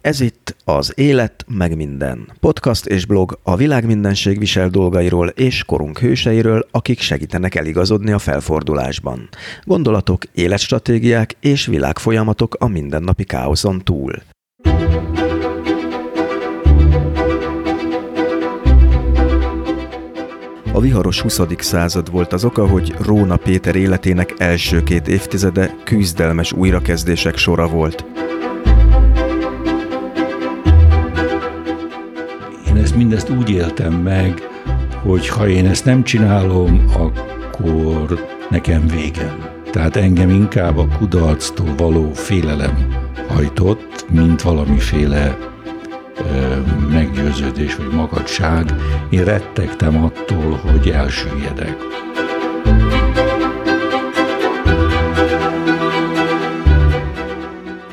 Ez itt az Élet meg minden. Podcast és blog a világ mindenség visel dolgairól és korunk hőseiről, akik segítenek eligazodni a felfordulásban. Gondolatok, életstratégiák és világfolyamatok a mindennapi káoszon túl. A viharos 20. század volt az oka, hogy Róna Péter életének első két évtizede küzdelmes újrakezdések sora volt. Ezt mindezt úgy éltem meg, hogy ha én ezt nem csinálom, akkor nekem végem. Tehát engem inkább a kudarctól való félelem hajtott, mint valamiféle meggyőződés vagy magadság. Én rettegtem attól, hogy elsüllyedek.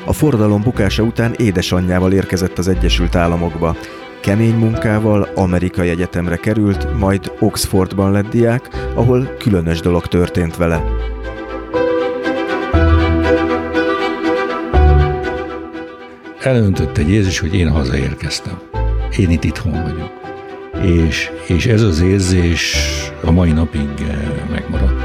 A forradalom bukása után édesanyjával érkezett az Egyesült Államokba. Kemény munkával amerikai egyetemre került, majd Oxfordban lett diák, ahol különös dolog történt vele. elöntött egy érzés, hogy én hazaérkeztem. Én itt itthon vagyok. És, és ez az érzés a mai napig eh, megmaradt.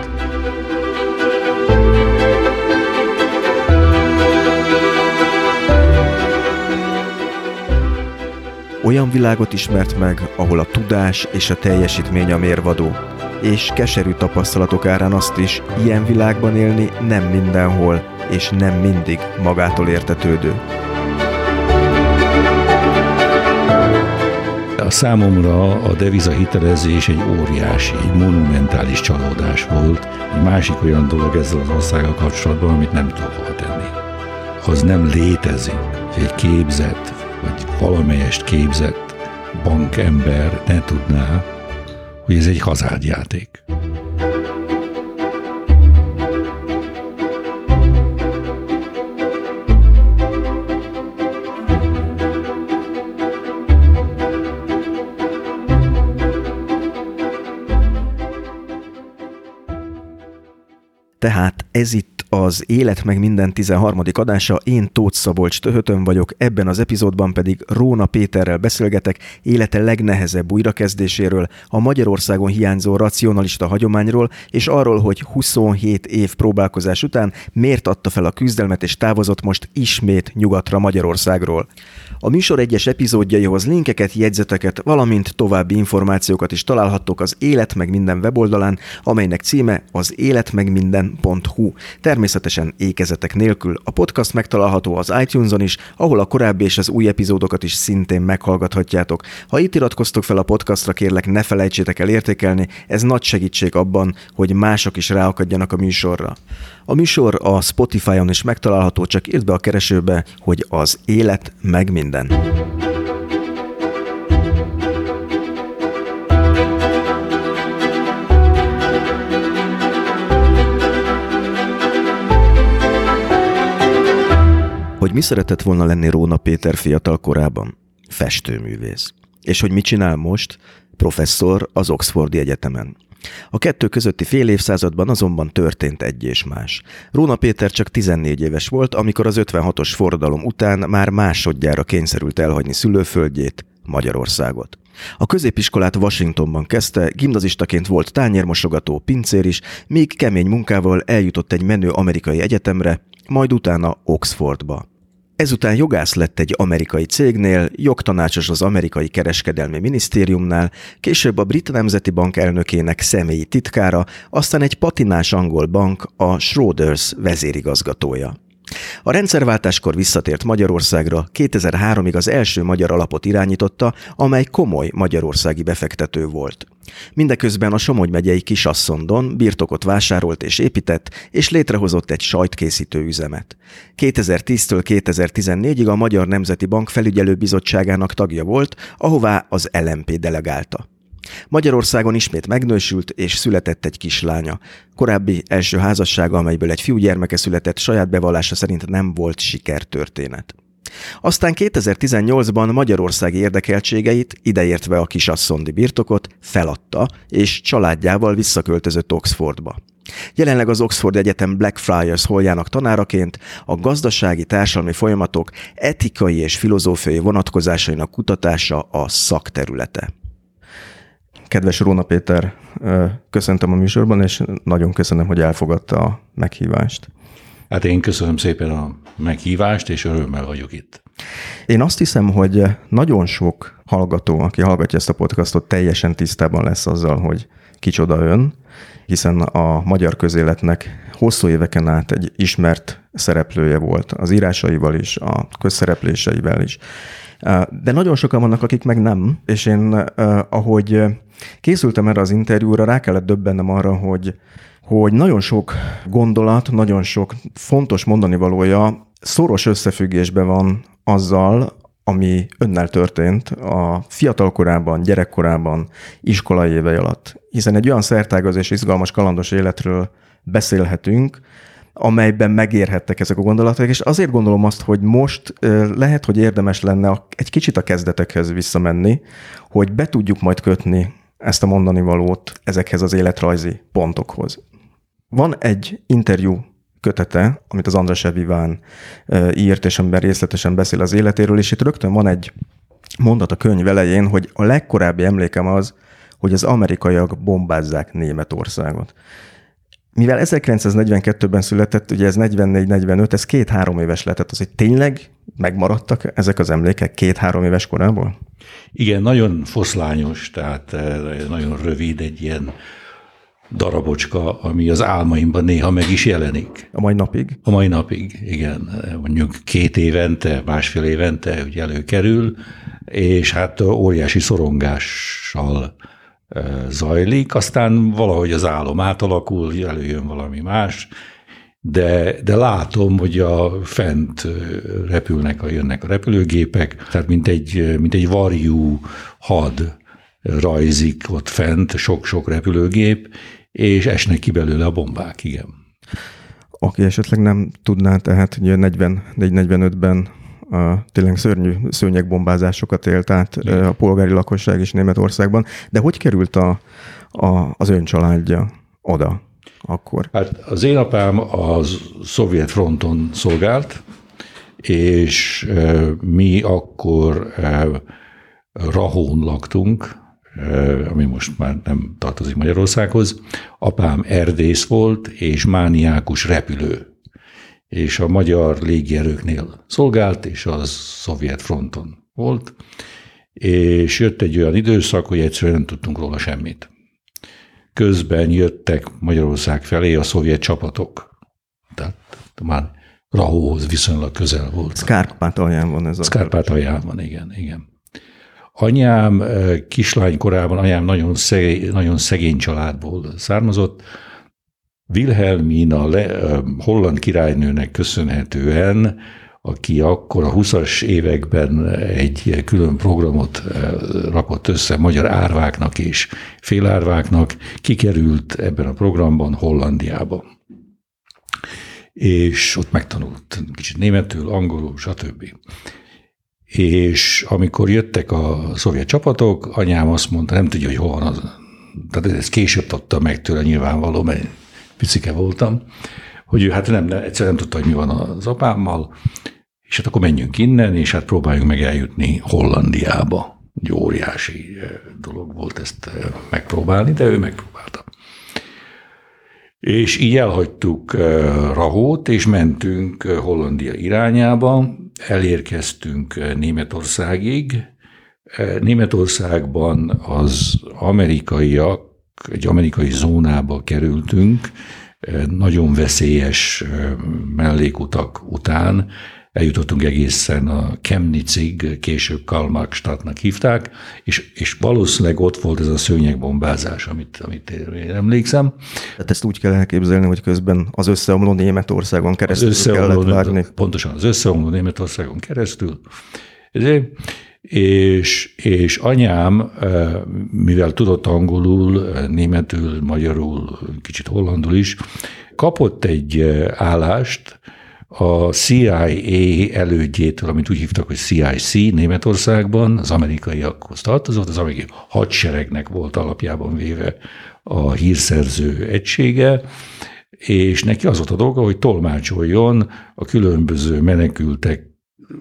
Olyan világot ismert meg, ahol a tudás és a teljesítmény a mérvadó, és keserű tapasztalatok árán azt is, ilyen világban élni nem mindenhol, és nem mindig magától értetődő. A számomra a devizahitelezés egy óriási, egy monumentális csalódás volt. Egy másik olyan dolog ezzel az országgal kapcsolatban, amit nem tudok hova tenni. Az nem létezik, egy képzett, valamelyest képzett bankember ne tudná, hogy ez egy hazádjáték. Tehát ez itt az Élet meg minden 13. adása, én Tóth Szabolcs Töhötön vagyok, ebben az epizódban pedig Róna Péterrel beszélgetek élete legnehezebb újrakezdéséről, a Magyarországon hiányzó racionalista hagyományról, és arról, hogy 27 év próbálkozás után miért adta fel a küzdelmet és távozott most ismét nyugatra Magyarországról. A műsor egyes epizódjaihoz linkeket, jegyzeteket, valamint további információkat is találhattok az Élet meg minden weboldalán, amelynek címe az életmegminden.hu. Természetesen ékezetek nélkül. A podcast megtalálható az iTunes-on is, ahol a korábbi és az új epizódokat is szintén meghallgathatjátok. Ha itt iratkoztok fel a podcastra, kérlek ne felejtsétek el értékelni, ez nagy segítség abban, hogy mások is ráakadjanak a műsorra. A műsor a Spotify-on is megtalálható, csak írd be a keresőbe, hogy az élet meg minden. Hogy mi szeretett volna lenni Róna Péter fiatal korában? Festőművész. És hogy mit csinál most? Professzor az Oxfordi Egyetemen. A kettő közötti fél évszázadban azonban történt egy és más. Róna Péter csak 14 éves volt, amikor az 56-os forradalom után már másodjára kényszerült elhagyni szülőföldjét, Magyarországot. A középiskolát Washingtonban kezdte, gimnazistaként volt tányérmosogató, pincér is, míg kemény munkával eljutott egy menő amerikai egyetemre, majd utána Oxfordba. Ezután jogász lett egy amerikai cégnél, jogtanácsos az amerikai kereskedelmi minisztériumnál, később a Brit Nemzeti Bank elnökének személyi titkára, aztán egy patinás angol bank, a Schroders vezérigazgatója. A rendszerváltáskor visszatért Magyarországra, 2003-ig az első magyar alapot irányította, amely komoly magyarországi befektető volt. Mindeközben a Somogy megyei Kisasszondon birtokot vásárolt és épített, és létrehozott egy sajtkészítő üzemet. 2010-től 2014-ig a Magyar Nemzeti Bank felügyelő bizottságának tagja volt, ahová az LMP delegálta. Magyarországon ismét megnősült, és született egy kislánya. Korábbi első házassága, amelyből egy fiúgyermeke született, saját bevallása szerint nem volt sikertörténet. Aztán 2018-ban magyarországi érdekeltségeit, ideértve a kisasszondi birtokot, feladta, és családjával visszaköltözött Oxfordba. Jelenleg az Oxford Egyetem Blackfriars holjának tanáraként a gazdasági társadalmi folyamatok etikai és filozófiai vonatkozásainak kutatása a szakterülete. Kedves Róna Péter, köszöntöm a műsorban, és nagyon köszönöm, hogy elfogadta a meghívást. Hát én köszönöm szépen a meghívást, és örömmel vagyok itt. Én azt hiszem, hogy nagyon sok hallgató, aki hallgatja ezt a podcastot, teljesen tisztában lesz azzal, hogy kicsoda ön, hiszen a magyar közéletnek hosszú éveken át egy ismert szereplője volt, az írásaival is, a közszerepléseivel is. De nagyon sokan vannak, akik meg nem, és én, ahogy készültem erre az interjúra, rá kellett döbbennem arra, hogy hogy nagyon sok gondolat, nagyon sok fontos mondani valója szoros összefüggésben van azzal, ami önnel történt a fiatal korában, gyerekkorában, iskolai évei alatt. Hiszen egy olyan szertágaz és izgalmas kalandos életről beszélhetünk, amelyben megérhettek ezek a gondolatok, és azért gondolom azt, hogy most lehet, hogy érdemes lenne egy kicsit a kezdetekhez visszamenni, hogy be tudjuk majd kötni ezt a mondani valót ezekhez az életrajzi pontokhoz. Van egy interjú kötete, amit az András Eviván írt, és amiben részletesen beszél az életéről, és itt rögtön van egy mondat a könyv elején, hogy a legkorábbi emlékem az, hogy az amerikaiak bombázzák Németországot. Mivel 1942-ben született, ugye ez 44-45, ez két-három éves lehetett, az, hogy tényleg megmaradtak ezek az emlékek két-három éves korából? Igen, nagyon foszlányos, tehát nagyon rövid, egy ilyen darabocska, ami az álmaimban néha meg is jelenik. A mai napig? A mai napig, igen. Mondjuk két évente, másfél évente hogy előkerül, és hát óriási szorongással zajlik, aztán valahogy az álom átalakul, előjön valami más, de, de látom, hogy a fent repülnek, a, jönnek a repülőgépek, tehát mint egy, mint egy varjú had rajzik ott fent, sok-sok repülőgép, és esnek ki belőle a bombák, igen. Aki esetleg nem tudná, tehát ugye 44-45-ben a tényleg szörnyű szőnyegbombázásokat élt át igen. a polgári lakosság is Németországban, de hogy került a, a, az ön családja oda akkor? Hát az én apám az szovjet fronton szolgált, és mi akkor Rahón laktunk, ami most már nem tartozik Magyarországhoz. Apám erdész volt, és mániákus repülő. És a magyar légierőknél szolgált, és az szovjet fronton volt. És jött egy olyan időszak, hogy egyszerűen nem tudtunk róla semmit. Közben jöttek Magyarország felé a szovjet csapatok. Tehát már Rahóhoz viszonylag közel volt. Szkárpát alján van ez a... Szkárpát alján van, igen, igen. Anyám eh, kislány korában, anyám nagyon szegény, nagyon szegény családból származott. Wilhelmina le, holland királynőnek köszönhetően, aki akkor a 20-as években egy külön programot rakott össze magyar árváknak és félárváknak, kikerült ebben a programban Hollandiába. És ott megtanult kicsit németül, angolul, stb. És amikor jöttek a szovjet csapatok, anyám azt mondta, nem tudja, hogy hol van az. Tehát ezt később tudta meg tőle nyilvánvaló, mert picike voltam, hogy ő hát nem, egyszer nem tudta, hogy mi van az apámmal, és hát akkor menjünk innen, és hát próbáljunk meg eljutni Hollandiába. Egy óriási dolog volt ezt megpróbálni, de ő megpróbálta. És így elhagytuk Rahót, és mentünk Hollandia irányába, elérkeztünk Németországig. Németországban az amerikaiak, egy amerikai zónába kerültünk, nagyon veszélyes mellékutak után, eljutottunk egészen a Chemnitzig, később Kalmarkstadtnak hívták, és, és valószínűleg ott volt ez a szőnyegbombázás, amit, amit én emlékszem. Tehát ezt úgy kell elképzelni, hogy közben az összeomló Németországon keresztül az összeomló, kellett várni. Pontosan, az összeomló Németországon keresztül. És, és anyám, eh, mivel tudott angolul, eh, németül, magyarul, kicsit hollandul is, kapott egy eh, állást a CIA elődjétől, amit úgy hívtak, hogy CIC Németországban, az amerikaiakhoz tartozott, az amerikai hadseregnek volt alapjában véve a hírszerző egysége, és neki az volt a dolga, hogy tolmácsoljon a különböző menekültek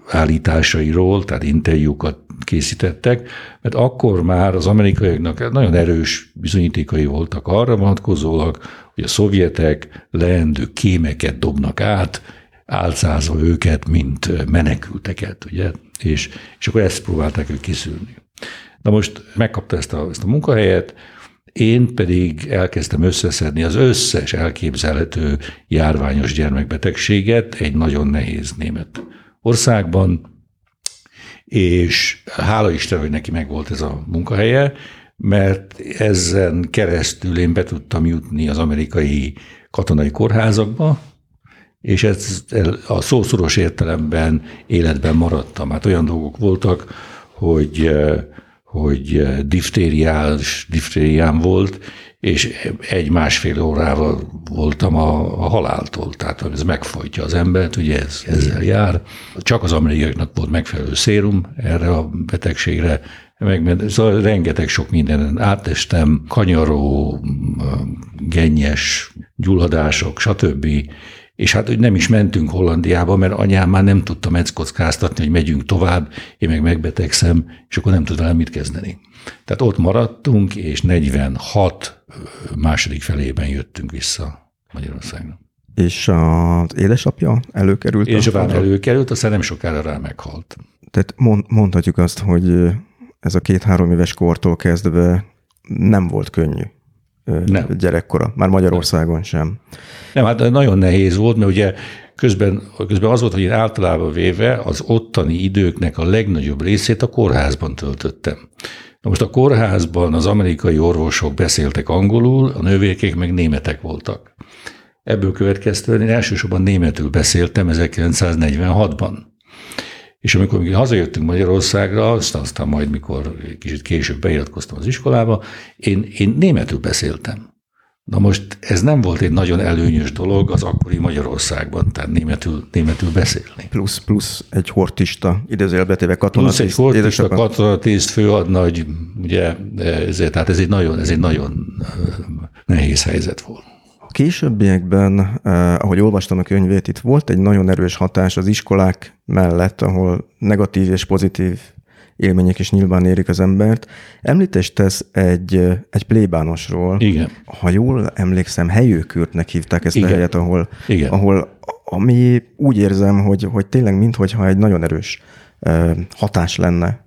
állításairól, tehát interjúkat készítettek, mert akkor már az amerikaiaknak nagyon erős bizonyítékai voltak arra vonatkozólag, hogy a szovjetek leendő kémeket dobnak át, álcázva őket, mint menekülteket, ugye? És, és akkor ezt próbálták ők kiszűrni. Na most megkapta ezt a, ezt a munkahelyet, én pedig elkezdtem összeszedni az összes elképzelhető járványos gyermekbetegséget egy nagyon nehéz német országban, és hála Isten, hogy neki megvolt ez a munkahelye, mert ezen keresztül én be tudtam jutni az amerikai katonai kórházakba, és ez a szószoros értelemben életben maradtam. Hát olyan dolgok voltak, hogy, hogy diftériás, diftériám volt, és egy-másfél órával voltam a, a haláltól, tehát ez megfojtja az embert, ugye ez ezzel jár. Csak az amerikaiaknak volt megfelelő szérum erre a betegségre, meg, szóval rengeteg sok mindenen átestem, kanyaró, gennyes gyulladások, stb. És hát hogy nem is mentünk Hollandiába, mert anyám már nem tudta meccockáztatni, hogy megyünk tovább, én meg megbetegszem, és akkor nem tudtam mit kezdeni. Tehát ott maradtunk, és 46 második felében jöttünk vissza Magyarországra. És az édesapja előkerült? Édesapám előkerült, aztán nem sokára rá meghalt. Tehát mond, mondhatjuk azt, hogy ez a két-három éves kortól kezdve nem volt könnyű nem. gyerekkora, már Magyarországon nem. sem. Nem, hát nagyon nehéz volt, mert ugye közben, közben az volt, hogy én általában véve az ottani időknek a legnagyobb részét a kórházban töltöttem. Na most a kórházban az amerikai orvosok beszéltek angolul, a nővérkék meg németek voltak. Ebből következtően én elsősorban németül beszéltem 1946-ban. És amikor mi hazajöttünk Magyarországra, aztán, aztán majd, mikor kicsit később beiratkoztam az iskolába, én, én németül beszéltem. Na most ez nem volt egy nagyon előnyös dolog az akkori Magyarországban, tehát németül, németül beszélni. Plusz, plusz egy hortista, idézőjelbetéve katonatiszt. Plusz egy hortista, katonatiszt, főadnagy, ugye, ezért, tehát ez egy nagyon, ez egy nagyon nehéz helyzet volt. A későbbiekben, eh, ahogy olvastam a könyvét, itt volt egy nagyon erős hatás az iskolák mellett, ahol negatív és pozitív élmények is nyilván érik az embert. Említést tesz egy, egy plébánosról. Igen. Ha jól emlékszem, helyőkürtnek hívták ezt Igen. a helyet, ahol, Igen. ahol ami úgy érzem, hogy, hogy tényleg minthogyha egy nagyon erős hatás lenne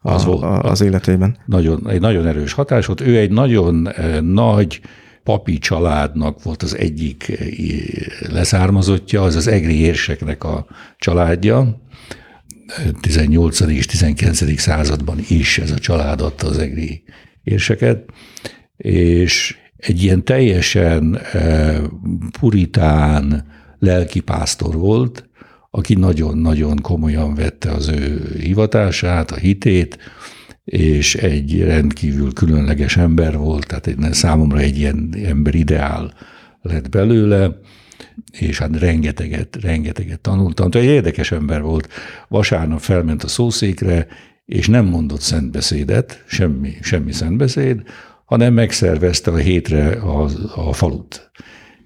a, az, volt. A, az életében. Nagyon, egy nagyon erős hatás volt. Ő egy nagyon nagy papi családnak volt az egyik leszármazottja, az az egri érseknek a családja, 18. és 19. században is ez a család adta az egri érseket, és egy ilyen teljesen e, puritán lelkipásztor volt, aki nagyon-nagyon komolyan vette az ő hivatását, a hitét, és egy rendkívül különleges ember volt, tehát egy, számomra egy ilyen ember ideál lett belőle, és hát rengeteget, rengeteget tanultam. Tehát egy érdekes ember volt. Vasárnap felment a szószékre, és nem mondott szentbeszédet, semmi, semmi szentbeszéd, hanem megszervezte a hétre a, a falut.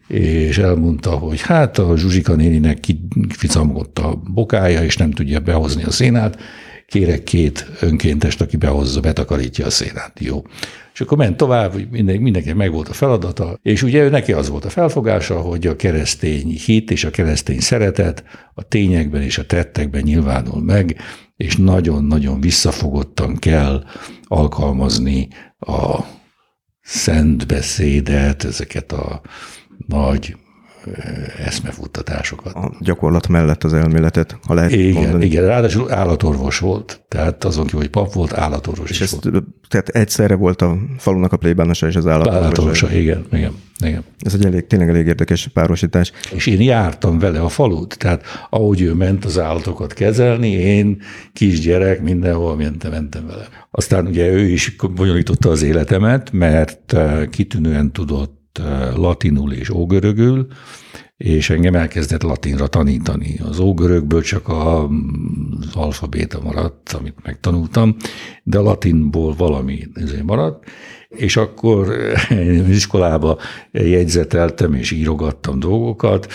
És elmondta, hogy hát a Zsuzsika néninek kificamgott a bokája, és nem tudja behozni a szénát, kérek két önkéntest, aki behozza, betakarítja a szénát. Jó. És akkor ment tovább, hogy mindenki, mindenki meg volt a feladata, és ugye ő neki az volt a felfogása, hogy a keresztény hit és a keresztény szeretet a tényekben és a tettekben nyilvánul meg, és nagyon-nagyon visszafogottan kell alkalmazni a szent beszédet, ezeket a nagy eszmefuttatásokat. A gyakorlat mellett az elméletet, ha lehet igen, mondani. Igen, ráadásul állatorvos volt, tehát azon kívül, hogy pap volt, állatorvos és is ezt, volt. Tehát egyszerre volt a falunak a plébánosa és az állatorvosa. Állatorvosa, igen, igen, igen. Ez egy elég, tényleg elég érdekes párosítás. És én jártam vele a falut, tehát ahogy ő ment az állatokat kezelni, én kisgyerek mindenhol mentem, mentem vele. Aztán ugye ő is bonyolította az életemet, mert kitűnően tudott latinul és ógörögül, és engem elkezdett latinra tanítani. Az ógörökből csak a, az alfabéta maradt, amit megtanultam, de a latinból valami maradt, és akkor az iskolába jegyzeteltem és írogattam dolgokat,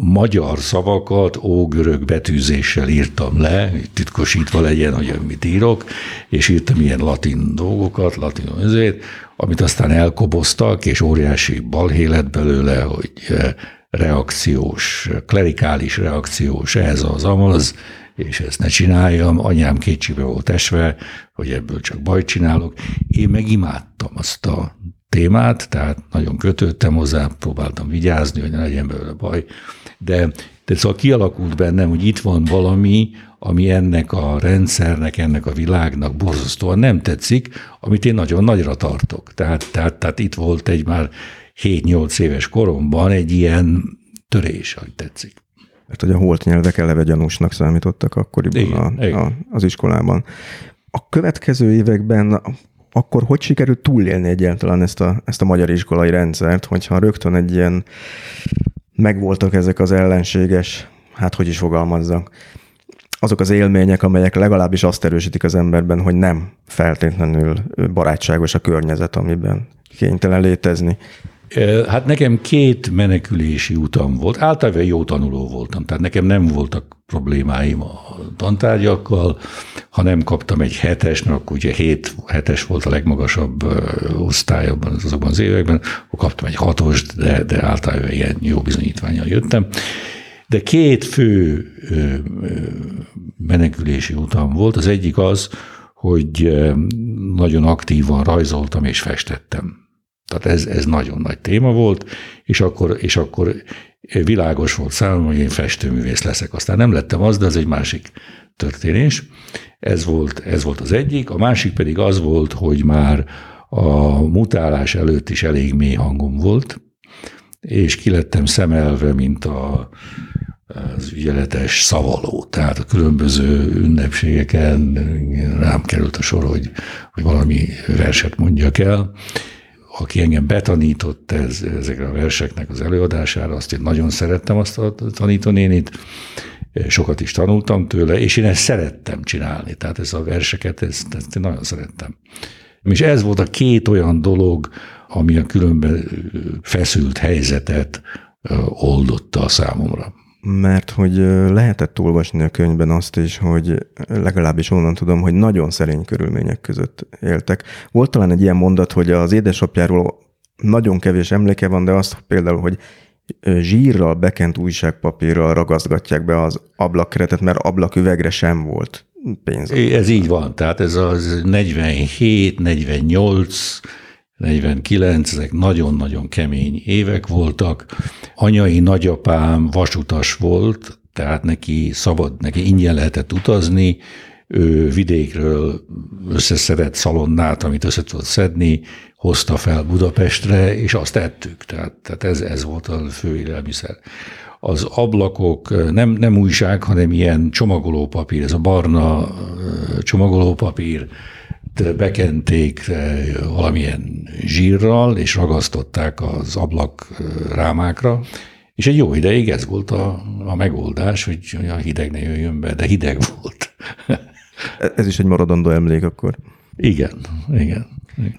magyar szavakat ógörög betűzéssel írtam le, titkosítva legyen, hogy mit írok, és írtam ilyen latin dolgokat, latin ezért, amit aztán elkoboztak, és óriási balhé lett belőle, hogy reakciós, klerikális reakciós, ez az amaz, és ezt ne csináljam, anyám kétségbe volt esve, hogy ebből csak bajt csinálok. Én meg imádtam azt a témát, tehát nagyon kötődtem hozzá, próbáltam vigyázni, hogy ne legyen belőle baj, de, de szóval kialakult bennem, hogy itt van valami, ami ennek a rendszernek, ennek a világnak borzasztóan nem tetszik, amit én nagyon nagyra tartok. Tehát, tehát, tehát itt volt egy már 7-8 éves koromban egy ilyen törés, hogy tetszik. Mert hogy a holt nyelvek eleve gyanúsnak számítottak akkoriban igen, a, igen. A, az iskolában. A következő években akkor hogy sikerült túlélni egyáltalán ezt a, ezt a magyar iskolai rendszert, hogyha rögtön egy ilyen megvoltak ezek az ellenséges, hát hogy is fogalmazzak, azok az élmények, amelyek legalábbis azt erősítik az emberben, hogy nem feltétlenül barátságos a környezet, amiben kénytelen létezni. Hát nekem két menekülési utam volt. Általában jó tanuló voltam, tehát nekem nem voltak problémáim a tantárgyakkal, ha nem kaptam egy hetes, mert akkor ugye hét hetes volt a legmagasabb osztály abban azokban az években, akkor kaptam egy hatos, de, de általában ilyen jó bizonyítványal jöttem. De két fő menekülési utam volt. Az egyik az, hogy nagyon aktívan rajzoltam és festettem. Tehát ez, ez nagyon nagy téma volt, és akkor, és akkor világos volt számomra, hogy én festőművész leszek. Aztán nem lettem az, de ez egy másik történés. Ez volt, ez volt az egyik. A másik pedig az volt, hogy már a mutálás előtt is elég mély hangom volt, és kilettem szemelve, mint a, az ügyeletes szavaló. Tehát a különböző ünnepségeken rám került a sor, hogy, hogy valami verset mondjak el, aki engem betanított ez, ezekre a verseknek az előadására, azt én nagyon szerettem azt a tanítónénit, sokat is tanultam tőle, és én ezt szerettem csinálni. Tehát ez a verseket, ezt, ezt én nagyon szerettem. És ez volt a két olyan dolog, ami a különben feszült helyzetet oldotta a számomra mert hogy lehetett olvasni a könyvben azt is, hogy legalábbis onnan tudom, hogy nagyon szerény körülmények között éltek. Volt talán egy ilyen mondat, hogy az édesapjáról nagyon kevés emléke van, de azt például, hogy zsírral bekent újságpapírral ragaszgatják be az ablakkeretet, mert ablaküvegre sem volt pénz. Ez így van, tehát ez az 47, 48, 49, ezek nagyon-nagyon kemény évek voltak. Anyai nagyapám vasutas volt, tehát neki szabad, neki ingyen lehetett utazni, ő vidékről összeszedett szalonnát, amit össze tudott szedni, hozta fel Budapestre, és azt ettük. Tehát, tehát ez, ez volt a fő élelmiszer. Az ablakok nem, nem újság, hanem ilyen csomagolópapír, ez a barna csomagolópapír, bekenték eh, valamilyen zsírral, és ragasztották az ablak eh, rámákra, és egy jó ideig ez volt a, a megoldás, hogy a hideg ne jöjjön be, de hideg volt. ez is egy maradandó emlék akkor. Igen, igen.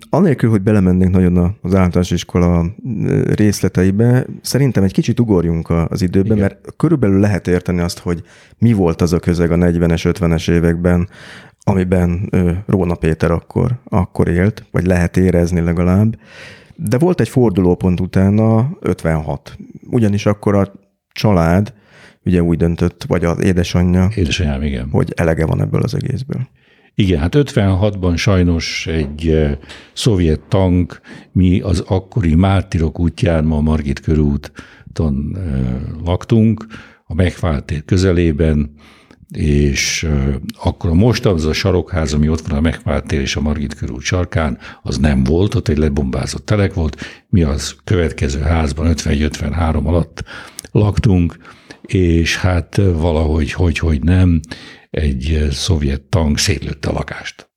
Anélkül, hogy belemennénk nagyon az általános iskola eh, részleteibe, szerintem egy kicsit ugorjunk az időben, Igen. mert körülbelül lehet érteni azt, hogy mi volt az a közeg a 40-es, 50-es években, amiben Róna Péter akkor, akkor élt, vagy lehet érezni legalább. De volt egy fordulópont utána, 56. Ugyanis akkor a család ugye úgy döntött, vagy az édesanyja, Édesanyám, igen. hogy elege van ebből az egészből. Igen, hát 56-ban sajnos egy szovjet tank, mi az akkori Mártirok útján, ma Margit körúton laktunk, a megvált közelében, és akkor most az a sarokház, ami ott van a Megvált tér és a Margit körül sarkán, az nem volt, ott egy lebombázott telek volt, mi az következő házban 51-53 alatt laktunk, és hát valahogy, hogy, hogy nem, egy szovjet tank szétlőtte a lakást.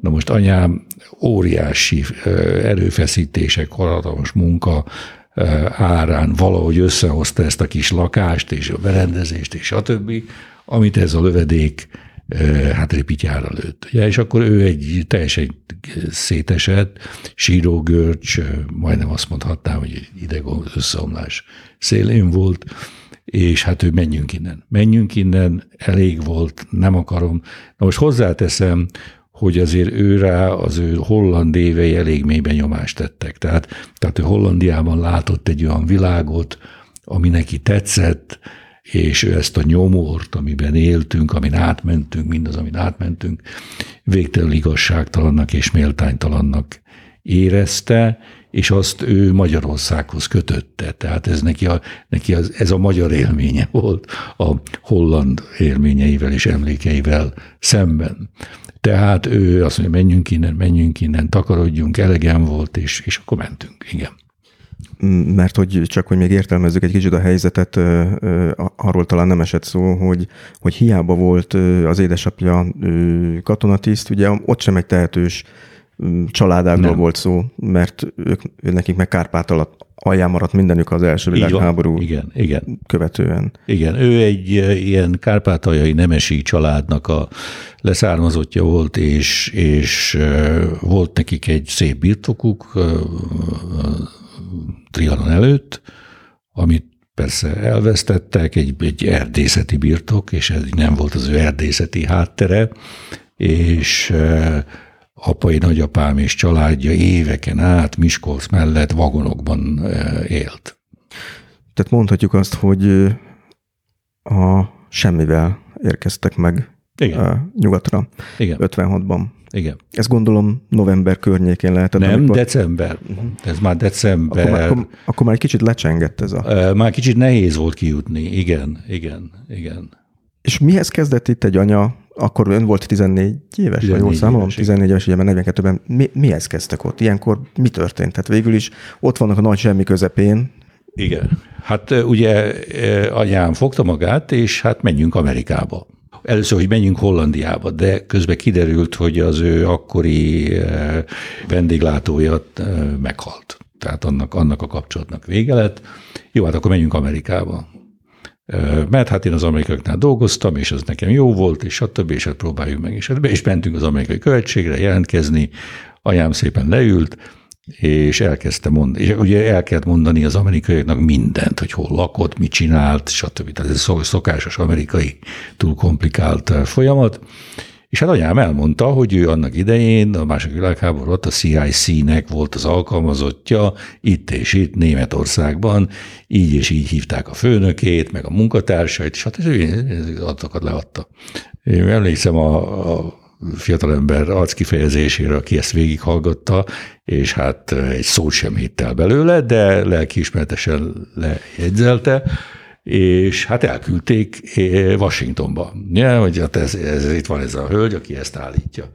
Na most anyám óriási erőfeszítések, hatalmas munka, árán valahogy összehozta ezt a kis lakást és a berendezést és a többi, amit ez a lövedék hát ripityára lőtt. Ugye, és akkor ő egy teljesen szétesett, sírógörcs, majdnem azt mondhatnám, hogy idegom összeomlás szélén volt, és hát ő menjünk innen. Menjünk innen, elég volt, nem akarom. Na most hozzáteszem, hogy azért ő rá az ő holland évei elég mélyben nyomást tettek. Tehát, tehát ő Hollandiában látott egy olyan világot, ami neki tetszett, és ő ezt a nyomort, amiben éltünk, amin átmentünk, mindaz, amin átmentünk, végtelenül igazságtalannak és méltánytalannak érezte, és azt ő Magyarországhoz kötötte. Tehát ez neki, a, neki az, ez a magyar élménye volt a holland élményeivel és emlékeivel szemben. Tehát ő azt mondja, menjünk innen, menjünk innen, takarodjunk, elegem volt, és, és akkor mentünk, igen. Mert hogy csak, hogy még értelmezzük egy kicsit a helyzetet, arról talán nem esett szó, hogy, hogy hiába volt az édesapja katonatiszt, ugye ott sem egy tehetős családágról volt szó, mert ők, nekik meg Kárpát alatt alján maradt mindenük az első világháború igen, igen. követően. Igen, ő egy ilyen kárpátaljai nemesi családnak a leszármazottja volt, és, és volt nekik egy szép birtokuk Trianon előtt, amit persze elvesztettek, egy, egy erdészeti birtok, és ez nem volt az ő erdészeti háttere, és apai nagyapám és családja éveken át Miskolc mellett vagonokban élt. Tehát mondhatjuk azt, hogy a semmivel érkeztek meg Igen. nyugatra Igen. 56-ban. Igen. Ez gondolom november környékén lehetett. Nem, amikor... december. Uh-huh. Ez már december. Akkor, akkor, akkor már egy kicsit lecsengett ez a... Már kicsit nehéz volt kijutni, igen, igen, igen. És mihez kezdett itt egy anya, akkor ön volt 14 éves, 14 vagy jól számolom? 14 éves, ugye, mert 42-ben. Mi, mihez kezdtek ott? Ilyenkor mi történt? Tehát végül is ott vannak a nagy semmi közepén. Igen. Hát ugye anyám fogta magát, és hát menjünk Amerikába. Először, hogy menjünk Hollandiába, de közben kiderült, hogy az ő akkori vendéglátója meghalt. Tehát annak, annak a kapcsolatnak vége lett. Jó, hát akkor menjünk Amerikába mert hát én az amerikaiaknál dolgoztam, és az nekem jó volt, és stb. és hát próbáljuk meg. És, hát és mentünk az amerikai követségre jelentkezni, anyám szépen leült, és elkezdte mondani, és ugye el kellett mondani az amerikaiaknak mindent, hogy hol lakott, mit csinált, stb. Tehát ez szokásos amerikai túl komplikált folyamat, és hát anyám elmondta, hogy ő annak idején, a második világháború alatt a CIC-nek volt az alkalmazottja itt és itt Németországban, így és így hívták a főnökét, meg a munkatársait, és hát ő adatokat leadta. Én emlékszem a, a fiatalember arckifejezésére, aki ezt végighallgatta, és hát egy szót sem hitt el belőle, de lelkiismeretesen lejegyzelte, és hát elküldték eh, Washingtonba, ja, hogy hát ez, ez, itt van ez a hölgy, aki ezt állítja.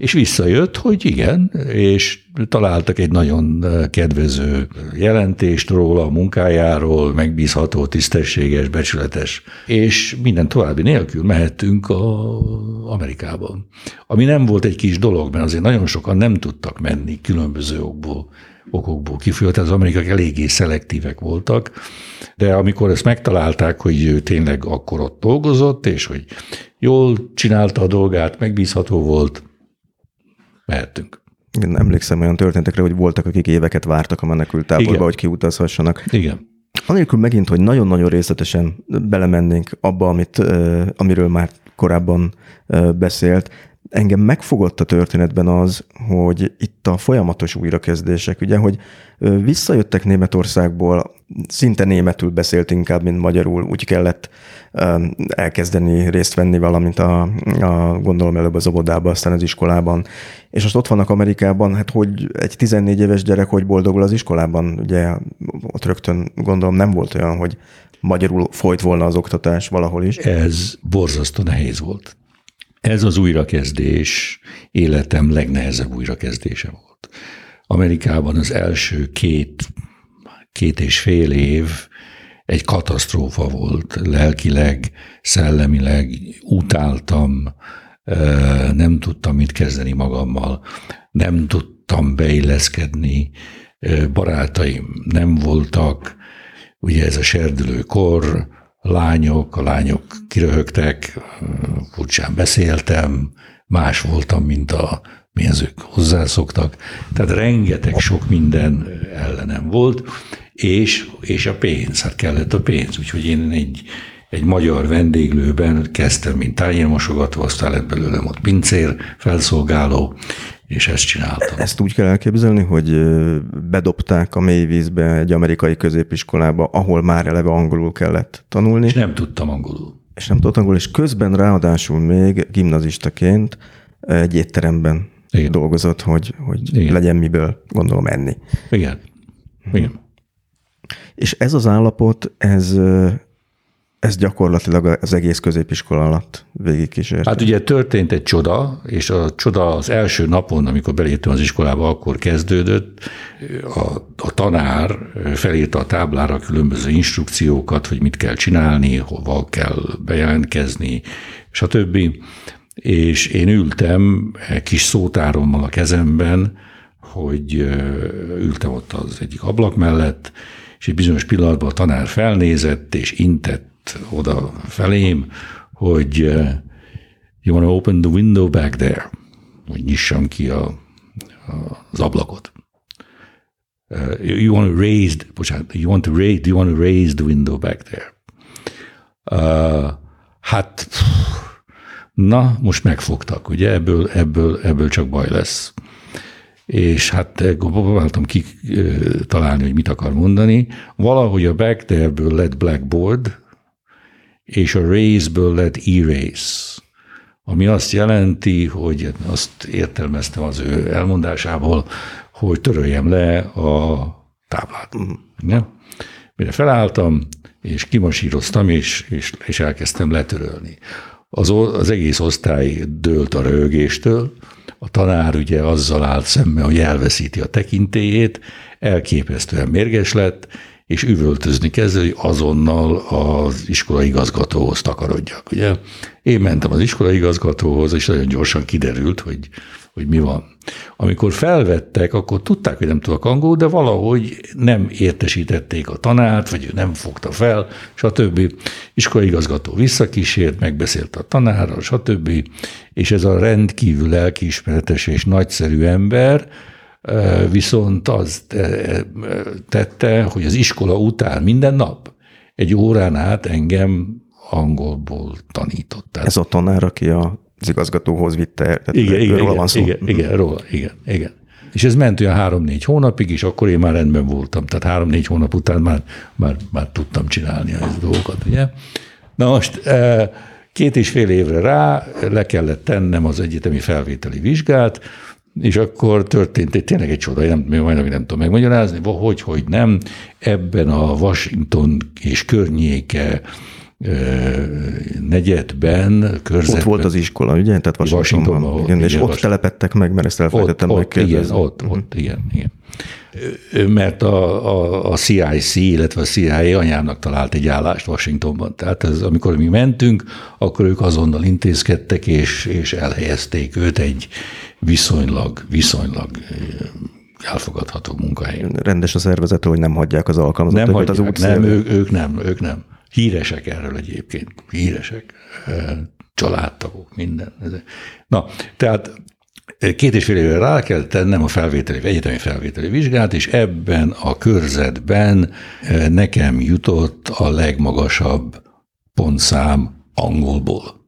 És visszajött, hogy igen, és találtak egy nagyon eh, kedvező jelentést róla, a munkájáról, megbízható, tisztességes, becsületes, és minden további nélkül mehettünk a Amerikában. Ami nem volt egy kis dolog, mert azért nagyon sokan nem tudtak menni különböző okból okokból kifolyólag, az amerikaiak eléggé szelektívek voltak, de amikor ezt megtalálták, hogy ő tényleg akkor ott dolgozott, és hogy jól csinálta a dolgát, megbízható volt, mehettünk. Igen, emlékszem olyan történetekre, hogy voltak, akik éveket vártak a menekültáborba, Igen. hogy kiutazhassanak. Igen. Anélkül megint, hogy nagyon-nagyon részletesen belemennénk abba, amit, amiről már korábban beszélt, engem megfogott a történetben az, hogy itt a folyamatos újrakezdések, ugye, hogy visszajöttek Németországból, szinte németül beszélt inkább, mint magyarul, úgy kellett elkezdeni részt venni valamint a, a gondolom előbb az óvodába, aztán az iskolában. És most ott vannak Amerikában, hát hogy egy 14 éves gyerek hogy boldogul az iskolában, ugye ott rögtön gondolom nem volt olyan, hogy magyarul folyt volna az oktatás valahol is. Ez borzasztó nehéz volt. Ez az újrakezdés életem legnehezebb újrakezdése volt. Amerikában az első két, két és fél év egy katasztrófa volt, lelkileg, szellemileg, utáltam, nem tudtam mit kezdeni magammal, nem tudtam beilleszkedni, barátaim nem voltak, ugye ez a serdülő kor, lányok, a lányok kiröhögtek, furcsán beszéltem, más voltam, mint a mihez ők hozzászoktak. Tehát rengeteg sok minden ellenem volt, és, és a pénz, hát kellett a pénz. Úgyhogy én egy, egy magyar vendéglőben kezdtem, mint tányérmosogató, aztán lett belőlem ott pincér, felszolgáló, és ezt csináltam. Ezt úgy kell elképzelni, hogy bedobták a mély vízbe egy amerikai középiskolába, ahol már eleve angolul kellett tanulni. És nem tudtam angolul. És nem tudtam angolul, és közben ráadásul még gimnazistaként egy étteremben Igen. dolgozott, hogy, hogy Igen. legyen miből, gondolom, enni. Igen. Igen. És ez az állapot, ez ez gyakorlatilag az egész középiskola alatt végigkísért. Hát ugye történt egy csoda, és a csoda az első napon, amikor beléptem az iskolába, akkor kezdődött. A, a tanár felírta a táblára különböző instrukciókat, hogy mit kell csinálni, hova kell bejelentkezni, stb. És én ültem egy kis szótárommal a kezemben, hogy ültem ott az egyik ablak mellett, és egy bizonyos pillanatban a tanár felnézett, és intett oda felém, hogy uh, you want to open the window back there, hogy nyissam ki a, a, az ablakot. Uh, you want to raise, bocsánat, you want to raise, do you want to raise the window back there? Uh, hát, na, most megfogtak, ugye, ebből, ebből, ebből csak baj lesz. És hát próbáltam ki találni, hogy mit akar mondani. Valahogy a back there-ből lett blackboard, és a race-ből lett erase, ami azt jelenti, hogy azt értelmeztem az ő elmondásából, hogy töröljem le a táblát. Uh-huh. Mire felálltam, és kimasíroztam, és, és, és elkezdtem letörölni. Az, az egész osztály dőlt a rögéstől, a tanár ugye azzal állt szembe, hogy elveszíti a tekintélyét, elképesztően mérges lett, és üvöltözni kezdő, hogy azonnal az iskola igazgatóhoz takarodjak. Ugye? Én mentem az iskola igazgatóhoz, és nagyon gyorsan kiderült, hogy, hogy mi van. Amikor felvettek, akkor tudták, hogy nem tudok angolul, de valahogy nem értesítették a tanárt, vagy ő nem fogta fel, stb. Iskola igazgató visszakísért, megbeszélt a tanárral, stb. És ez a rendkívül lelkiismeretes és nagyszerű ember, viszont az tette, hogy az iskola után minden nap egy órán át engem angolból tanított. Ez a tanár, aki az igazgatóhoz vitte, tehát igen, igen, igen, van szó. Igen, igen, róla, igen, igen. És ez ment olyan három-négy hónapig, és akkor én már rendben voltam. Tehát három-négy hónap után már, már, már tudtam csinálni a dolgokat, ugye? Na most két és fél évre rá le kellett tennem az egyetemi felvételi vizsgát, és akkor történt egy tényleg egy csoda, nem, majdnem nem tudom megmagyarázni, hogy, hogy nem. Ebben a Washington és környéke negyedben, körzetben. Ott volt az iskola, ugye? Tehát Washingtonban. Washingtonban igen, és igen, ott telepettek meg, mert ezt elfelejtettem ott, ott, igen, ott, uh-huh. ott, igen, igen. Mert a, a, a CIC, illetve a CIA anyámnak talált egy állást Washingtonban. Tehát ez, amikor mi mentünk, akkor ők azonnal intézkedtek, és, és elhelyezték őt egy, viszonylag, viszonylag elfogadható munkahelyen. Rendes a szervezet, hogy nem hagyják az alkalmazottakat nem hagyják, az Nem, ők, ők nem, ők nem. Híresek erről egyébként, híresek, családtagok, minden. Na, tehát két és fél évre rá kell tennem a felvételi, egyetemi felvételi vizsgát, és ebben a körzetben nekem jutott a legmagasabb pontszám angolból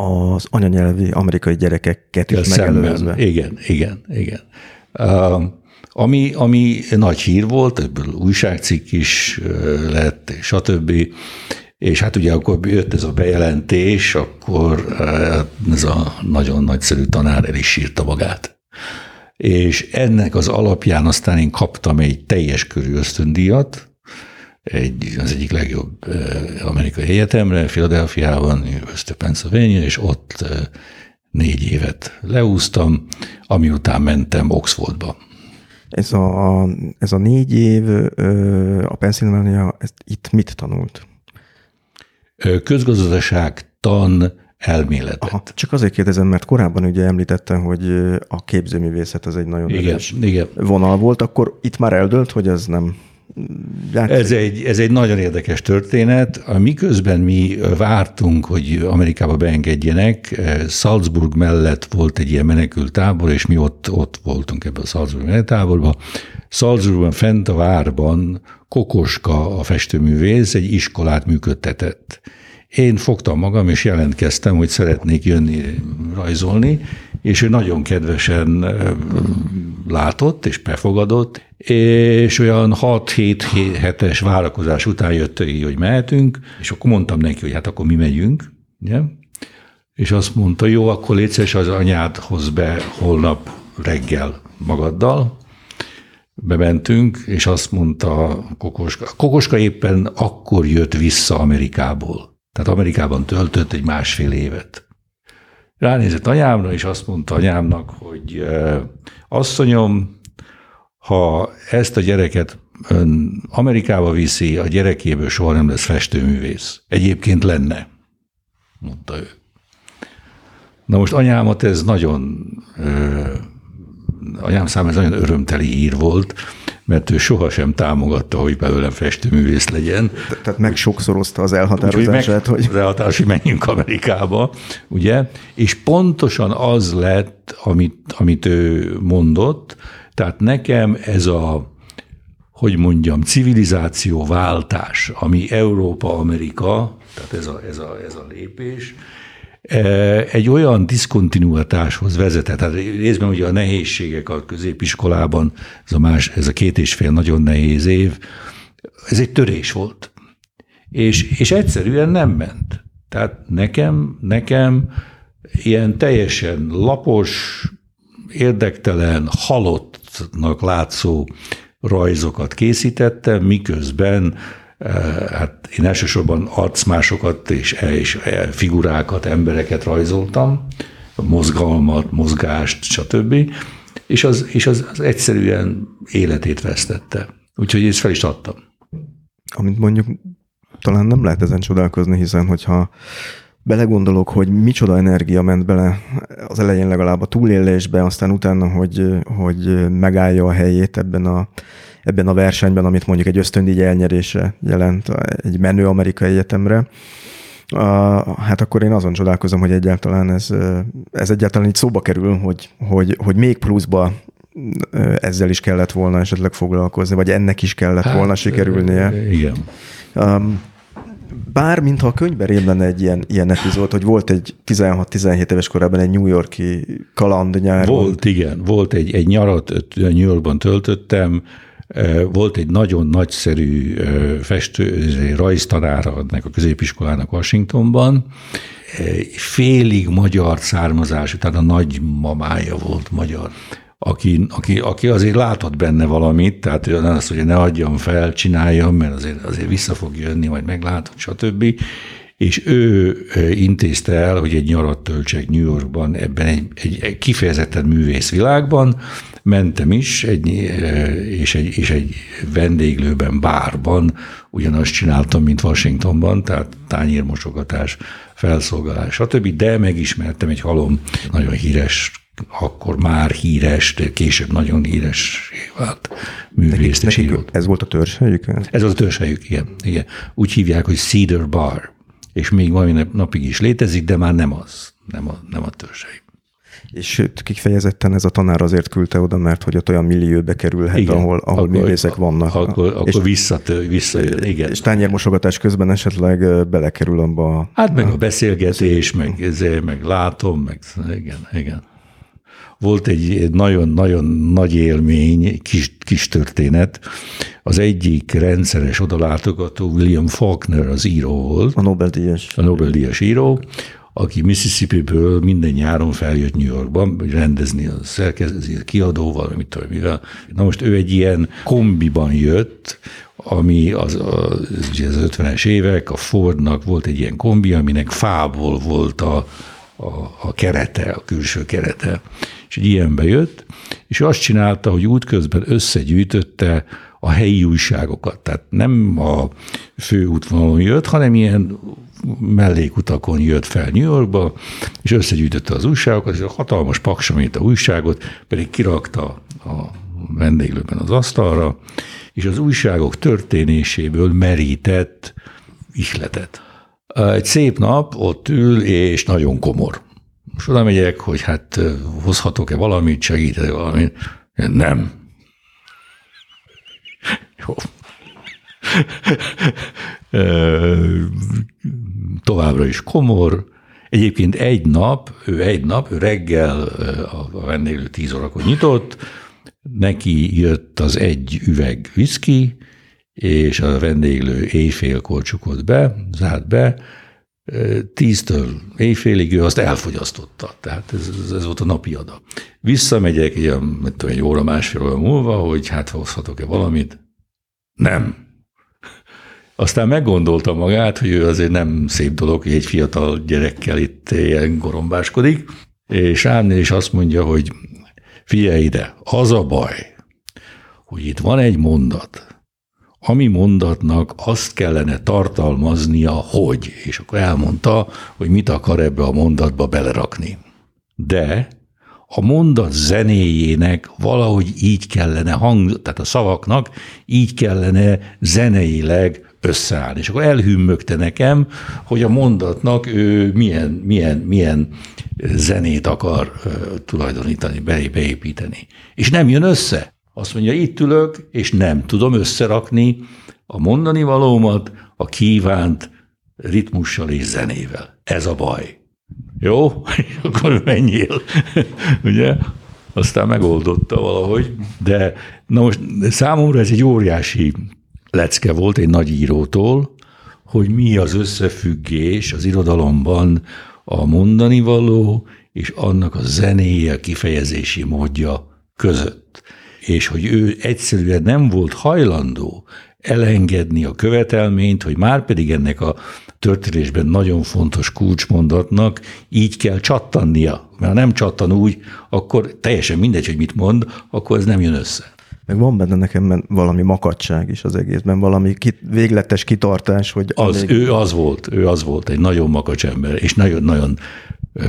az anyanyelvi amerikai gyerekeket is megelőzve. Igen, igen, igen. Uh, ami, ami nagy hír volt, ebből újságcikk is lett, és stb. És hát ugye akkor jött ez a bejelentés, akkor ez a nagyon nagyszerű tanár el is sírta magát. És ennek az alapján aztán én kaptam egy teljes körű ösztöndíjat, egy, az egyik legjobb amerikai egyetemre, Philadelphiában, University of Pennsylvania, és ott négy évet leúztam, ami után mentem Oxfordba. Ez a, ez a négy év a Pennsylvania, ezt itt mit tanult? Közgazdaság tan elméletet. Aha, csak azért kérdezem, mert korábban ugye említette, hogy a képzőművészet az egy nagyon igen, igen. vonal volt, akkor itt már eldőlt, hogy ez nem Ez egy, ez egy nagyon érdekes történet. Miközben mi vártunk, hogy Amerikába beengedjenek, Salzburg mellett volt egy ilyen menekült tábor, és mi ott, ott voltunk ebben a Salzburg menekültáborban. Salzburgban fent a várban Kokoska, a festőművész, egy iskolát működtetett. Én fogtam magam, és jelentkeztem, hogy szeretnék jönni rajzolni, és ő nagyon kedvesen látott és befogadott, és olyan 6-7 hetes várakozás után jött hogy mehetünk, és akkor mondtam neki, hogy hát akkor mi megyünk, ugye? és azt mondta, jó, akkor légy az anyád hoz be holnap reggel magaddal, bementünk, és azt mondta Kokoska. Kokoska éppen akkor jött vissza Amerikából. Tehát Amerikában töltött egy másfél évet. Ránézett anyámra, és azt mondta anyámnak, hogy asszonyom, ha ezt a gyereket ön Amerikába viszi, a gyerekéből soha nem lesz festőművész. Egyébként lenne, mondta ő. Na most anyámat ez nagyon, anyám számára ez nagyon örömteli hír volt, mert ő sohasem támogatta, hogy belőlem festőművész legyen. Tehát meg sokszorozta az elhatározását, hogy... Az elhatározás, hogy menjünk Amerikába, ugye? És pontosan az lett, amit, amit ő mondott, tehát nekem ez a, hogy mondjam, civilizáció váltás, ami Európa-Amerika, tehát ez a, ez, a, ez a lépés, egy olyan diszkontinuitáshoz vezetett. Tehát részben ugye a nehézségek a középiskolában, ez a, más, ez a két és fél nagyon nehéz év, ez egy törés volt. És, és egyszerűen nem ment. Tehát nekem, nekem ilyen teljesen lapos, érdektelen, halottnak látszó rajzokat készítettem, miközben Hát én elsősorban arcmásokat és, és figurákat, embereket rajzoltam, mozgalmat, mozgást, stb. És az, és az, az egyszerűen életét vesztette. Úgyhogy ezt fel is adtam. Amint mondjuk talán nem lehet ezen csodálkozni, hiszen hogyha belegondolok, hogy micsoda energia ment bele az elején legalább a túlélésbe, aztán utána, hogy, hogy megállja a helyét ebben a ebben a versenyben, amit mondjuk egy ösztöndíj elnyerése jelent egy menő amerikai egyetemre, hát akkor én azon csodálkozom, hogy egyáltalán ez, ez egyáltalán így szóba kerül, hogy, hogy, hogy még pluszba ezzel is kellett volna esetleg foglalkozni, vagy ennek is kellett hát, volna sikerülnie. Igen. Um, bár mintha a könyvben lenne egy ilyen, ilyen epizód, hogy volt egy 16-17 éves korában egy New Yorki kaland nyár. Volt, igen. Volt egy, egy nyarat New Yorkban töltöttem, volt egy nagyon nagyszerű festő, rajztanára ennek a középiskolának Washingtonban, félig magyar származású, tehát a nagymamája volt magyar, aki, aki, aki azért látott benne valamit, tehát ő azt, hogy ne adjam fel, csináljam, mert azért, azért vissza fog jönni, majd meglátod, stb. És ő intézte el, hogy egy nyarat töltsek New Yorkban, ebben egy, egy, egy kifejezetten művész világban, mentem is, egy, és, egy, és egy vendéglőben, bárban ugyanazt csináltam, mint Washingtonban, tehát tányérmosogatás, felszolgálás, stb., de megismertem egy halom nagyon híres akkor már híres, de később nagyon híres vált művész Ez volt a törzshelyük? Ez az a törzshelyük, igen, igen. Úgy hívják, hogy Cedar Bar, és még mai napig is létezik, de már nem az, nem a, nem a törzshelyük. És kifejezetten ez a tanár azért küldte oda, mert hogy ott olyan millióbe kerülhet, igen, ahol, ahol akkor, művészek vannak. Akkor, akkor és, visszatő, visszajön, igen. És tányérmosogatás közben esetleg belekerül abba a... Hát meg a beszélgetés, meg, ezért, meg látom, meg igen, igen. Volt egy nagyon-nagyon nagy élmény, kis, kis történet. Az egyik rendszeres odalátogató William Faulkner az író volt. A Nobel-díjas. A Nobel-díjas író aki Mississippi-ből minden nyáron feljött New Yorkban, rendezni a szerkezeti kiadóval, mit tudom, mivel. Na most ő egy ilyen kombiban jött, ami az, az, az 50-es évek, a Fordnak volt egy ilyen kombi, aminek fából volt a, a, a kerete, a külső kerete. És egy ilyenbe jött, és azt csinálta, hogy útközben összegyűjtötte a helyi újságokat. Tehát nem a főútvonalon jött, hanem ilyen mellékutakon jött fel New Yorkba, és összegyűjtötte az újságokat, és a hatalmas paksamét a újságot, pedig kirakta a vendéglőben az asztalra, és az újságok történéséből merített ihletet. Egy szép nap ott ül, és nagyon komor. Most oda megyek, hogy hát hozhatok-e valamit, segítek valamit. Nem. Jó. Továbbra is komor. Egyébként egy nap, ő egy nap, ő reggel a vendéglő tíz órakor nyitott, neki jött az egy üveg viszki, és a vendéglő éjfélkor csukott be, zárt be, tíztől éjfélig ő azt elfogyasztotta. Tehát ez, ez, ez volt a napi ada. Visszamegyek ilyen, mit tudom, egy óra, másfél óra múlva, hogy hát hozhatok-e valamit. Nem. Aztán meggondolta magát, hogy ő azért nem szép dolog, hogy egy fiatal gyerekkel itt ilyen gorombáskodik, és ránéz, és azt mondja, hogy figyelj ide, az a baj, hogy itt van egy mondat, ami mondatnak azt kellene tartalmaznia, hogy, és akkor elmondta, hogy mit akar ebbe a mondatba belerakni. De a mondat zenéjének valahogy így kellene hang, tehát a szavaknak így kellene zeneileg összeállni. És akkor elhümmögte nekem, hogy a mondatnak ő milyen, milyen, milyen zenét akar tulajdonítani, beépíteni. És nem jön össze. Azt mondja, itt ülök, és nem tudom összerakni a mondani valómat a kívánt ritmussal és zenével. Ez a baj. Jó? Akkor menjél. Ugye? Aztán megoldotta valahogy, de na most számomra ez egy óriási lecke volt egy nagy írótól, hogy mi az összefüggés az irodalomban a mondani való és annak a zenéje, kifejezési módja között. És hogy ő egyszerűen nem volt hajlandó elengedni a követelményt, hogy már pedig ennek a történésben nagyon fontos kulcsmondatnak így kell csattannia. Mert ha nem csattan úgy, akkor teljesen mindegy, hogy mit mond, akkor ez nem jön össze. Meg van benne nekem valami makadság is az egészben, valami kit, végletes kitartás, hogy... Az, amíg... Ő az volt, ő az volt, egy nagyon makacs ember, és nagyon-nagyon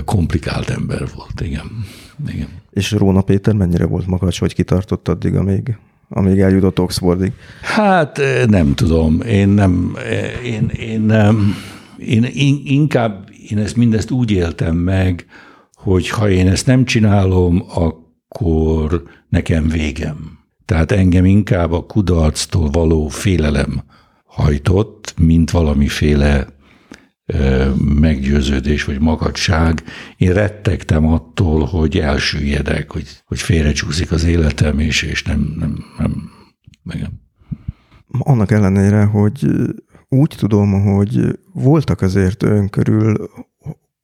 komplikált ember volt, igen. igen. És Róna Péter mennyire volt makacs, hogy kitartott addig, amíg, amíg eljutott Oxfordig? Hát nem tudom, én nem, én, én, nem, én, én inkább én ezt mindezt úgy éltem meg, hogy ha én ezt nem csinálom, akkor nekem végem. Tehát engem inkább a kudarctól való félelem hajtott, mint valamiféle meggyőződés vagy magadság. Én rettegtem attól, hogy elsüllyedek, hogy, hogy félrecsúszik az életem, és, és nem, nem, nem, nem. Annak ellenére, hogy úgy tudom, hogy voltak azért ön körül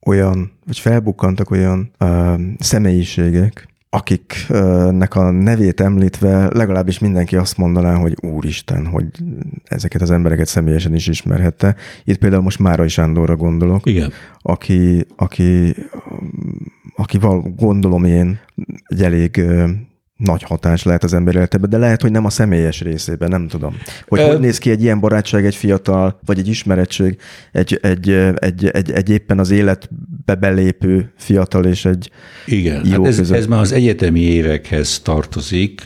olyan, vagy felbukkantak olyan uh, személyiségek, akiknek a nevét említve legalábbis mindenki azt mondaná, hogy úristen, hogy ezeket az embereket személyesen is ismerhette. Itt például most Márai Sándorra gondolok, Igen. aki, aki, aki val, gondolom én egy elég nagy hatás lehet az ember életében, de lehet, hogy nem a személyes részében, nem tudom. Hogy Ö... hogy néz ki egy ilyen barátság, egy fiatal, vagy egy ismerettség, egy, egy, egy, egy, egy éppen az életbe belépő fiatal és egy Igen, hát ez, ez már az egyetemi évekhez tartozik,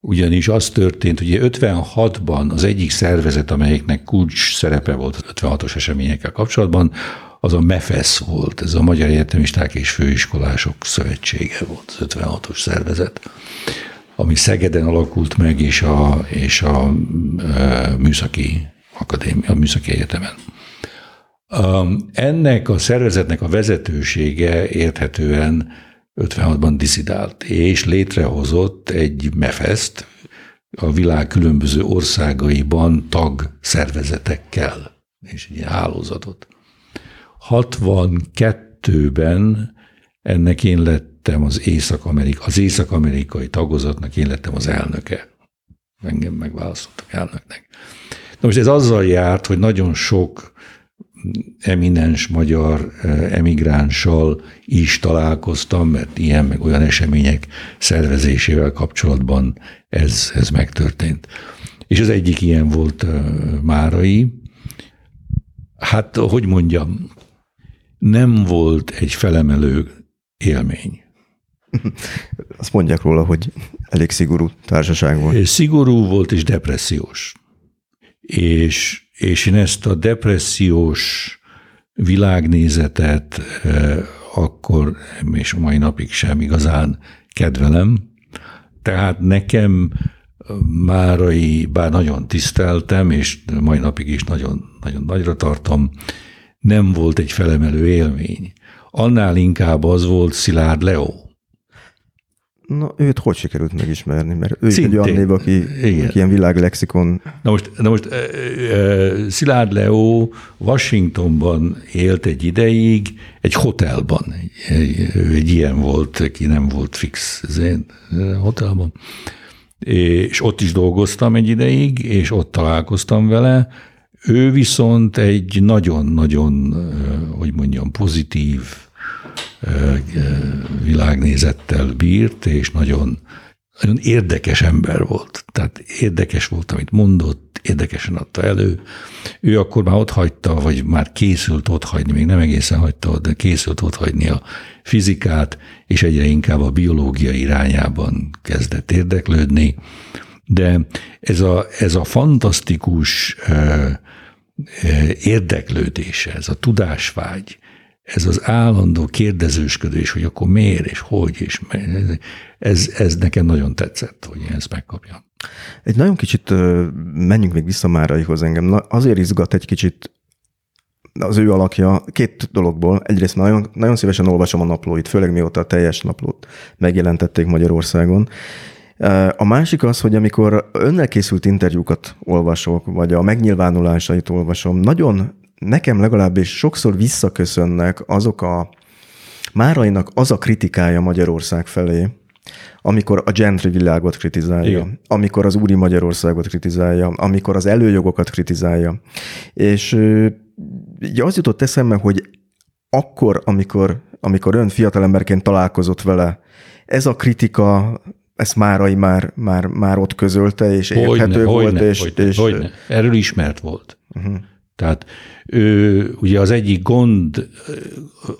ugyanis az történt, hogy 56-ban az egyik szervezet, amelyiknek kulcs szerepe volt az 56-os eseményekkel kapcsolatban, az a MEFESZ volt, ez a Magyar Egyetemisták és Főiskolások Szövetsége volt, az 56-os szervezet, ami Szegeden alakult meg, és a, és a, e, műszaki akadémia, a műszaki egyetemen. Ennek a szervezetnek a vezetősége érthetően 56-ban diszidált, és létrehozott egy MEFESZT, a világ különböző országaiban tag szervezetekkel, és egy hálózatot. 62-ben ennek én lettem az Észak-Amerika, az észak-amerikai tagozatnak én lettem az elnöke. Engem megválasztottak elnöknek. Na most ez azzal járt, hogy nagyon sok eminens magyar eh, emigránssal is találkoztam, mert ilyen meg olyan események szervezésével kapcsolatban ez, ez megtörtént. És az egyik ilyen volt eh, Márai, Hát, hogy mondjam, nem volt egy felemelő élmény. Azt mondják róla, hogy elég szigorú társaság volt. Szigorú volt és depressziós. És, és én ezt a depressziós világnézetet akkor, és mai napig sem igazán kedvelem. Tehát nekem Márai, bár nagyon tiszteltem, és mai napig is nagyon, nagyon nagyra tartom, nem volt egy felemelő élmény. Annál inkább az volt Szilárd Leo. Na, őt hogy sikerült megismerni? Mert ő Szintén. egy olyan név, aki, aki ilyen világlexikon. Na most, na most e, e, Szilárd Leo Washingtonban élt egy ideig, egy hotelban. Egy, egy ilyen volt, aki nem volt fix zén, hotelban. És ott is dolgoztam egy ideig, és ott találkoztam vele. Ő viszont egy nagyon-nagyon, hogy mondjam, pozitív, világnézettel bírt, és nagyon, nagyon érdekes ember volt. Tehát érdekes volt, amit mondott, érdekesen adta elő. Ő akkor már ott hagyta, vagy már készült ott hagyni, még nem egészen hagyta, de készült ott hagyni a fizikát, és egyre inkább a biológia irányában kezdett érdeklődni. De ez a, ez a fantasztikus érdeklődése, ez a tudásvágy, ez az állandó kérdezősködés, hogy akkor miért, és hogy, és ez, ez nekem nagyon tetszett, hogy én ezt megkapjam. Egy nagyon kicsit menjünk még vissza Máraihoz engem. Na, azért izgat egy kicsit az ő alakja két dologból. Egyrészt nagyon, nagyon szívesen olvasom a naplóit, főleg mióta a teljes naplót megjelentették Magyarországon. A másik az, hogy amikor önnel készült interjúkat olvasok, vagy a megnyilvánulásait olvasom, nagyon nekem legalábbis sokszor visszaköszönnek azok a Márainak az a kritikája Magyarország felé, amikor a gentry világot kritizálja, Igen. amikor az úri Magyarországot kritizálja, amikor az előjogokat kritizálja. És ugye az jutott eszembe, hogy akkor, amikor, amikor ön fiatalemberként találkozott vele, ez a kritika, ezt Márai már, már, már ott közölte, és hogyne, érthető hogyne, volt. És, hogyne, és, hogyne. Erről ismert volt. Uh-huh. Tehát ő, ugye az egyik gond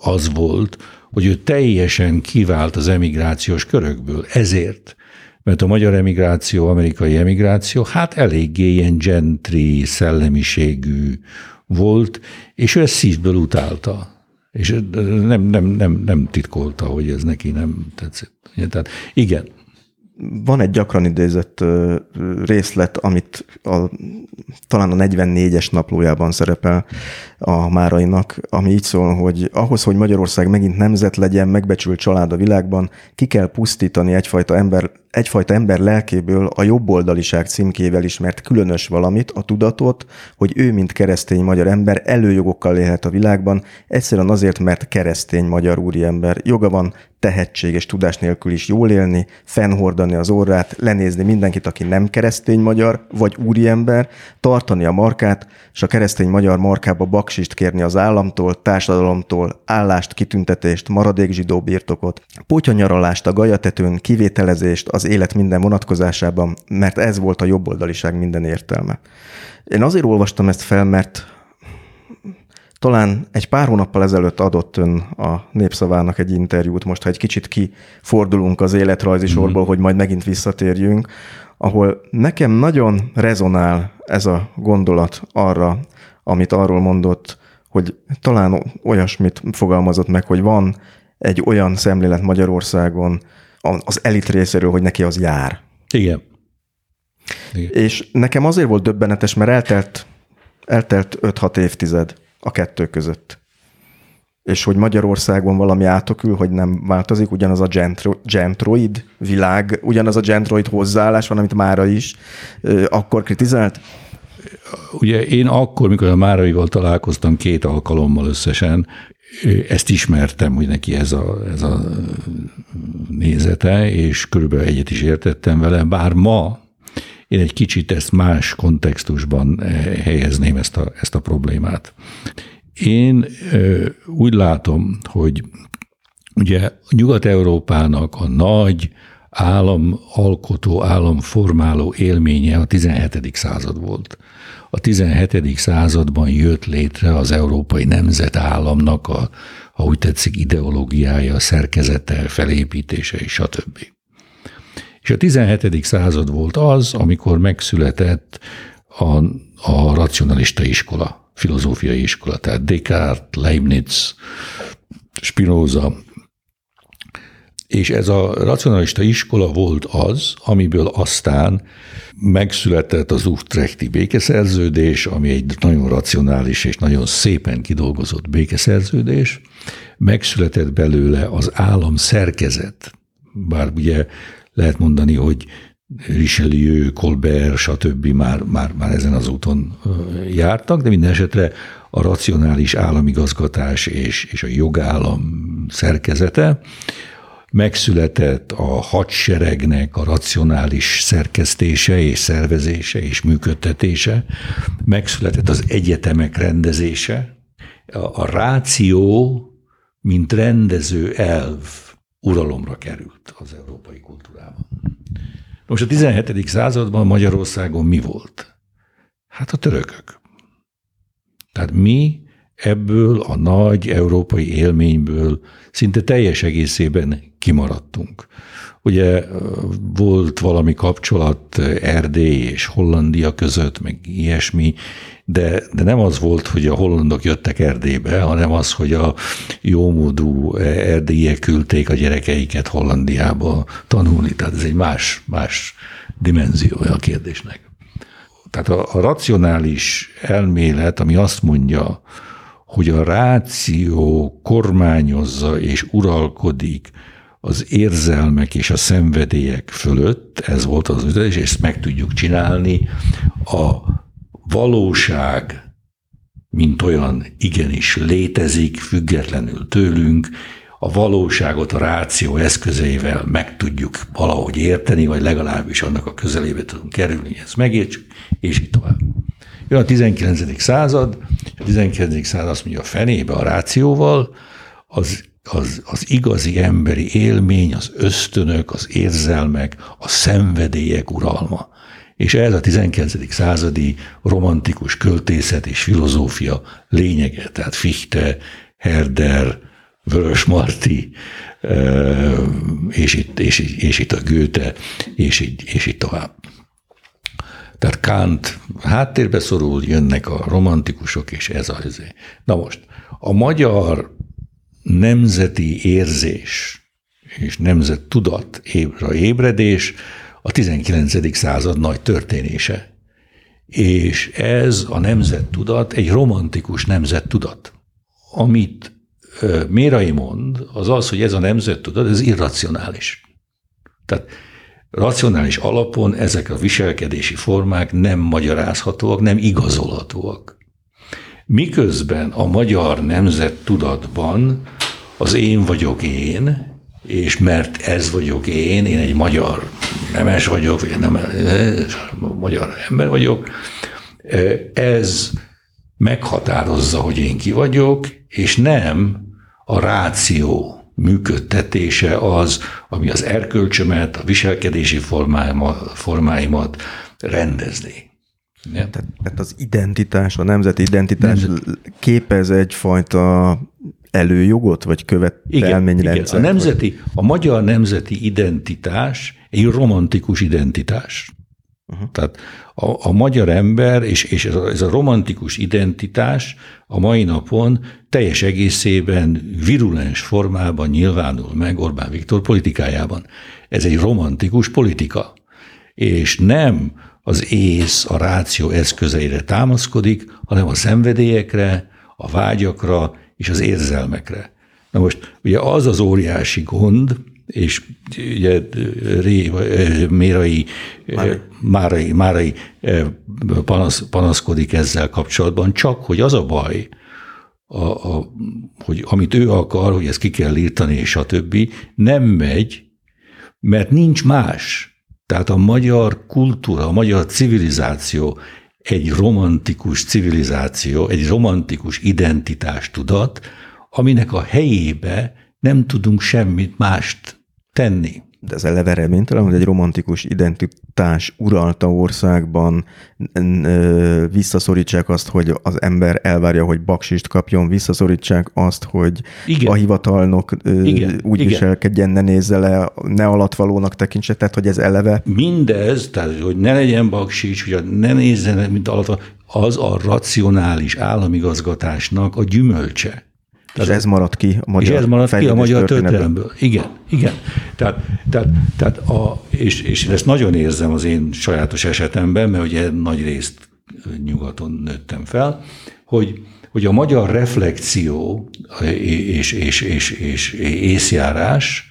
az volt, hogy ő teljesen kivált az emigrációs körökből. Ezért, mert a magyar emigráció, amerikai emigráció, hát eléggé ilyen gentry szellemiségű volt, és ő ezt szívből utálta. És nem, nem, nem, nem titkolta, hogy ez neki nem tetszett. Tehát igen, van egy gyakran idézett részlet, amit a, talán a 44-es naplójában szerepel a Márainak, ami így szól, hogy ahhoz, hogy Magyarország megint nemzet legyen, megbecsült család a világban, ki kell pusztítani egyfajta ember egyfajta ember lelkéből a jobboldaliság címkével ismert különös valamit, a tudatot, hogy ő, mint keresztény magyar ember, előjogokkal élhet a világban, egyszerűen azért, mert keresztény magyar úriember. Joga van tehetség és tudás nélkül is jól élni, fennhordani az orrát, lenézni mindenkit, aki nem keresztény magyar, vagy úriember, tartani a markát, és a keresztény magyar markába baksist kérni az államtól, társadalomtól, állást, kitüntetést, maradék zsidó birtokot, potyanyaralást a gajatetőn, kivételezést, az élet minden vonatkozásában, mert ez volt a jobboldaliság minden értelme. Én azért olvastam ezt fel, mert talán egy pár hónappal ezelőtt adott ön a népszavának egy interjút, most ha egy kicsit kifordulunk az életrajzi mm-hmm. sorból, hogy majd megint visszatérjünk, ahol nekem nagyon rezonál ez a gondolat arra, amit arról mondott, hogy talán olyasmit fogalmazott meg, hogy van egy olyan szemlélet Magyarországon, az elit részéről, hogy neki az jár. Igen. Igen. És nekem azért volt döbbenetes, mert eltelt, eltelt 5-6 évtized a kettő között. És hogy Magyarországon valami átokül, hogy nem változik, ugyanaz a gentro, gentroid világ, ugyanaz a gentroid hozzáállás van, amit Mára is akkor kritizált? Ugye én akkor, mikor a Máraival találkoztam két alkalommal összesen, ezt ismertem, hogy neki ez a, ez a nézete, és körülbelül egyet is értettem vele, bár ma én egy kicsit ezt más kontextusban helyezném ezt a, ezt a problémát. Én úgy látom, hogy ugye Nyugat-Európának a nagy állam alkotó, állam formáló élménye a 17. század volt. A 17. században jött létre az európai nemzetállamnak a, ha úgy tetszik, ideológiája, szerkezete, felépítése és többi. És a 17. század volt az, amikor megszületett a, a racionalista iskola, filozófiai iskola, tehát Descartes, Leibniz, Spinoza, és ez a racionalista iskola volt az, amiből aztán megszületett az Utrechti békeszerződés, ami egy nagyon racionális és nagyon szépen kidolgozott békeszerződés. Megszületett belőle az állam szerkezet, bár ugye lehet mondani, hogy Richelieu, Colbert, stb. Már, már, már ezen az úton jártak, de minden esetre a racionális államigazgatás és, és a jogállam szerkezete, megszületett a hadseregnek a racionális szerkesztése és szervezése és működtetése, megszületett az egyetemek rendezése, a, ráció, mint rendező elv uralomra került az európai kultúrában. Most a 17. században Magyarországon mi volt? Hát a törökök. Tehát mi ebből a nagy európai élményből szinte teljes egészében kimaradtunk. Ugye volt valami kapcsolat Erdély és Hollandia között, meg ilyesmi, de, de nem az volt, hogy a hollandok jöttek Erdélybe, hanem az, hogy a jómódú erdélyek küldték a gyerekeiket Hollandiába tanulni. Tehát ez egy más, más dimenziója a kérdésnek. Tehát a, a racionális elmélet, ami azt mondja, hogy a ráció kormányozza és uralkodik az érzelmek és a szenvedélyek fölött, ez volt az ötlet, és ezt meg tudjuk csinálni. A valóság, mint olyan, igenis létezik, függetlenül tőlünk, a valóságot a ráció eszközeivel meg tudjuk valahogy érteni, vagy legalábbis annak a közelébe tudunk kerülni, ezt megértsük, és így tovább. Jön a 19. század, a 19. század azt mondja, a fenébe a rációval, az, az, az igazi emberi élmény, az ösztönök, az érzelmek, a szenvedélyek uralma. És ez a 19. századi romantikus költészet és filozófia lényege, tehát Fichte, Herder, Vörös Marti, és itt, és, és itt a Goethe, és így, és így tovább. Tehát Kant háttérbe szorul, jönnek a romantikusok, és ez az. Na most, a magyar nemzeti érzés és nemzet tudat ébra ébredés a 19. század nagy történése. És ez a nemzettudat egy romantikus nemzettudat. Amit Mérai mond, az az, hogy ez a nemzettudat, ez irracionális. Tehát racionális alapon ezek a viselkedési formák nem magyarázhatóak, nem igazolhatóak. Miközben a magyar nemzettudatban az én vagyok én, és mert ez vagyok én, én egy magyar nemes vagyok, vagy nem, magyar ember vagyok, ez meghatározza, hogy én ki vagyok, és nem a ráció működtetése az, ami az erkölcsömet, a viselkedési formáimat, formáimat rendezni. Ja. Tehát, tehát az identitás, a nemzeti identitás Nemzet... képez egyfajta előjogot, vagy követelményrendszer? Igen, a, nemzeti, a magyar nemzeti identitás egy romantikus identitás. Uh-huh. Tehát a, a magyar ember és, és ez, a, ez a romantikus identitás a mai napon teljes egészében virulens formában nyilvánul meg Orbán Viktor politikájában. Ez egy romantikus politika, és nem az ész, a ráció eszközeire támaszkodik, hanem a szenvedélyekre, a vágyakra és az érzelmekre. Na most ugye az az óriási gond, és ugye Ré, Mérai, Márai, Márai panasz, panaszkodik ezzel kapcsolatban, csak hogy az a baj, a, a, hogy amit ő akar, hogy ezt ki kell írtani, és a többi, nem megy, mert nincs más. Tehát a magyar kultúra, a magyar civilizáció egy romantikus civilizáció, egy romantikus identitás tudat, aminek a helyébe nem tudunk semmit mást tenni. de ez eleve reménytelen, hogy egy romantikus identitás uralta országban visszaszorítsák azt, hogy az ember elvárja, hogy baksist kapjon, visszaszorítsák azt, hogy igen. a hivatalnok igen. úgy igen. viselkedjen, ne nézze le, ne alatvalónak tekintse, tehát hogy ez eleve. Mindez, tehát hogy ne legyen baksics, hogy ne nézzen, mint alatvaló, az a racionális államigazgatásnak a gyümölcse. És ez maradt ki a magyar És ez maradt ki a magyar történelemből. Igen, igen. Tehát, tehát, tehát a, és, és ezt nagyon érzem az én sajátos esetemben, mert ugye nagy részt nyugaton nőttem fel, hogy, hogy a magyar reflexió és, és, és, és észjárás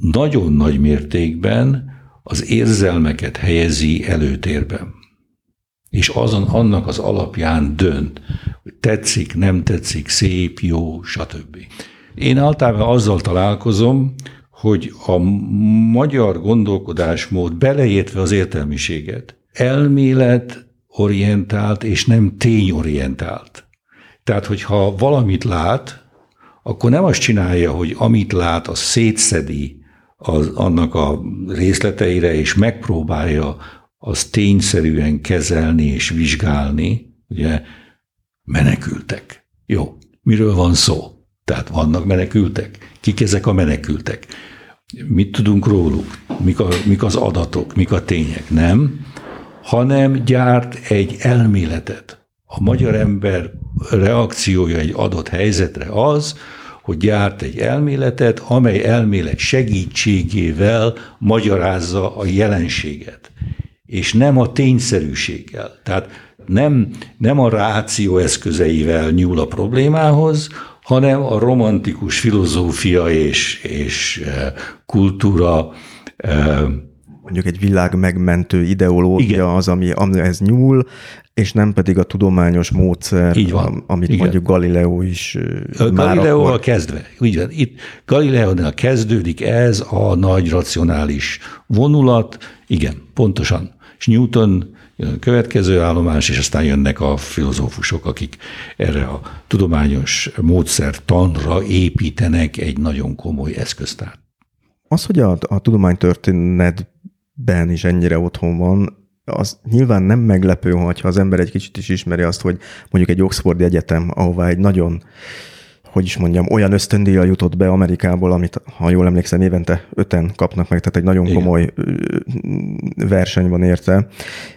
nagyon nagy mértékben az érzelmeket helyezi előtérben és azon annak az alapján dönt, hogy tetszik, nem tetszik, szép, jó, stb. Én általában azzal találkozom, hogy a magyar gondolkodásmód beleértve az értelmiséget, elmélet orientált és nem tényorientált. Tehát, hogyha valamit lát, akkor nem azt csinálja, hogy amit lát, az szétszedi az, annak a részleteire, és megpróbálja az tényszerűen kezelni és vizsgálni, ugye menekültek. Jó, miről van szó? Tehát vannak menekültek. Kik ezek a menekültek? Mit tudunk róluk? Mik, a, mik az adatok? Mik a tények? Nem, hanem gyárt egy elméletet. A magyar ember reakciója egy adott helyzetre az, hogy gyárt egy elméletet, amely elmélet segítségével magyarázza a jelenséget és nem a tényszerűséggel. Tehát nem, nem a ráció eszközeivel nyúl a problémához, hanem a romantikus filozófia és, és eh, kultúra eh, mondjuk egy világ megmentő ideológia Igen. az, ami, ami ez nyúl, és nem pedig a tudományos módszer, Így van. amit Igen. mondjuk Galileo is a már Galileóval akkor... kezdve. Úgy van. Itt Galileónál kezdődik ez a nagy racionális vonulat. Igen, pontosan és Newton jön a következő állomás, és aztán jönnek a filozófusok, akik erre a tudományos módszertanra építenek egy nagyon komoly eszköztárt. Az, hogy a, a tudománytörténetben is ennyire otthon van, az nyilván nem meglepő, ha az ember egy kicsit is ismeri azt, hogy mondjuk egy Oxfordi Egyetem, ahová egy nagyon hogy is mondjam, olyan ösztöndíjjal jutott be Amerikából, amit, ha jól emlékszem, évente öten kapnak meg, tehát egy nagyon Igen. komoly verseny van érte.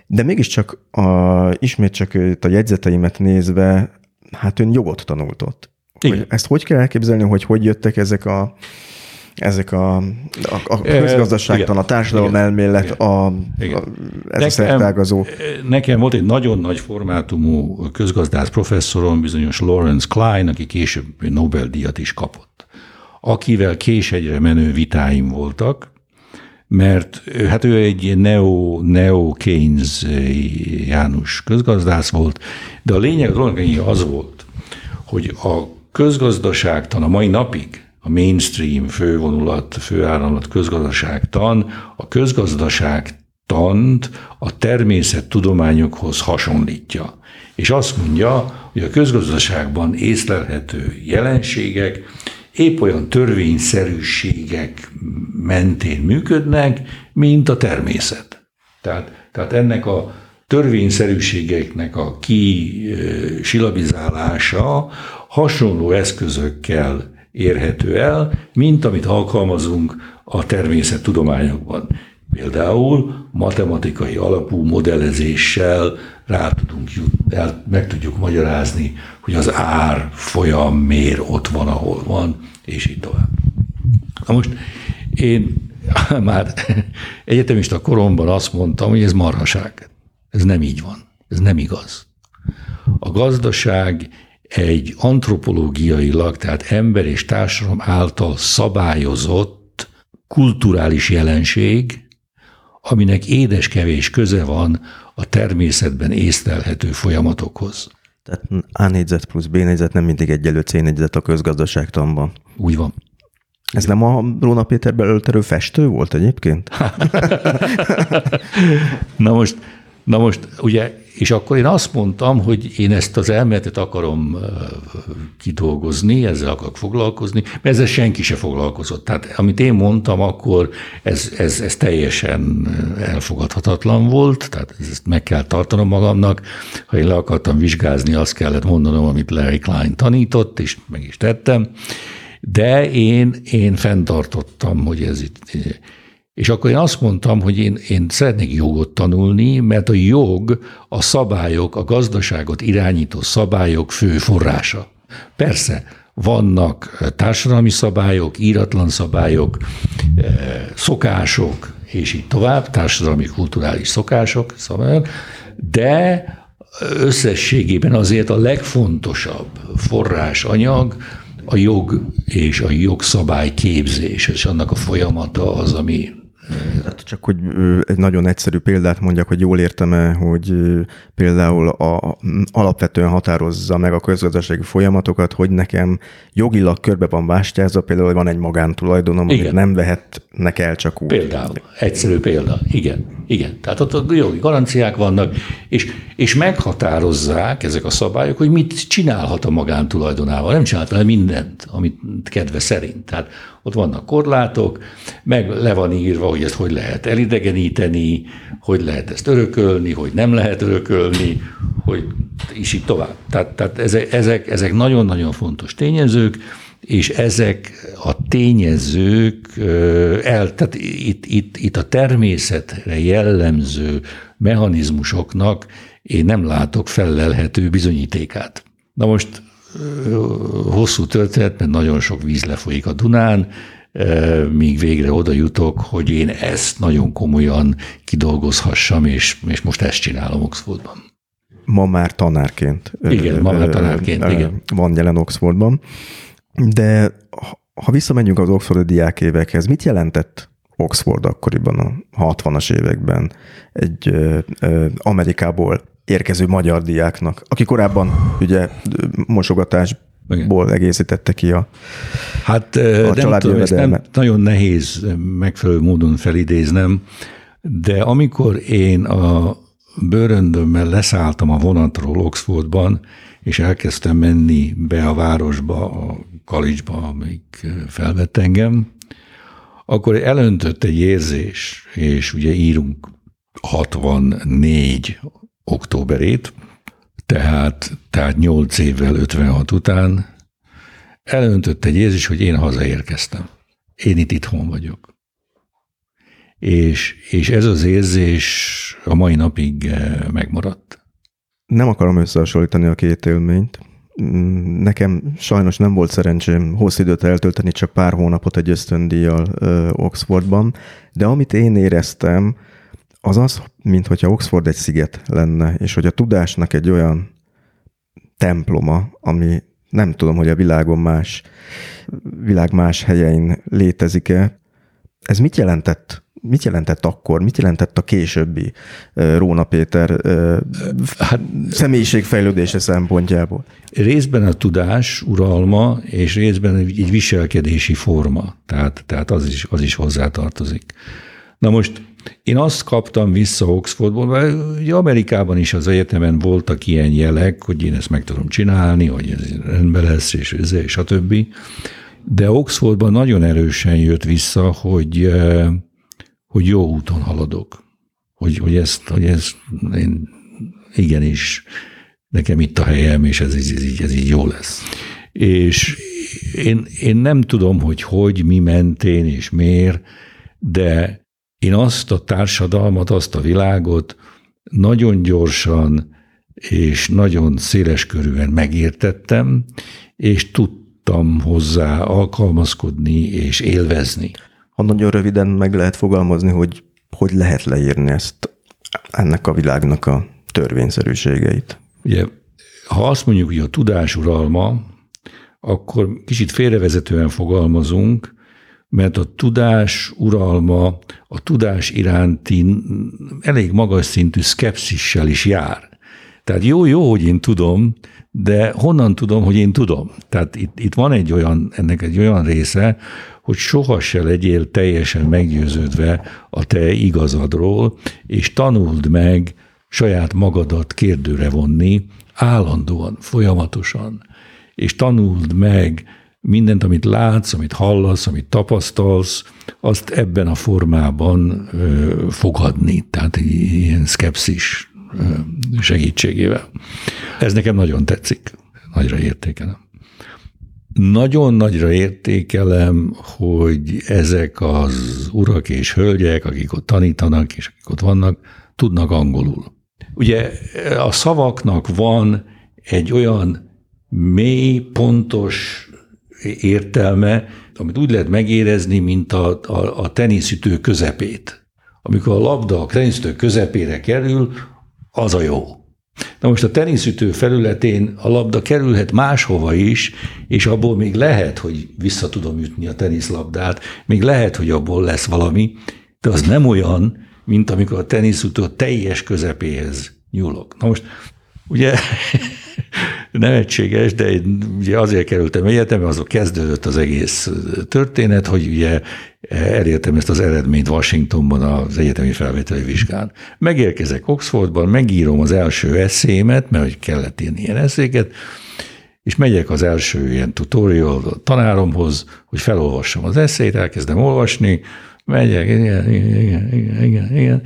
De mégiscsak a, ismét csak a jegyzeteimet nézve, hát ön jogot tanultott. Hogy ezt hogy kell elképzelni, hogy hogy jöttek ezek a ezek a, a, a közgazdaságtan, a társadalom igen, elmélet, igen, a, igen. a, ez nekem, a szertágazó. Nekem volt egy nagyon nagy formátumú közgazdász professzorom, bizonyos Lawrence Klein, aki később Nobel-díjat is kapott, akivel késegyre menő vitáim voltak, mert hát ő egy neo, neo Keynes János közgazdász volt, de a lényeg az volt, hogy a közgazdaságtan a mai napig a mainstream fővonulat, főáramlat közgazdaságtan, a közgazdaságtant a természettudományokhoz hasonlítja. És azt mondja, hogy a közgazdaságban észlelhető jelenségek épp olyan törvényszerűségek mentén működnek, mint a természet. Tehát, tehát ennek a törvényszerűségeknek a kisilabizálása hasonló eszközökkel érhető el, mint amit alkalmazunk a természettudományokban. Például matematikai alapú modellezéssel rá tudunk jut, el, meg tudjuk magyarázni, hogy az ár folyam miért ott van, ahol van, és így tovább. Na most én már egyetemista koromban azt mondtam, hogy ez marhaság. Ez nem így van. Ez nem igaz. A gazdaság egy antropológiailag, tehát ember és társadalom által szabályozott kulturális jelenség, aminek édes-kevés köze van a természetben észlelhető folyamatokhoz. Tehát A négyzet plusz B négyzet nem mindig egyelő C négyzet a közgazdaságtanban. Úgy van. Ez nem a Róna Péter belőlterő festő volt egyébként? na most, na most ugye és akkor én azt mondtam, hogy én ezt az elméletet akarom kidolgozni, ezzel akarok foglalkozni, mert ezzel senki se foglalkozott. Tehát amit én mondtam, akkor ez, ez, ez teljesen elfogadhatatlan volt, tehát ezt meg kell tartanom magamnak. Ha én le akartam vizsgázni, azt kellett mondanom, amit Larry Klein tanított, és meg is tettem. De én, én fenntartottam, hogy ez itt és akkor én azt mondtam, hogy én, én szeretnék jogot tanulni, mert a jog a szabályok, a gazdaságot irányító szabályok fő forrása. Persze, vannak társadalmi szabályok, íratlan szabályok, eh, szokások, és így tovább, társadalmi kulturális szokások, szabályok, de összességében azért a legfontosabb forrásanyag a jog és a jogszabály képzés, és annak a folyamata az, ami Hát csak, hogy egy nagyon egyszerű példát mondjak, hogy jól értem-e, hogy például a, alapvetően határozza meg a közgazdasági folyamatokat, hogy nekem jogilag körbe van vástyázva, például, van egy magántulajdonom, amit nem vehetnek el csak úgy. Például, egyszerű példa, igen, igen. Tehát ott a jogi garanciák vannak, és, és meghatározzák ezek a szabályok, hogy mit csinálhat a magántulajdonával. Nem csinálhat vele mindent, amit kedve szerint. Tehát ott vannak korlátok, meg le van írva, hogy ezt hogy lehet elidegeníteni, hogy lehet ezt örökölni, hogy nem lehet örökölni, hogy és így tovább. Tehát, tehát ezek, ezek nagyon-nagyon fontos tényezők, és ezek a tényezők, el, tehát itt, itt, itt a természetre jellemző mechanizmusoknak én nem látok felelhető bizonyítékát. Na most hosszú történet, mert nagyon sok víz lefolyik a Dunán, míg végre oda jutok, hogy én ezt nagyon komolyan kidolgozhassam, és, és most ezt csinálom Oxfordban. Ma már tanárként. Igen, ma már tanárként, igen. Van jelen Oxfordban. De ha visszamegyünk az Oxfordi diákévekhez, mit jelentett Oxford akkoriban a 60-as években egy ö, ö, Amerikából érkező magyar diáknak, aki korábban ugye mosogatásból egészítette ki a, hát, a nem tudom, ezt nem nagyon nehéz megfelelő módon felidéznem, de amikor én a bőröndömmel leszálltam a vonatról Oxfordban, és elkezdtem menni be a városba, a college amelyik felvett engem, akkor elöntött egy érzés, és ugye írunk 64 októberét, tehát, tehát 8 évvel 56 után elöntött egy érzés, hogy én hazaérkeztem. Én itt itthon vagyok. És, és ez az érzés a mai napig eh, megmaradt. Nem akarom összehasonlítani a két élményt. Nekem sajnos nem volt szerencsém hosszú időt eltölteni, csak pár hónapot egy ösztöndíjjal Oxfordban, de amit én éreztem, az az, mint hogyha Oxford egy sziget lenne, és hogy a tudásnak egy olyan temploma, ami nem tudom, hogy a világon más, világ más helyein létezik-e. Ez mit jelentett? Mit jelentett akkor? Mit jelentett a későbbi Róna Péter hát, személyiségfejlődése szempontjából? Részben a tudás uralma, és részben egy viselkedési forma. Tehát, tehát az, is, az is hozzátartozik. Na most én azt kaptam vissza Oxfordból, mert ugye Amerikában is az egyetemen voltak ilyen jelek, hogy én ezt meg tudom csinálni, hogy ez rendben lesz, és, és a többi. De Oxfordban nagyon erősen jött vissza, hogy, eh, hogy jó úton haladok. Hogy, hogy ezt, hogy ezt én igenis nekem itt a helyem, és ez, ez, ez, ez így jó lesz. És én, én nem tudom, hogy hogy, mi mentén és miért, de én azt a társadalmat, azt a világot nagyon gyorsan és nagyon széles körűen megértettem, és tudtam hozzá alkalmazkodni és élvezni. Ha nagyon röviden meg lehet fogalmazni, hogy hogy lehet leírni ezt ennek a világnak a törvényszerűségeit? Ugye, ha azt mondjuk, hogy a tudás uralma, akkor kicsit félrevezetően fogalmazunk, mert a tudás uralma a tudás iránti elég magas szintű szkepszissel is jár. Tehát jó, jó, hogy én tudom, de honnan tudom, hogy én tudom? Tehát itt, itt van egy olyan, ennek egy olyan része, hogy soha se legyél teljesen meggyőződve a te igazadról, és tanuld meg saját magadat kérdőre vonni, állandóan, folyamatosan, és tanuld meg mindent, amit látsz, amit hallasz, amit tapasztalsz, azt ebben a formában ö, fogadni, tehát ilyen szkepszis segítségével. Ez nekem nagyon tetszik, nagyra értékelem. Nagyon nagyra értékelem, hogy ezek az urak és hölgyek, akik ott tanítanak, és akik ott vannak, tudnak angolul. Ugye a szavaknak van egy olyan mély, pontos értelme, amit úgy lehet megérezni, mint a, a, a teniszütő közepét. Amikor a labda a teniszütő közepére kerül, az a jó. Na most a teniszütő felületén a labda kerülhet máshova is, és abból még lehet, hogy vissza tudom ütni a teniszlabdát, még lehet, hogy abból lesz valami, de az nem olyan, mint amikor a teniszütő teljes közepéhez nyúlok. Na most ugye nevetséges, de én ugye azért kerültem egyetembe, azok kezdődött az egész történet, hogy ugye elértem ezt az eredményt Washingtonban az egyetemi felvételi vizsgán. Megérkezek Oxfordban, megírom az első eszémet, mert hogy kellett írni ilyen eszéket, és megyek az első ilyen tutorial a tanáromhoz, hogy felolvassam az eszét, elkezdem olvasni, megyek, igen, igen, igen, igen, igen,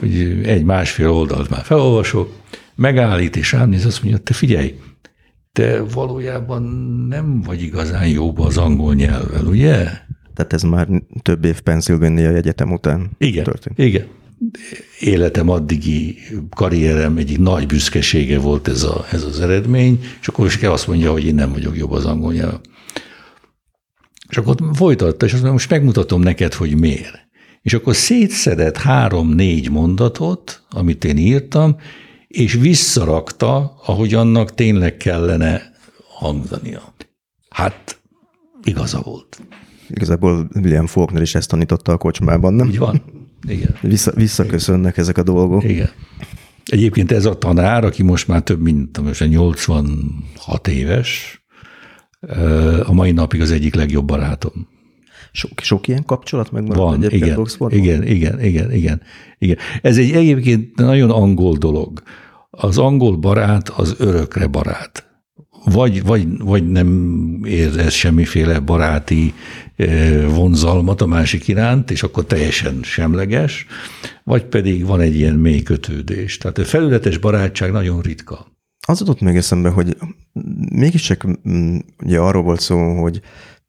hogy egy másfél oldalt már felolvasok, megállít és rám néz, azt mondja, te figyelj, te valójában nem vagy igazán jóba az angol nyelvvel, ugye? Tehát ez már több év Pennsylvania egyetem után igen, történt. Igen, életem addigi karrierem egyik nagy büszkesége volt ez, a, ez az eredmény, és akkor is kell azt mondja, hogy én nem vagyok jobb az angol nyelv. És akkor folytatta, és azt mondja, most megmutatom neked, hogy miért. És akkor szétszedett három-négy mondatot, amit én írtam, és visszarakta, ahogy annak tényleg kellene hangzania. Hát igaza volt. Igazából William Faulkner is ezt tanította a kocsmában, nem? Úgy van. Igen. Vissza, visszaköszönnek ezek a dolgok. Igen. Egyébként ez a tanár, aki most már több mint most 86 éves, a mai napig az egyik legjobb barátom. Sok, sok ilyen kapcsolat megmaradt Van, igen, igen, igen, igen, igen, igen. Ez egy egyébként nagyon angol dolog. Az angol barát az örökre barát. Vagy, vagy, vagy nem érez semmiféle baráti vonzalmat a másik iránt, és akkor teljesen semleges, vagy pedig van egy ilyen mély kötődés. Tehát a felületes barátság nagyon ritka. Az adott meg eszembe, hogy mégiscsak mm, ugye arról volt szó, hogy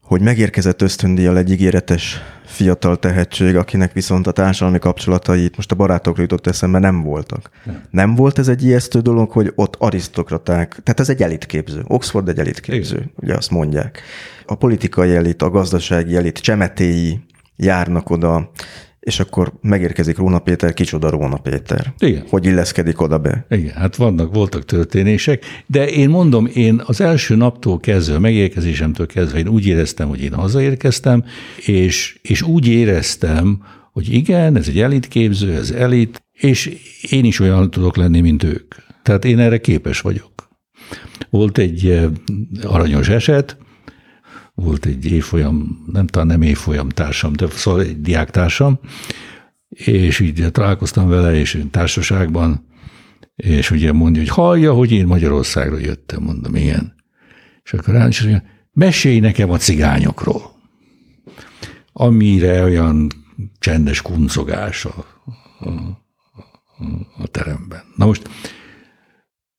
hogy megérkezett ösztöndíjjal egy ígéretes fiatal tehetség, akinek viszont a társadalmi kapcsolatai most a barátokra jutott eszembe nem voltak. Nem. nem volt ez egy ijesztő dolog, hogy ott arisztokraták, tehát ez egy elitképző. Oxford egy elitképző, Igen. ugye azt mondják. A politikai elit, a gazdasági elit, csemetéi járnak oda, és akkor megérkezik Róna Péter, kicsoda Róna Péter. Igen. Hogy illeszkedik oda be. Igen, hát vannak, voltak történések, de én mondom, én az első naptól kezdve, megérkezésemtől kezdve én úgy éreztem, hogy én hazaérkeztem, és, és úgy éreztem, hogy igen, ez egy elitképző, ez elit, és én is olyan tudok lenni, mint ők. Tehát én erre képes vagyok. Volt egy eh, aranyos eset, volt egy évfolyam, nem talán nem évfolyam társam, de szóval egy diáktársam, és így találkoztam vele, és társaságban, és ugye mondja, hogy hallja, hogy én Magyarországra jöttem, mondom, igen. És akkor rá is mondja, mesélj nekem a cigányokról. Amire olyan csendes kuncogás a, a, a teremben. Na most,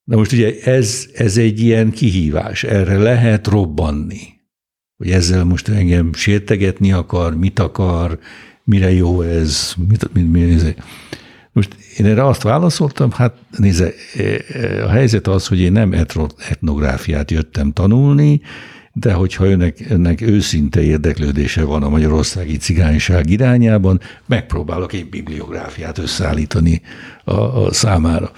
na most ugye ez, ez egy ilyen kihívás, erre lehet robbanni hogy ezzel most engem sértegetni akar, mit akar, mire jó ez, mit, mit, mit, mit. Most én erre azt válaszoltam, hát nézze, a helyzet az, hogy én nem etnográfiát jöttem tanulni, de hogyha önnek, önnek őszinte érdeklődése van a magyarországi cigányság irányában, megpróbálok egy bibliográfiát összeállítani a, a számára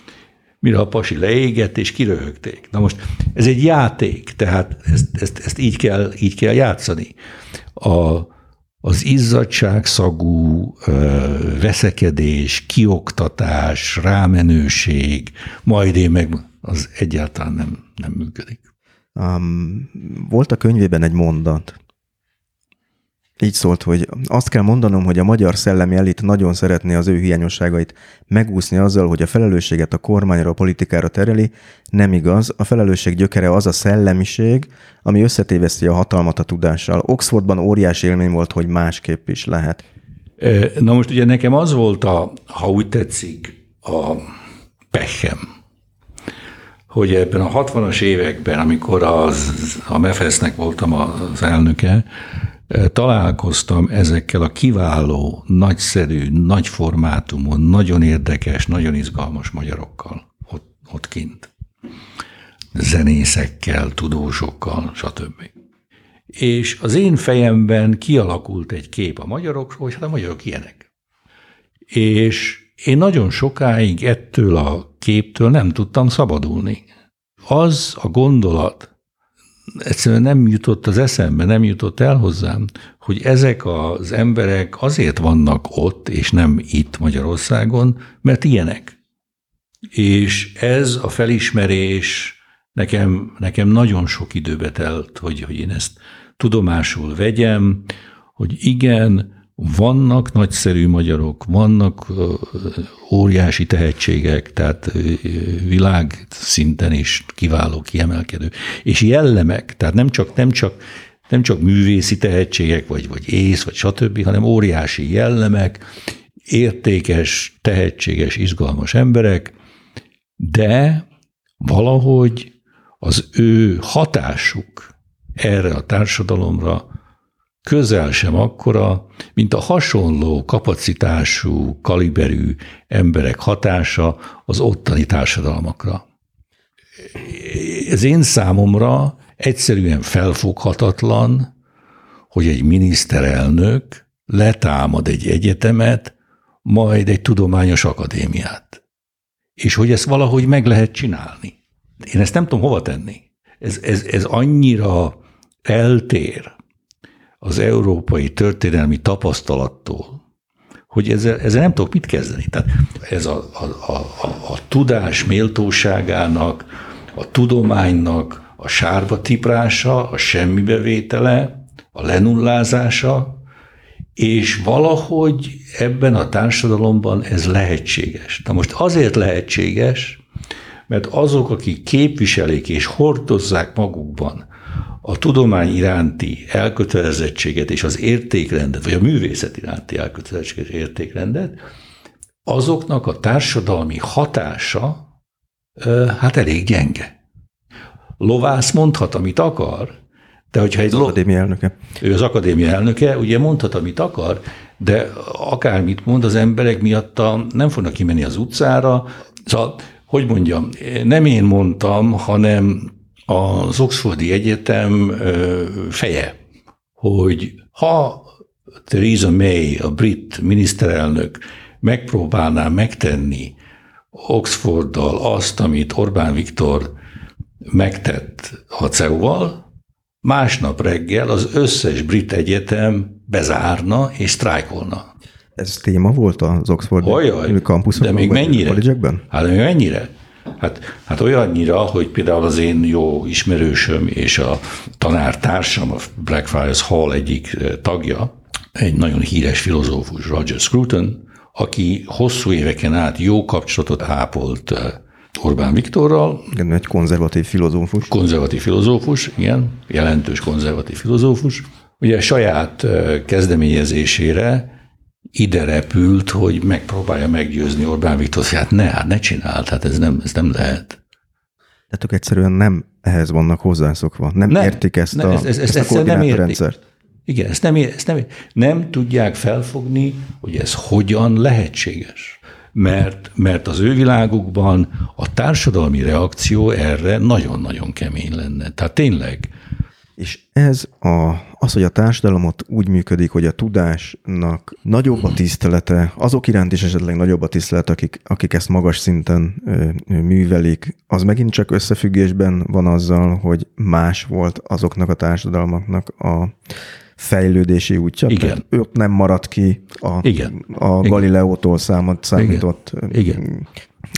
mire a pasi leégett, és kiröhögték. Na most ez egy játék, tehát ezt, ezt, ezt így, kell, így kell játszani. A, az izzadságszagú veszekedés, kioktatás, rámenőség, majd én meg az egyáltalán nem, nem működik. Um, volt a könyvében egy mondat, így szólt, hogy azt kell mondanom, hogy a magyar szellemi elit nagyon szeretné az ő hiányosságait megúszni azzal, hogy a felelősséget a kormányra, a politikára tereli. Nem igaz, a felelősség gyökere az a szellemiség, ami összetéveszti a hatalmat a tudással. Oxfordban óriási élmény volt, hogy másképp is lehet. Na most ugye nekem az volt a, ha úgy tetszik, a pechem, hogy ebben a 60-as években, amikor az, a MEFESZ-nek voltam az elnöke, találkoztam ezekkel a kiváló, nagyszerű, nagy formátumon, nagyon érdekes, nagyon izgalmas magyarokkal ott, ott kint. Zenészekkel, tudósokkal, stb. És az én fejemben kialakult egy kép a magyarokról, hogy hát a magyarok ilyenek. És én nagyon sokáig ettől a képtől nem tudtam szabadulni. Az a gondolat, egyszerűen nem jutott az eszembe, nem jutott el hozzám, hogy ezek az emberek azért vannak ott, és nem itt Magyarországon, mert ilyenek. És ez a felismerés nekem, nekem nagyon sok időbe telt, hogy, hogy én ezt tudomásul vegyem, hogy igen, vannak nagyszerű magyarok, vannak óriási tehetségek, tehát világ szinten is kiváló, kiemelkedő. És jellemek, tehát nem csak, nem csak, nem csak művészi tehetségek, vagy, vagy ész, vagy stb., hanem óriási jellemek, értékes, tehetséges, izgalmas emberek, de valahogy az ő hatásuk erre a társadalomra közel sem akkora, mint a hasonló kapacitású, kaliberű emberek hatása az ottani társadalmakra. Ez én számomra egyszerűen felfoghatatlan, hogy egy miniszterelnök letámad egy egyetemet, majd egy tudományos akadémiát. És hogy ezt valahogy meg lehet csinálni. Én ezt nem tudom hova tenni. Ez, ez, ez annyira eltér az európai történelmi tapasztalattól, hogy ezzel, ezzel nem tudok mit kezdeni. Tehát ez a, a, a, a, a tudás méltóságának, a tudománynak a sárba tiprása, a semmibevétele, a lenullázása, és valahogy ebben a társadalomban ez lehetséges. Na most azért lehetséges, mert azok, akik képviselik és hordozzák magukban a tudomány iránti elkötelezettséget és az értékrendet, vagy a művészet iránti elkötelezettséget és értékrendet, azoknak a társadalmi hatása hát elég gyenge. Lovász mondhat, amit akar, de hogyha egy... Az akadémia elnöke. Ő az akadémia elnöke, ugye mondhat, amit akar, de akármit mond, az emberek miatta nem fognak kimenni az utcára. Szóval, hogy mondjam, nem én mondtam, hanem az Oxfordi Egyetem feje, hogy ha Theresa May, a brit miniszterelnök megpróbálná megtenni Oxforddal azt, amit Orbán Viktor megtett a CEU-val, másnap reggel az összes brit egyetem bezárna és sztrájkolna. Ez téma volt az Oxford kampuszokban? De még mennyire? Hát de még mennyire? Hát, hát olyannyira, hogy például az én jó ismerősöm és a tanártársam, a Blackfriars Hall egyik eh, tagja, egy nagyon híres filozófus, Roger Scruton, aki hosszú éveken át jó kapcsolatot ápolt eh, Orbán Viktorral. Igen, egy konzervatív filozófus. Konzervatív filozófus, igen, jelentős konzervatív filozófus. Ugye saját eh, kezdeményezésére ide repült, hogy megpróbálja meggyőzni Orbán Viktor, hogy hát ne, hát ne csináld, hát ez nem, ez nem lehet. De tök egyszerűen nem ehhez vannak hozzászokva. Nem, nem értik ezt nem, a, ez, ez, ezt a nem értik. Igen, ezt nem, ezt nem, nem tudják felfogni, hogy ez hogyan lehetséges. Mert, mert az ő világukban a társadalmi reakció erre nagyon-nagyon kemény lenne. Tehát tényleg és ez a, az, hogy a társadalomot úgy működik, hogy a tudásnak nagyobb a tisztelete, azok iránt is esetleg nagyobb a tisztelet, akik, akik ezt magas szinten ö, művelik, az megint csak összefüggésben van azzal, hogy más volt azoknak a társadalmaknak a fejlődési útja. Igen. Tehát ott nem maradt ki a, Igen. a Galileótól számot számított Igen.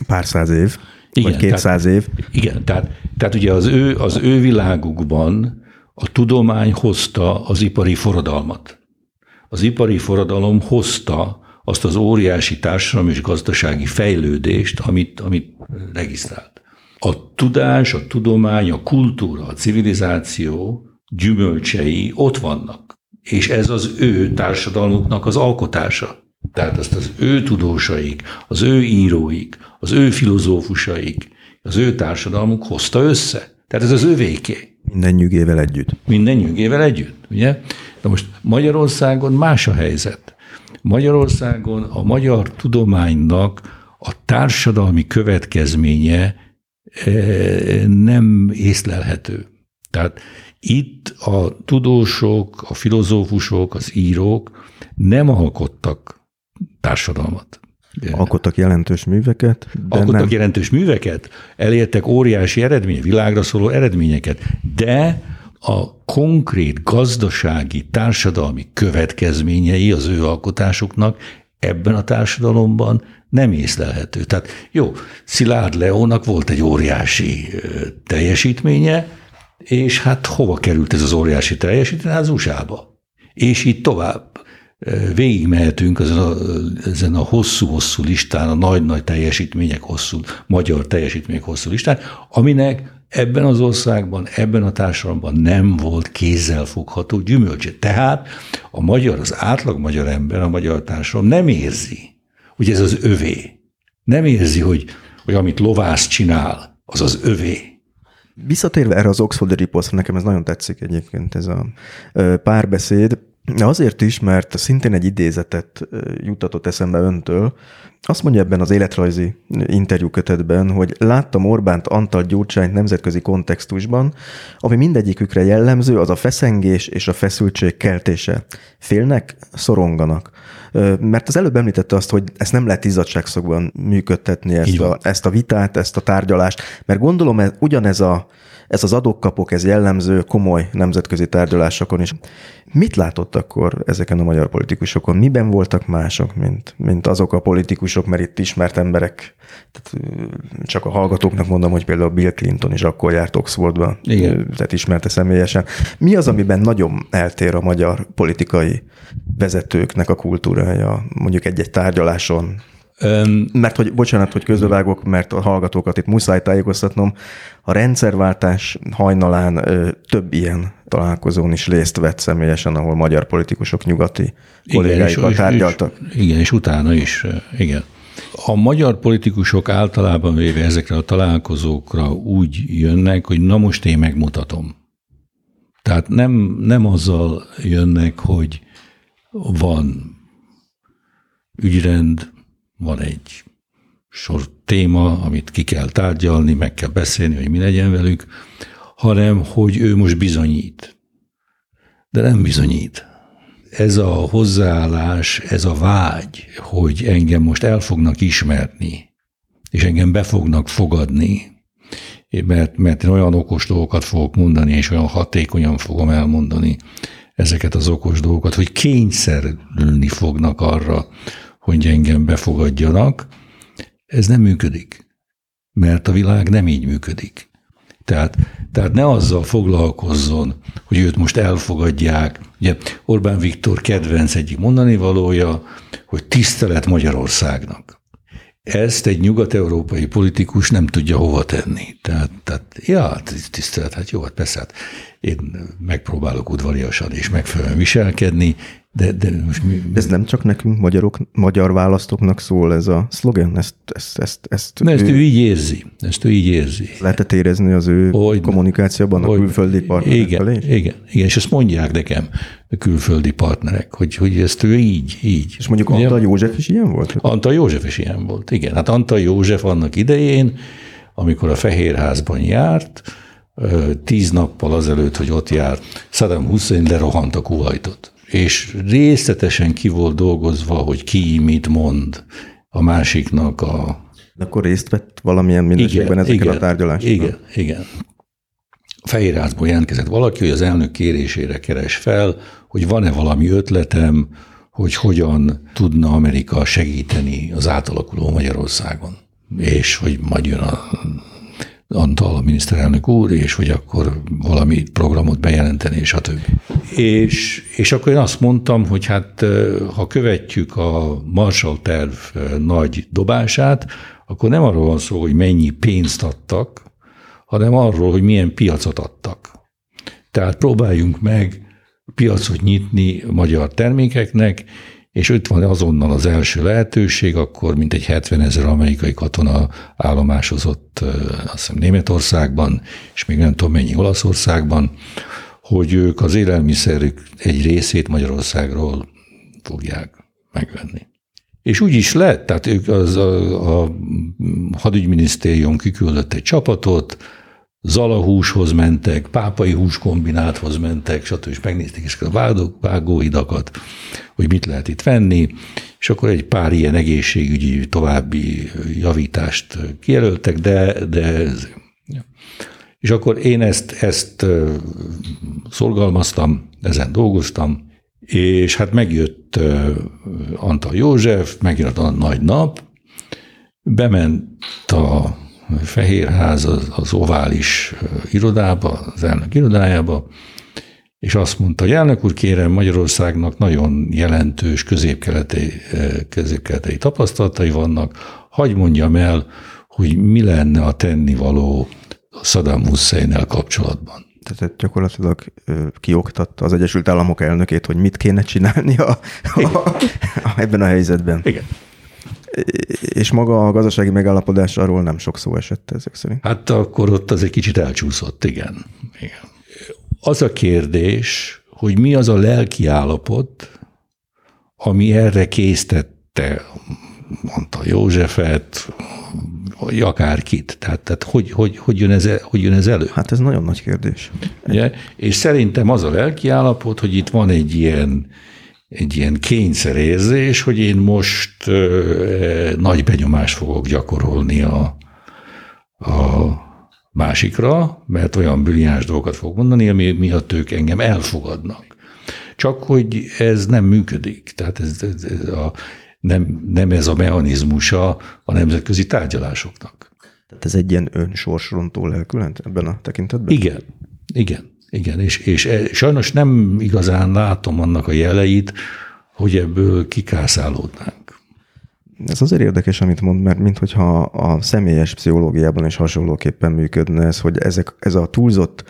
pár száz év. Igen, vagy 200 tehát, év. Igen, tehát, tehát ugye az ő, az ő világukban a tudomány hozta az ipari forradalmat. az ipari forradalom hozta azt az óriási társadalmi és gazdasági fejlődést, amit, amit regisztrált. A tudás, a tudomány, a kultúra, a civilizáció gyümölcsei ott vannak. És ez az ő társadalmuknak az alkotása. Tehát azt az ő tudósaik, az ő íróik, az ő filozófusaik, az ő társadalmuk hozta össze. Tehát ez az övéké. Minden nyugével együtt. Minden nyugével együtt, ugye? De most Magyarországon más a helyzet. Magyarországon a magyar tudománynak a társadalmi következménye eh, nem észlelhető. Tehát itt a tudósok, a filozófusok, az írók nem alkottak társadalmat. Alkottak jelentős műveket, de Alkottak nem... jelentős műveket, elértek óriási eredmény, világra szóló eredményeket, de a konkrét gazdasági, társadalmi következményei az ő alkotásuknak ebben a társadalomban nem észlelhető. Tehát jó, Szilárd Leónak volt egy óriási teljesítménye, és hát hova került ez az óriási teljesítmény? Hát az USA-ba. És így tovább végigmehetünk ezen a, ezen a hosszú-hosszú listán, a nagy-nagy teljesítmények hosszú, magyar teljesítmények hosszú listán, aminek ebben az országban, ebben a társadalomban nem volt kézzel fogható gyümölcse. Tehát a magyar, az átlag magyar ember, a magyar társadalom nem érzi, hogy ez az övé. Nem érzi, hogy, hogy amit lovász csinál, az az övé. Visszatérve erre az Oxford Reportra, nekem ez nagyon tetszik egyébként ez a párbeszéd, Azért is, mert szintén egy idézetet juttatott eszembe öntől. Azt mondja ebben az életrajzi interjúkötetben, hogy láttam Orbánt Antal Gyurcsányt nemzetközi kontextusban, ami mindegyikükre jellemző, az a feszengés és a feszültség keltése. Félnek, szoronganak. Mert az előbb említette azt, hogy ezt nem lehet izzadságszokban működtetni, ezt a, ezt a vitát, ezt a tárgyalást, mert gondolom ez, ugyanez a ez az adókkapok, ez jellemző komoly nemzetközi tárgyalásokon is. Mit látott akkor ezeken a magyar politikusokon? Miben voltak mások, mint, mint azok a politikusok, mert itt ismert emberek, tehát csak a hallgatóknak mondom, hogy például Bill Clinton is akkor járt Oxfordba, Igen. tehát ismerte személyesen. Mi az, amiben nagyon eltér a magyar politikai vezetőknek a kultúrája, mondjuk egy-egy tárgyaláson, Um, mert hogy, bocsánat, hogy közbevágok, mert a hallgatókat itt muszáj tájékoztatnom, a rendszerváltás hajnalán ö, több ilyen találkozón is részt vett személyesen, ahol magyar politikusok nyugati kollégáikkal tárgyaltak. És, igen, és utána is, igen. A magyar politikusok általában véve ezekre a találkozókra úgy jönnek, hogy na most én megmutatom. Tehát nem, nem azzal jönnek, hogy van ügyrend, van egy sor téma, amit ki kell tárgyalni, meg kell beszélni, hogy mi legyen velük, hanem hogy ő most bizonyít. De nem bizonyít. Ez a hozzáállás, ez a vágy, hogy engem most el fognak ismerni, és engem be fognak fogadni, mert, mert én olyan okos dolgokat fogok mondani, és olyan hatékonyan fogom elmondani ezeket az okos dolgokat, hogy kényszerülni fognak arra, hogy engem befogadjanak, ez nem működik. Mert a világ nem így működik. Tehát, tehát ne azzal foglalkozzon, hogy őt most elfogadják. Ugye Orbán Viktor kedvenc egyik mondani valója, hogy tisztelet Magyarországnak. Ezt egy nyugat-európai politikus nem tudja hova tenni. Tehát, tehát ja, tisztelet, hát jó, hát persze, hát én megpróbálok udvariasan és megfelelően viselkedni, de, de most mi, Ez nem csak nekünk, magyarok, magyar választóknak szól ez a szlogen? Ezt, ezt, ezt, ezt, Na, ezt ő, ő így érzi. Ezt ő így érzi. Lehetett érezni az ő hogy, kommunikációban hogy, a külföldi partnerek igen, felé? Igen, igen, és ezt mondják nekem a külföldi partnerek, hogy, hogy ezt ő így, így. És mondjuk Antal József is ilyen volt? Antal József is ilyen volt, igen. Hát Antal József annak idején, amikor a Fehérházban járt, tíz nappal azelőtt, hogy ott járt, Saddam Hussein lerohant a kuhajtot és részletesen ki volt dolgozva, hogy ki mit mond a másiknak a... De akkor részt vett valamilyen minőségben ezeken igen, a tárgyalásokon? Igen, igen. Fehérházból jelentkezett valaki, hogy az elnök kérésére keres fel, hogy van-e valami ötletem, hogy hogyan tudna Amerika segíteni az átalakuló Magyarországon. És hogy majd jön a Antal, a miniszterelnök úr, és hogy akkor valami programot bejelenteni, és a többi. És, és akkor én azt mondtam, hogy hát ha követjük a Marshall terv nagy dobását, akkor nem arról van szó, hogy mennyi pénzt adtak, hanem arról, hogy milyen piacot adtak. Tehát próbáljunk meg piacot nyitni magyar termékeknek, és itt van azonnal az első lehetőség, akkor mint egy 70 ezer amerikai katona állomásozott azt hiszem Németországban, és még nem tudom mennyi Olaszországban, hogy ők az élelmiszerük egy részét Magyarországról fogják megvenni. És úgy is lett, tehát ők az a, a hadügyminisztérium kiküldött egy csapatot, zalahúshoz mentek, pápai húskombináthoz mentek, stb. és megnézték is a vágó, vágóidakat, hogy mit lehet itt venni, és akkor egy pár ilyen egészségügyi további javítást kijelöltek, de, de ez, és akkor én ezt, ezt szorgalmaztam, ezen dolgoztam, és hát megjött Antal József, megjött a nagy nap, bement a Fehérház az, az ovális irodába, az elnök irodájába, és azt mondta, hogy elnök úr, kérem, Magyarországnak nagyon jelentős középkeleti, középkeletei tapasztalatai vannak, hagy mondjam el, hogy mi lenne a tennivaló Saddam hussein kapcsolatban. Tehát gyakorlatilag kioktatta az Egyesült Államok elnökét, hogy mit kéne csinálni a, a, a, ebben a helyzetben. Igen. És maga a gazdasági megállapodás arról nem sok szó esett ezek szerint. Hát akkor ott az egy kicsit elcsúszott, igen. igen. Az a kérdés, hogy mi az a lelki állapot, ami erre késztette, mondta Józsefet, vagy akárkit. Tehát, tehát hogy, hogy, hogy, jön ez, hogy jön ez elő? Hát ez nagyon nagy kérdés. Ugye? És szerintem az a lelki állapot, hogy itt van egy ilyen egy ilyen kényszerérzés, hogy én most ö, nagy benyomást fogok gyakorolni a, a másikra, mert olyan brilliáns dolgokat fog mondani, ami miatt ők engem elfogadnak. Csak hogy ez nem működik. Tehát ez, ez, ez a, nem, nem ez a mechanizmusa a nemzetközi tárgyalásoknak. Tehát ez egy ilyen önsorsrontó lelkület ebben a tekintetben? Igen, igen. Igen, és, és e, sajnos nem igazán látom annak a jeleit, hogy ebből kikászálódnánk. Ez azért érdekes, amit mond, mert minthogyha a személyes pszichológiában is hasonlóképpen működne ez, hogy ezek, ez a túlzott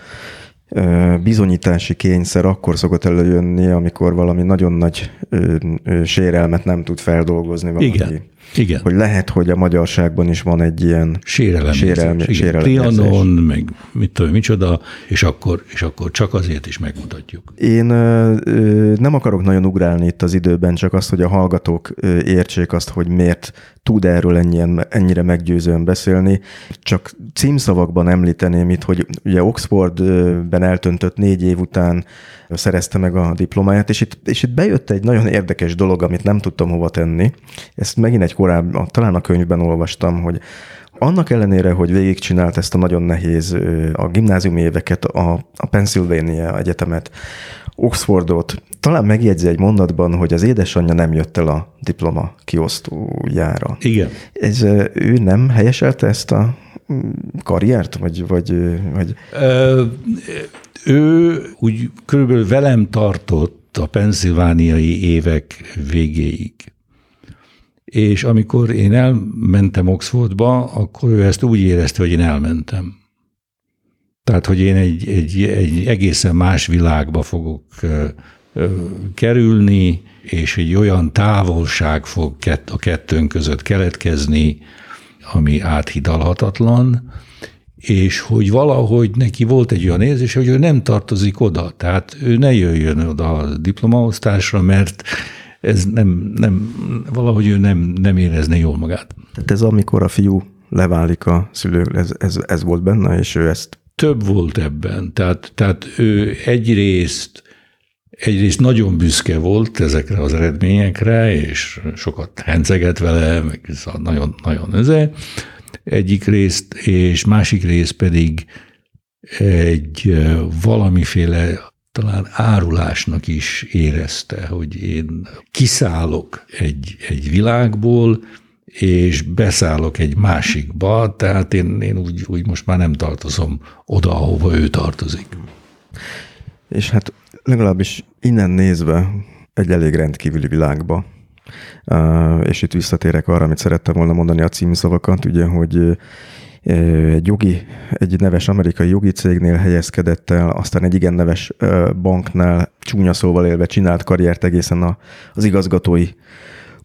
bizonyítási kényszer akkor szokott előjönni, amikor valami nagyon nagy ö, ö, sérelmet nem tud feldolgozni valaki. Igen. Igen. Hogy lehet, hogy a magyarságban is van egy ilyen sérelem, sérelem Trianon, meg mit tudom, micsoda, és akkor, és akkor csak azért is megmutatjuk. Én ö, ö, nem akarok nagyon ugrálni itt az időben, csak azt, hogy a hallgatók ö, értsék azt, hogy miért tud erről ennyien, ennyire meggyőzően beszélni. Csak címszavakban említeném itt, hogy ugye Oxfordben eltöntött négy év után szerezte meg a diplomáját, és itt, és itt bejött egy nagyon érdekes dolog, amit nem tudtam hova tenni. Ezt megint egy korábban, talán a könyvben olvastam, hogy annak ellenére, hogy végigcsinált ezt a nagyon nehéz a gimnáziumi éveket, a, a Pennsylvania Egyetemet, Oxfordot, talán megjegyzi egy mondatban, hogy az édesanyja nem jött el a diploma kiosztójára. Igen. Ez, ő nem helyeselte ezt a mm, karriert, vagy... vagy, vagy... Ö, ő úgy körülbelül velem tartott a penszilvániai évek végéig. És amikor én elmentem Oxfordba, akkor ő ezt úgy érezte, hogy én elmentem. Tehát, hogy én egy, egy, egy egészen más világba fogok kerülni, és egy olyan távolság fog a kettőnk között keletkezni, ami áthidalhatatlan, és hogy valahogy neki volt egy olyan érzés, hogy ő nem tartozik oda, tehát ő ne jöjjön oda a diplomaosztásra, mert ez nem, nem, valahogy ő nem, nem érezne jól magát. Tehát ez amikor a fiú leválik a szülő, ez, ez, ez volt benne, és ő ezt... Több volt ebben, tehát, tehát ő egyrészt egyrészt nagyon büszke volt ezekre az eredményekre, és sokat henceget vele, meg nagyon, nagyon öze, egyik részt, és másik rész pedig egy valamiféle talán árulásnak is érezte, hogy én kiszállok egy, egy világból, és beszállok egy másikba, tehát én, én úgy, úgy most már nem tartozom oda, ahova ő tartozik. És hát legalábbis innen nézve egy elég rendkívüli világba. És itt visszatérek arra, amit szerettem volna mondani a címszavakat, ugye, hogy egy jogi, egy neves amerikai jogi cégnél helyezkedett el, aztán egy igen neves banknál csúnya szóval élve csinált karriert egészen a, az igazgatói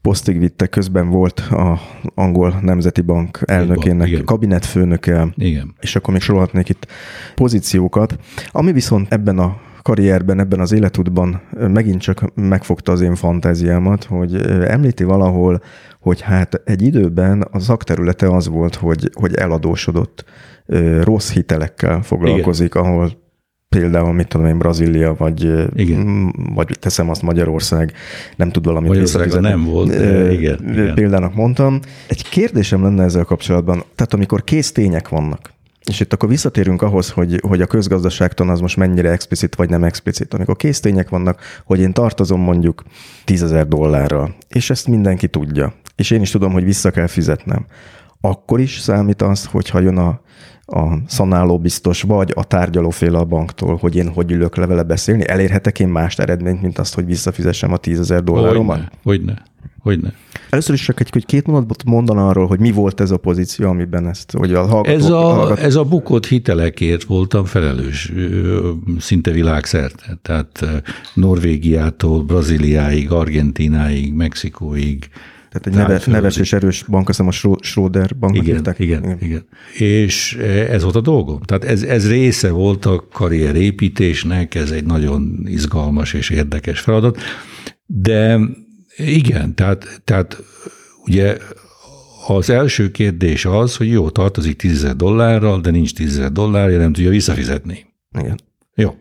posztig vitte, közben volt a angol nemzeti bank elnökének Igen. kabinetfőnöke, Igen. és akkor még sorolhatnék itt pozíciókat. Ami viszont ebben a karrierben, ebben az életútban megint csak megfogta az én fantáziámat, hogy említi valahol, hogy hát egy időben a szakterülete az volt, hogy, hogy eladósodott, rossz hitelekkel foglalkozik, Igen. ahol például, mit tudom én, Brazília, vagy, igen. vagy teszem azt Magyarország, nem tud valamit Magyarországon nem volt, de igen, igen. Példának mondtam. Egy kérdésem lenne ezzel kapcsolatban, tehát amikor kész tények vannak, és itt akkor visszatérünk ahhoz, hogy, hogy a közgazdaságtan az most mennyire explicit vagy nem explicit. Amikor késztények vannak, hogy én tartozom mondjuk tízezer dollárral, és ezt mindenki tudja, és én is tudom, hogy vissza kell fizetnem, akkor is számít az, hogyha jön a, a szanáló biztos, vagy a tárgyalóféle a banktól, hogy én hogy ülök le beszélni, elérhetek én más eredményt, mint azt, hogy visszafizessem a tízezer dolláromat? Hogyne, hogyne. Hogyne. Először is csak egy hogy két mondatot mondana arról, hogy mi volt ez a pozíció, amiben ezt, hogy a hallgatók... Ez a, ez a bukott hitelekért voltam felelős szinte világszerte. Tehát Norvégiától, Brazíliáig, Argentináig, Mexikóig, tehát egy neves, neves és erős bank, azt hiszem a Schroeder banknak igen, hívták. Igen, igen, igen. És ez volt a dolgom. Tehát ez, ez része volt a karrierépítésnek, ez egy nagyon izgalmas és érdekes feladat. De igen, tehát, tehát ugye az első kérdés az, hogy jó, tartozik 10 dollárral, de nincs 10 dollárja, nem tudja visszafizetni. Igen. Jó.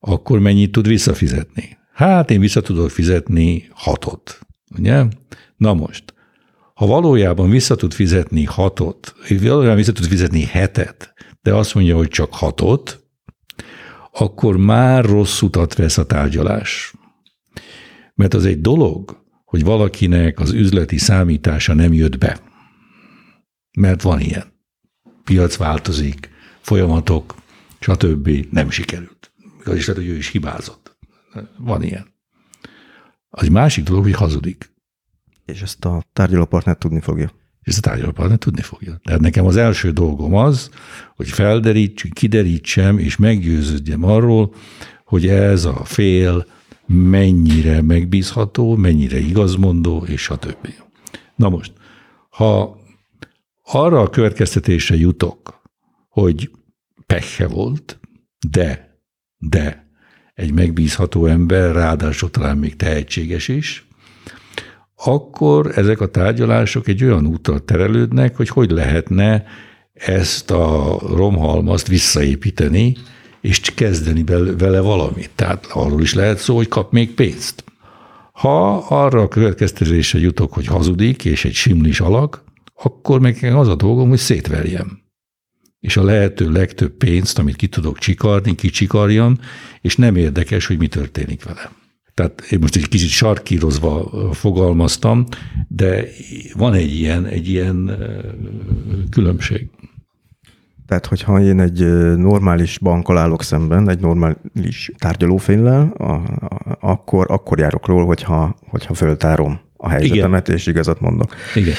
Akkor mennyit tud visszafizetni? Hát én vissza tudok fizetni hatot. Ugye? Na most, ha valójában vissza tud fizetni hatot, valójában vissza tud fizetni hetet, de azt mondja, hogy csak hatot, akkor már rossz utat vesz a tárgyalás. Mert az egy dolog, hogy valakinek az üzleti számítása nem jött be. Mert van ilyen. Piac változik, folyamatok, stb. nem sikerült. Az is lehet, hogy ő is hibázott. Van ilyen. Az egy másik dolog, hogy hazudik. És ezt a tárgyalópartner tudni fogja. És ezt a tárgyalópartner tudni fogja. Tehát nekem az első dolgom az, hogy felderítsük, kiderítsem, és meggyőződjem arról, hogy ez a fél mennyire megbízható, mennyire igazmondó, és a többi. Na most, ha arra a következtetésre jutok, hogy pekhe volt, de, de egy megbízható ember, ráadásul talán még tehetséges is, akkor ezek a tárgyalások egy olyan útra terelődnek, hogy hogy lehetne ezt a romhalmazt visszaépíteni, és kezdeni vele valamit. Tehát arról is lehet szó, hogy kap még pénzt. Ha arra a következtetésre jutok, hogy hazudik, és egy simlis alak, akkor meg az a dolgom, hogy szétverjem és a lehető legtöbb pénzt, amit ki tudok csikarni, kicsikarjam, és nem érdekes, hogy mi történik velem. Tehát én most egy kicsit sarkírozva fogalmaztam, de van egy ilyen, egy ilyen különbség. Tehát, hogyha én egy normális bankkal állok szemben, egy normális tárgyalóféllel, akkor, akkor járok róla, hogyha, hogyha föltárom a helyzetemet, Igen. és igazat mondok. Igen.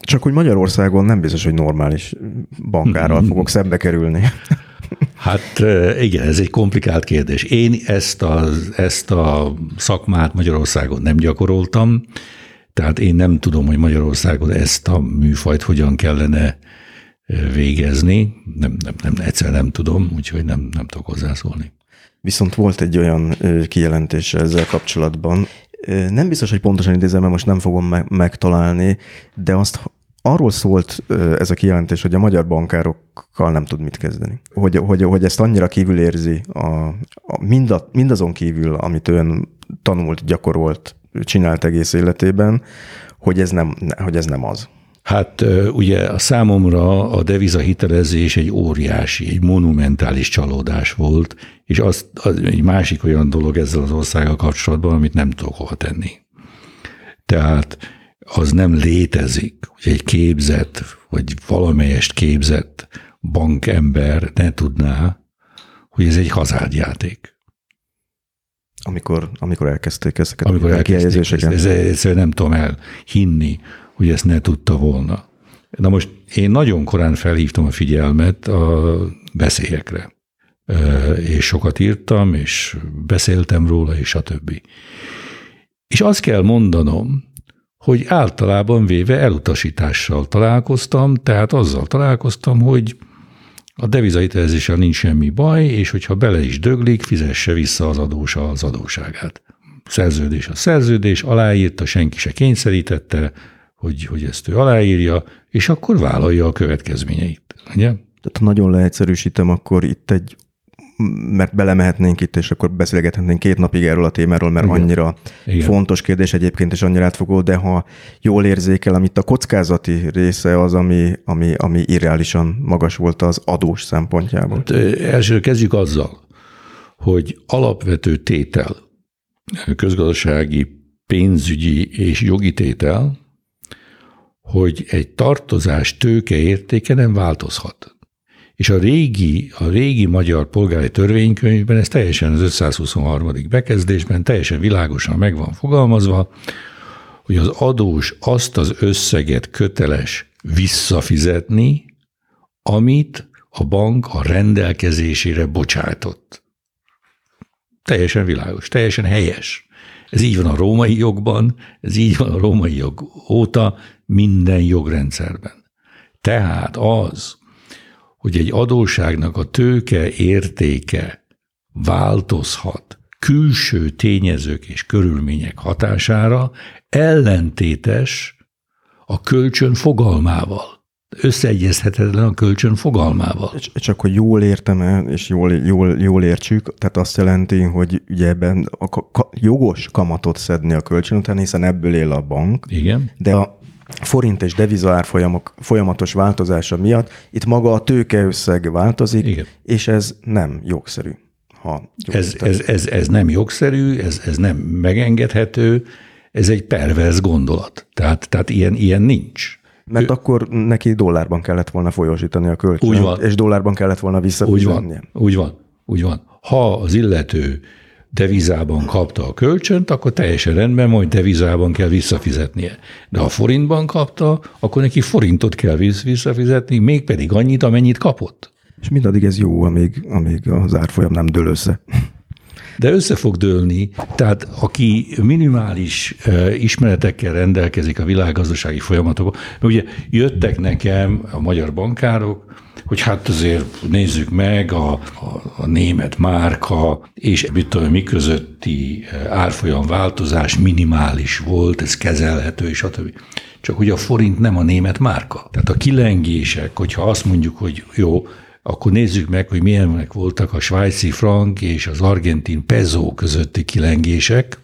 Csak hogy Magyarországon nem biztos, hogy normális bankárral mm-hmm. fogok szembe kerülni. Hát igen, ez egy komplikált kérdés. Én ezt a, ezt a szakmát Magyarországon nem gyakoroltam, tehát én nem tudom, hogy Magyarországon ezt a műfajt hogyan kellene végezni. Nem, nem, nem, egyszer nem tudom, úgyhogy nem, nem tudok hozzászólni. Viszont volt egy olyan kijelentése ezzel kapcsolatban, nem biztos, hogy pontosan idézem, mert most nem fogom megtalálni, de azt arról szólt ez a kijelentés, hogy a magyar bankárokkal nem tud mit kezdeni. Hogy, hogy, hogy ezt annyira kívül érzi, a, a, mind mindazon kívül, amit ön tanult, gyakorolt, csinált egész életében, hogy ez nem, hogy ez nem az. Hát ugye a számomra a deviza hitelezés egy óriási, egy monumentális csalódás volt, és az, az egy másik olyan dolog ezzel az országgal kapcsolatban, amit nem tudok hova tenni. Tehát az nem létezik, hogy egy képzett, vagy valamelyest képzett bankember ne tudná, hogy ez egy hazádjáték. Amikor, amikor elkezdték ezeket amikor a elkezdték, ezt, ez, ez, nem tudom elhinni, hogy ezt ne tudta volna. Na most én nagyon korán felhívtam a figyelmet a beszélyekre, és sokat írtam, és beszéltem róla, és a többi. És azt kell mondanom, hogy általában véve elutasítással találkoztam, tehát azzal találkoztam, hogy a devizahitelezéssel nincs semmi baj, és hogyha bele is döglik, fizesse vissza az adósa az adóságát. Szerződés a szerződés, aláírta, senki se kényszerítette, hogy, hogy ezt ő aláírja, és akkor vállalja a következményeit. Ugye? Tehát ha nagyon leegyszerűsítem, akkor itt egy mert belemehetnénk itt, és akkor beszélgethetnénk két napig erről a témáról, mert Igen. annyira Igen. fontos kérdés egyébként, és annyira átfogó, de ha jól érzékelem, itt a kockázati része az, ami, ami, ami irreálisan magas volt az adós szempontjából. Hát, első kezdjük azzal, hogy alapvető tétel, közgazdasági, pénzügyi és jogi tétel, hogy egy tartozás tőke értéke nem változhat. És a régi, a régi magyar polgári törvénykönyvben ez teljesen az 523. bekezdésben teljesen világosan meg van fogalmazva, hogy az adós azt az összeget köteles visszafizetni, amit a bank a rendelkezésére bocsátott. Teljesen világos, teljesen helyes. Ez így van a római jogban, ez így van a római jog óta minden jogrendszerben. Tehát az, hogy egy adóságnak a tőke értéke változhat külső tényezők és körülmények hatására, ellentétes a kölcsön fogalmával. Összeegyezhetetlen a kölcsön fogalmával. Csak hogy jól értem el, és jól, jól, jól értsük, tehát azt jelenti, hogy ugye ebben a ka- jogos kamatot szedni a kölcsön után, hiszen ebből él a bank. Igen. De a forint és deviza árfolyamok folyamatos változása miatt itt maga a tőkeösszeg változik, Igen. és ez nem jogszerű. Ha ez, ez, ez, ez nem jogszerű, ez, ez nem megengedhető, ez egy perverz gondolat. Tehát, tehát ilyen, ilyen nincs. Mert ő, akkor neki dollárban kellett volna folyosítani a kölcsönt, úgy van. és dollárban kellett volna visszafizetnie. Úgy van, úgy van, úgy van. Ha az illető devizában kapta a kölcsönt, akkor teljesen rendben, majd devizában kell visszafizetnie. De ha forintban kapta, akkor neki forintot kell visszafizetni, mégpedig annyit, amennyit kapott. És mindaddig ez jó, amíg, amíg az árfolyam nem dől össze. De össze fog dőlni, tehát aki minimális ismeretekkel rendelkezik a világgazdasági folyamatokban, ugye jöttek nekem a magyar bankárok, hogy hát azért nézzük meg a, a, a német márka és mit tudom, mi közötti árfolyam változás minimális volt, ez kezelhető, és stb. Csak hogy a forint nem a német márka. Tehát a kilengések, hogyha azt mondjuk, hogy jó, akkor nézzük meg, hogy milyenek voltak a svájci frank és az argentin peso közötti kilengések,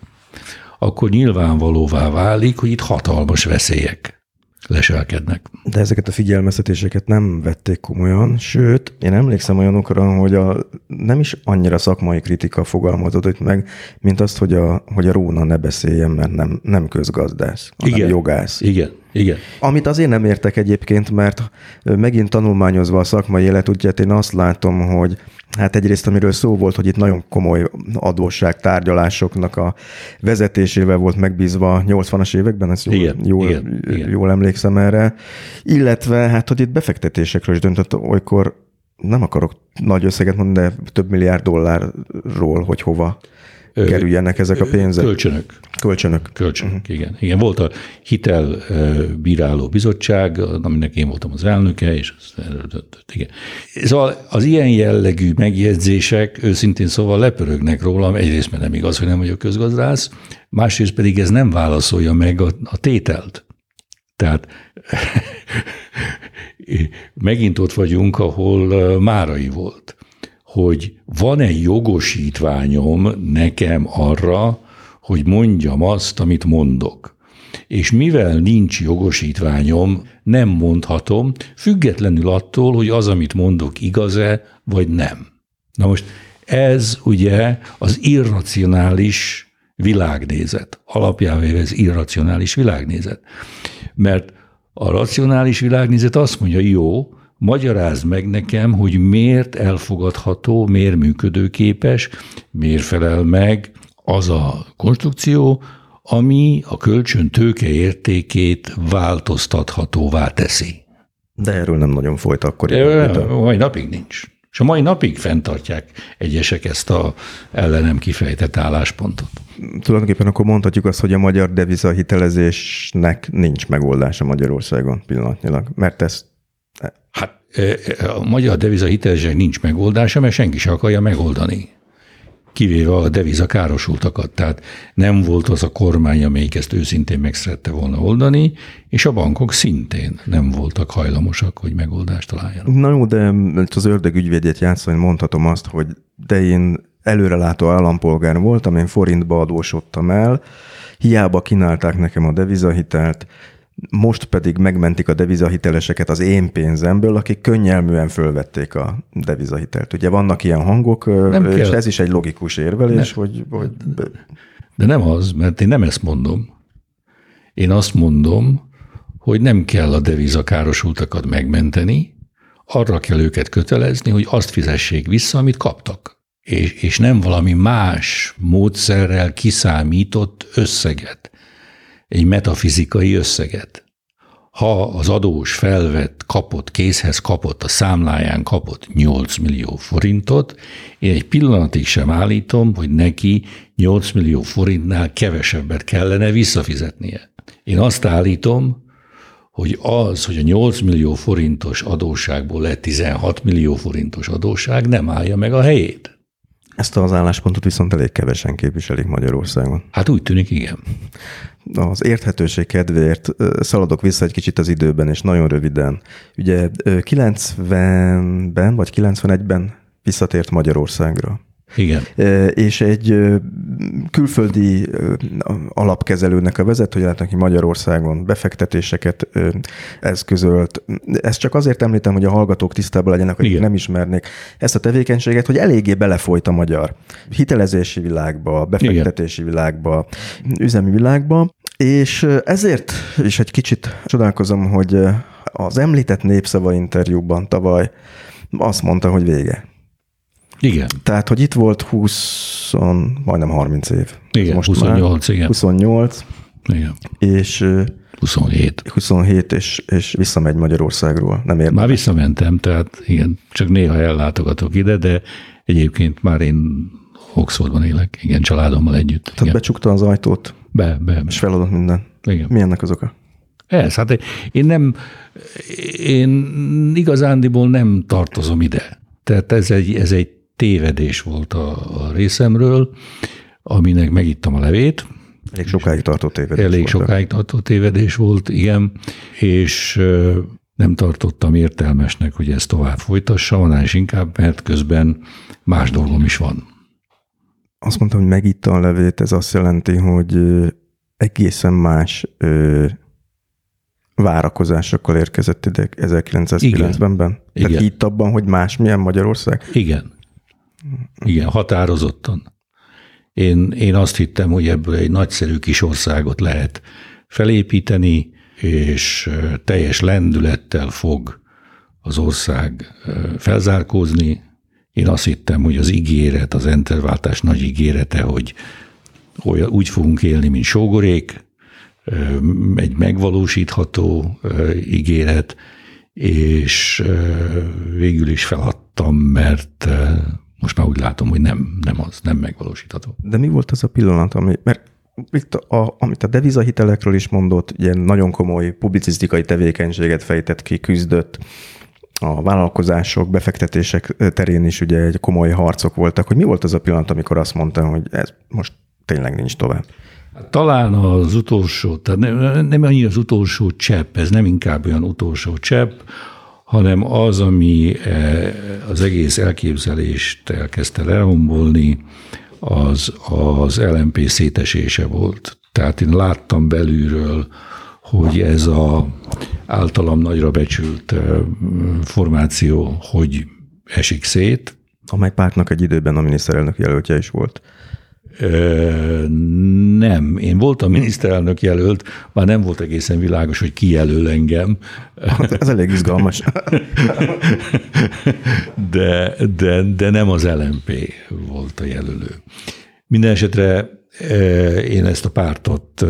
akkor nyilvánvalóvá válik, hogy itt hatalmas veszélyek leselkednek. De ezeket a figyelmeztetéseket nem vették komolyan, sőt, én emlékszem olyanokra, hogy a, nem is annyira szakmai kritika fogalmazódott meg, mint azt, hogy a, hogy a Róna ne beszéljen, mert nem, nem közgazdász, hanem igen, jogász. Igen, igen. Amit azért nem értek egyébként, mert megint tanulmányozva a szakmai életútját, én azt látom, hogy Hát egyrészt, amiről szó volt, hogy itt nagyon komoly adósság tárgyalásoknak a vezetésével volt megbízva 80-as években, ezt jól, igen, jól, igen, igen. jól emlékszem erre. Illetve, hát, hogy itt befektetésekről is döntött olykor, nem akarok nagy összeget mondani, de több milliárd dollárról, hogy hova kerüljenek ezek a pénzek. Kölcsönök. Kölcsönök. Kölcsönök, uh-huh. igen. igen. Volt a hitelbíráló bizottság, aminek én voltam az elnöke, és igen. Szóval az ilyen jellegű megjegyzések őszintén szóval lepörögnek rólam, egyrészt mert nem igaz, hogy nem vagyok közgazdász, másrészt pedig ez nem válaszolja meg a, a tételt. Tehát megint ott vagyunk, ahol Márai volt hogy van-e jogosítványom nekem arra, hogy mondjam azt, amit mondok. És mivel nincs jogosítványom, nem mondhatom, függetlenül attól, hogy az, amit mondok, igaz-e, vagy nem. Na most ez ugye az irracionális világnézet. Alapjában ez irracionális világnézet. Mert a racionális világnézet azt mondja, jó, magyarázd meg nekem, hogy miért elfogadható, miért működőképes, miért felel meg az a konstrukció, ami a kölcsön tőke értékét változtathatóvá teszi. De erről nem nagyon folyt akkor. A mai napig nincs. És a mai napig fenntartják egyesek ezt a ellenem kifejtett álláspontot. Tulajdonképpen akkor mondhatjuk azt, hogy a magyar deviza hitelezésnek nincs megoldása Magyarországon pillanatnyilag, mert ez... Hát a magyar deviza hitelezésnek nincs megoldása, mert senki sem akarja megoldani kivéve a deviza károsultakat. Tehát nem volt az a kormány, amelyik ezt őszintén meg szerette volna oldani, és a bankok szintén nem voltak hajlamosak, hogy megoldást találjanak. Na jó, de az ördög ügyvédjét játszani mondhatom azt, hogy de én előrelátó állampolgár voltam, én forintba adósodtam el, hiába kínálták nekem a devizahitelt, most pedig megmentik a devizahiteleseket az én pénzemből, akik könnyelműen fölvették a devizahitelt. Ugye vannak ilyen hangok, nem és kell. ez is egy logikus érvelés, hogy, hogy... De nem az, mert én nem ezt mondom. Én azt mondom, hogy nem kell a devizakárosultakat megmenteni, arra kell őket kötelezni, hogy azt fizessék vissza, amit kaptak. És, és nem valami más módszerrel kiszámított összeget egy metafizikai összeget. Ha az adós felvett, kapott, készhez kapott, a számláján kapott 8 millió forintot, én egy pillanatig sem állítom, hogy neki 8 millió forintnál kevesebbet kellene visszafizetnie. Én azt állítom, hogy az, hogy a 8 millió forintos adósságból lett 16 millió forintos adósság, nem állja meg a helyét. Ezt az álláspontot viszont elég kevesen képviselik Magyarországon. Hát úgy tűnik, igen az érthetőség kedvéért szaladok vissza egy kicsit az időben, és nagyon röviden. Ugye 90-ben vagy 91-ben visszatért Magyarországra. Igen. És egy külföldi alapkezelőnek a vezetője, aki Magyarországon befektetéseket eszközölt. Ezt csak azért említem, hogy a hallgatók tisztában legyenek, hogy Igen. nem ismernék ezt a tevékenységet, hogy eléggé belefolyt a magyar hitelezési világba, befektetési Igen. világba, üzemi világba, és ezért is egy kicsit csodálkozom, hogy az említett népszava interjúban tavaly azt mondta, hogy vége. Igen. Tehát, hogy itt volt 20, majdnem 30 év. Igen, Most 28, már, igen. 28. Igen. És 27. 27, és, és visszamegy Magyarországról. Nem érdekel. Már visszamentem, tehát igen, csak néha ellátogatok ide, de egyébként már én Oxfordban élek, igen, családommal együtt. Tehát igen. becsukta az ajtót? Be, be. be. És feladott minden? Igen. Mi ennek az oka? Ez, hát én nem, én igazándiból nem tartozom ide. Tehát ez egy, ez egy tévedés volt a, a részemről, aminek megittam a levét. Elég sokáig tartó tévedés Elég volt. sokáig tartó tévedés volt, igen, és nem tartottam értelmesnek, hogy ezt tovább folytassa, annál is inkább, mert közben más dolgom is van. Azt mondtam, hogy megitta a levét, ez azt jelenti, hogy egészen más várakozásokkal érkezett ide 1990-ben? Igen. Tehát hitt abban, hogy más milyen Magyarország? Igen. Igen, határozottan. Én, én azt hittem, hogy ebből egy nagyszerű kis országot lehet felépíteni, és teljes lendülettel fog az ország felzárkózni. Én azt hittem, hogy az ígéret, az enterváltás nagy ígérete, hogy úgy fogunk élni, mint sógorék, egy megvalósítható ígéret, és végül is feladtam, mert most már úgy látom, hogy nem, nem az, nem megvalósítható. De mi volt az a pillanat, ami, mert itt a, amit a devizahitelekről is mondott, ugye nagyon komoly publicisztikai tevékenységet fejtett ki, küzdött, a vállalkozások, befektetések terén is ugye egy komoly harcok voltak, hogy mi volt az a pillanat, amikor azt mondta, hogy ez most tényleg nincs tovább? Hát talán az utolsó, tehát nem, nem annyira az utolsó csepp, ez nem inkább olyan utolsó csepp, hanem az, ami eh, az egész elképzelést elkezdte lerombolni, az az LMP szétesése volt. Tehát én láttam belülről, hogy ez a általam nagyra becsült eh, formáció, hogy esik szét. Amely pártnak egy időben a miniszterelnök jelöltje is volt. Nem. Én voltam miniszterelnök jelölt, már nem volt egészen világos, hogy ki jelöl engem. Hát ez elég izgalmas. De, de, de nem az LMP volt a jelölő. Minden esetre én ezt a pártot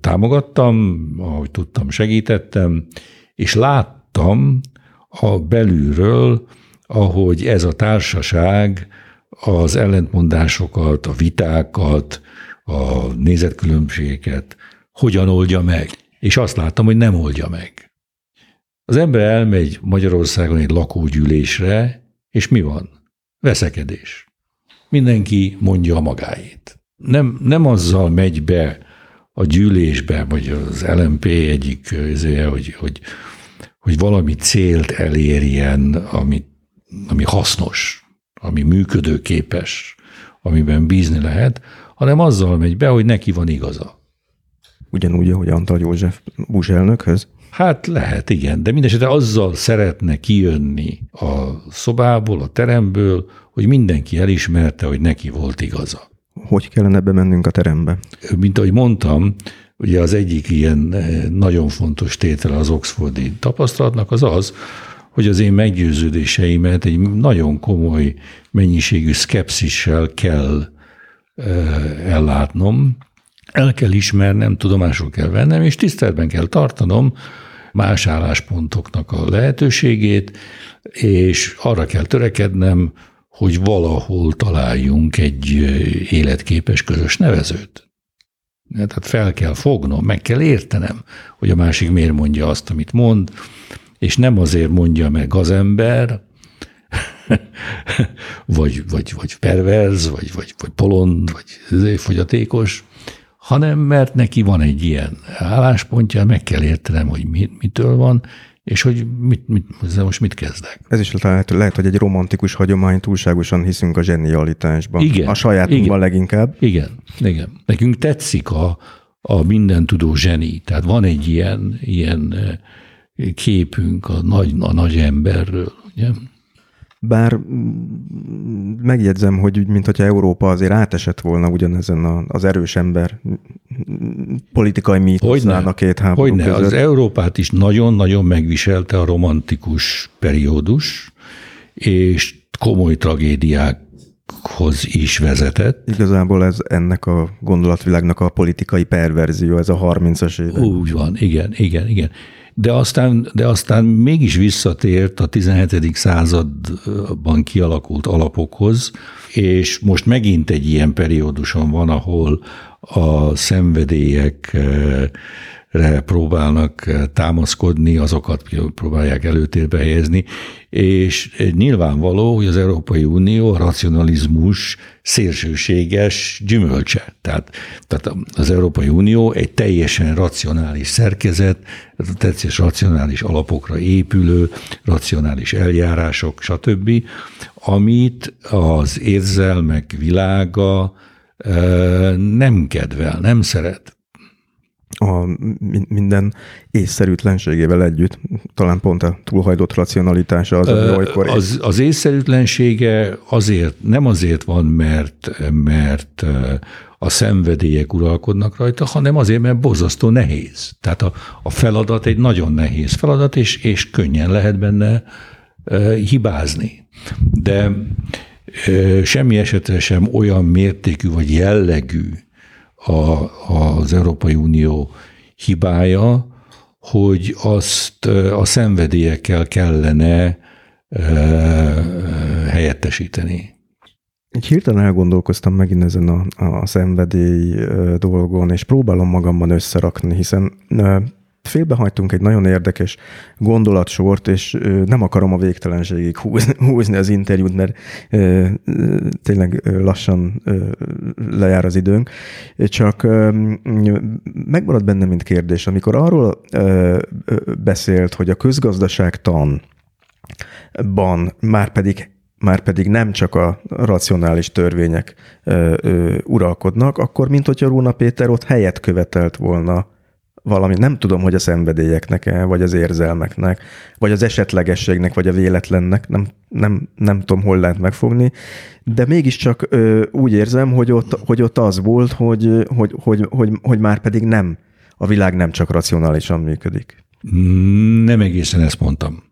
támogattam, ahogy tudtam, segítettem, és láttam a belülről, ahogy ez a társaság az ellentmondásokat, a vitákat, a nézetkülönbségeket hogyan oldja meg. És azt láttam, hogy nem oldja meg. Az ember elmegy Magyarországon egy lakógyűlésre, és mi van? Veszekedés. Mindenki mondja a magáét. Nem, nem azzal megy be a gyűlésbe, vagy az LMP egyik, hogy, hogy, hogy valami célt elérjen, ami, ami hasznos, ami működőképes, amiben bízni lehet, hanem azzal megy be, hogy neki van igaza. Ugyanúgy, ahogy Antal József Bush elnökhöz? Hát lehet, igen, de mindesetre azzal szeretne kijönni a szobából, a teremből, hogy mindenki elismerte, hogy neki volt igaza. Hogy kellene bemennünk a terembe? Mint ahogy mondtam, ugye az egyik ilyen eh, nagyon fontos tétele az oxfordi tapasztalatnak az az, hogy az én meggyőződéseimet egy nagyon komoly mennyiségű szkepszissel kell ellátnom, el kell ismernem, tudomásul kell vennem, és tiszteletben kell tartanom más álláspontoknak a lehetőségét, és arra kell törekednem, hogy valahol találjunk egy életképes közös nevezőt. Tehát fel kell fognom, meg kell értenem, hogy a másik miért mondja azt, amit mond, és nem azért mondja meg az ember, vagy, vagy, vagy perverz, vagy, vagy, vagy polond, vagy fogyatékos, hanem mert neki van egy ilyen álláspontja, meg kell értenem, hogy mitől van, és hogy mit, mit, most mit kezdek. Ez is lehet, lehet, hogy egy romantikus hagyomány, túlságosan hiszünk a zsenialitásban. Igen. A sajátunkban igen, leginkább. Igen, igen. Nekünk tetszik a, a minden tudó zseni. Tehát van egy ilyen, ilyen képünk a nagy, a nagy emberről. Ugye? Bár megjegyzem, hogy mint hogyha Európa azért átesett volna ugyanezen az erős ember politikai mítoszán a két háború Hogyne, között. az Európát is nagyon-nagyon megviselte a romantikus periódus, és komoly tragédiákhoz is vezetett. Igazából ez ennek a gondolatvilágnak a politikai perverzió, ez a 30-as évek. Úgy van, igen, igen, igen de aztán, de aztán mégis visszatért a 17. században kialakult alapokhoz, és most megint egy ilyen perióduson van, ahol a szenvedélyek próbálnak eh, támaszkodni, azokat próbálják előtérbe helyezni, és nyilvánvaló, hogy az Európai Unió a racionalizmus szélsőséges gyümölcse. Tehát, tehát az Európai Unió egy teljesen racionális szerkezet, tetszés racionális alapokra épülő, racionális eljárások, stb., amit az érzelmek világa eh, nem kedvel, nem szeret a minden észszerűtlenségével együtt. Talán pont a túlhajtott racionalitása az, ami olykor... Az, az észszerűtlensége azért, nem azért van, mert, mert a szenvedélyek uralkodnak rajta, hanem azért, mert borzasztó nehéz. Tehát a, a feladat egy nagyon nehéz feladat, és, és könnyen lehet benne hibázni. De semmi esetre sem olyan mértékű vagy jellegű a, az Európai Unió hibája, hogy azt a szenvedélyekkel kellene helyettesíteni. Egy hirtelen elgondolkoztam megint ezen a, a szenvedély dolgon, és próbálom magamban összerakni, hiszen félbehagytunk egy nagyon érdekes gondolatsort, és nem akarom a végtelenségig húzni, az interjút, mert tényleg lassan lejár az időnk. Csak megmarad benne, mint kérdés, amikor arról beszélt, hogy a közgazdaságtanban már pedig már pedig nem csak a racionális törvények ö, ö, uralkodnak, akkor mint hogyha Róna Péter ott helyet követelt volna valami, nem tudom, hogy a szenvedélyeknek-e, vagy az érzelmeknek, vagy az esetlegességnek, vagy a véletlennek, nem, nem, nem tudom, hol lehet megfogni, de mégiscsak ö, úgy érzem, hogy ott, hogy ott az volt, hogy, hogy, hogy, hogy, hogy már pedig nem, a világ nem csak racionálisan működik. Nem egészen ezt mondtam.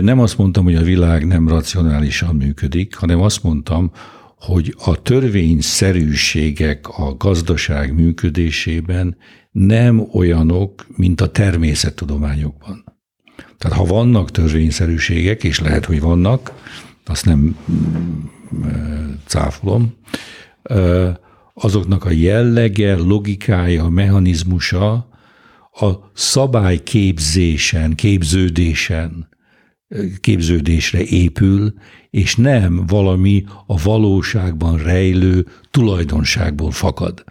Nem azt mondtam, hogy a világ nem racionálisan működik, hanem azt mondtam, hogy a törvényszerűségek a gazdaság működésében nem olyanok, mint a természettudományokban. Tehát ha vannak törvényszerűségek, és lehet, hogy vannak, azt nem cáfolom, azoknak a jellege, logikája, mechanizmusa a szabályképzésen, képződésen, képződésre épül, és nem valami a valóságban rejlő tulajdonságból fakad.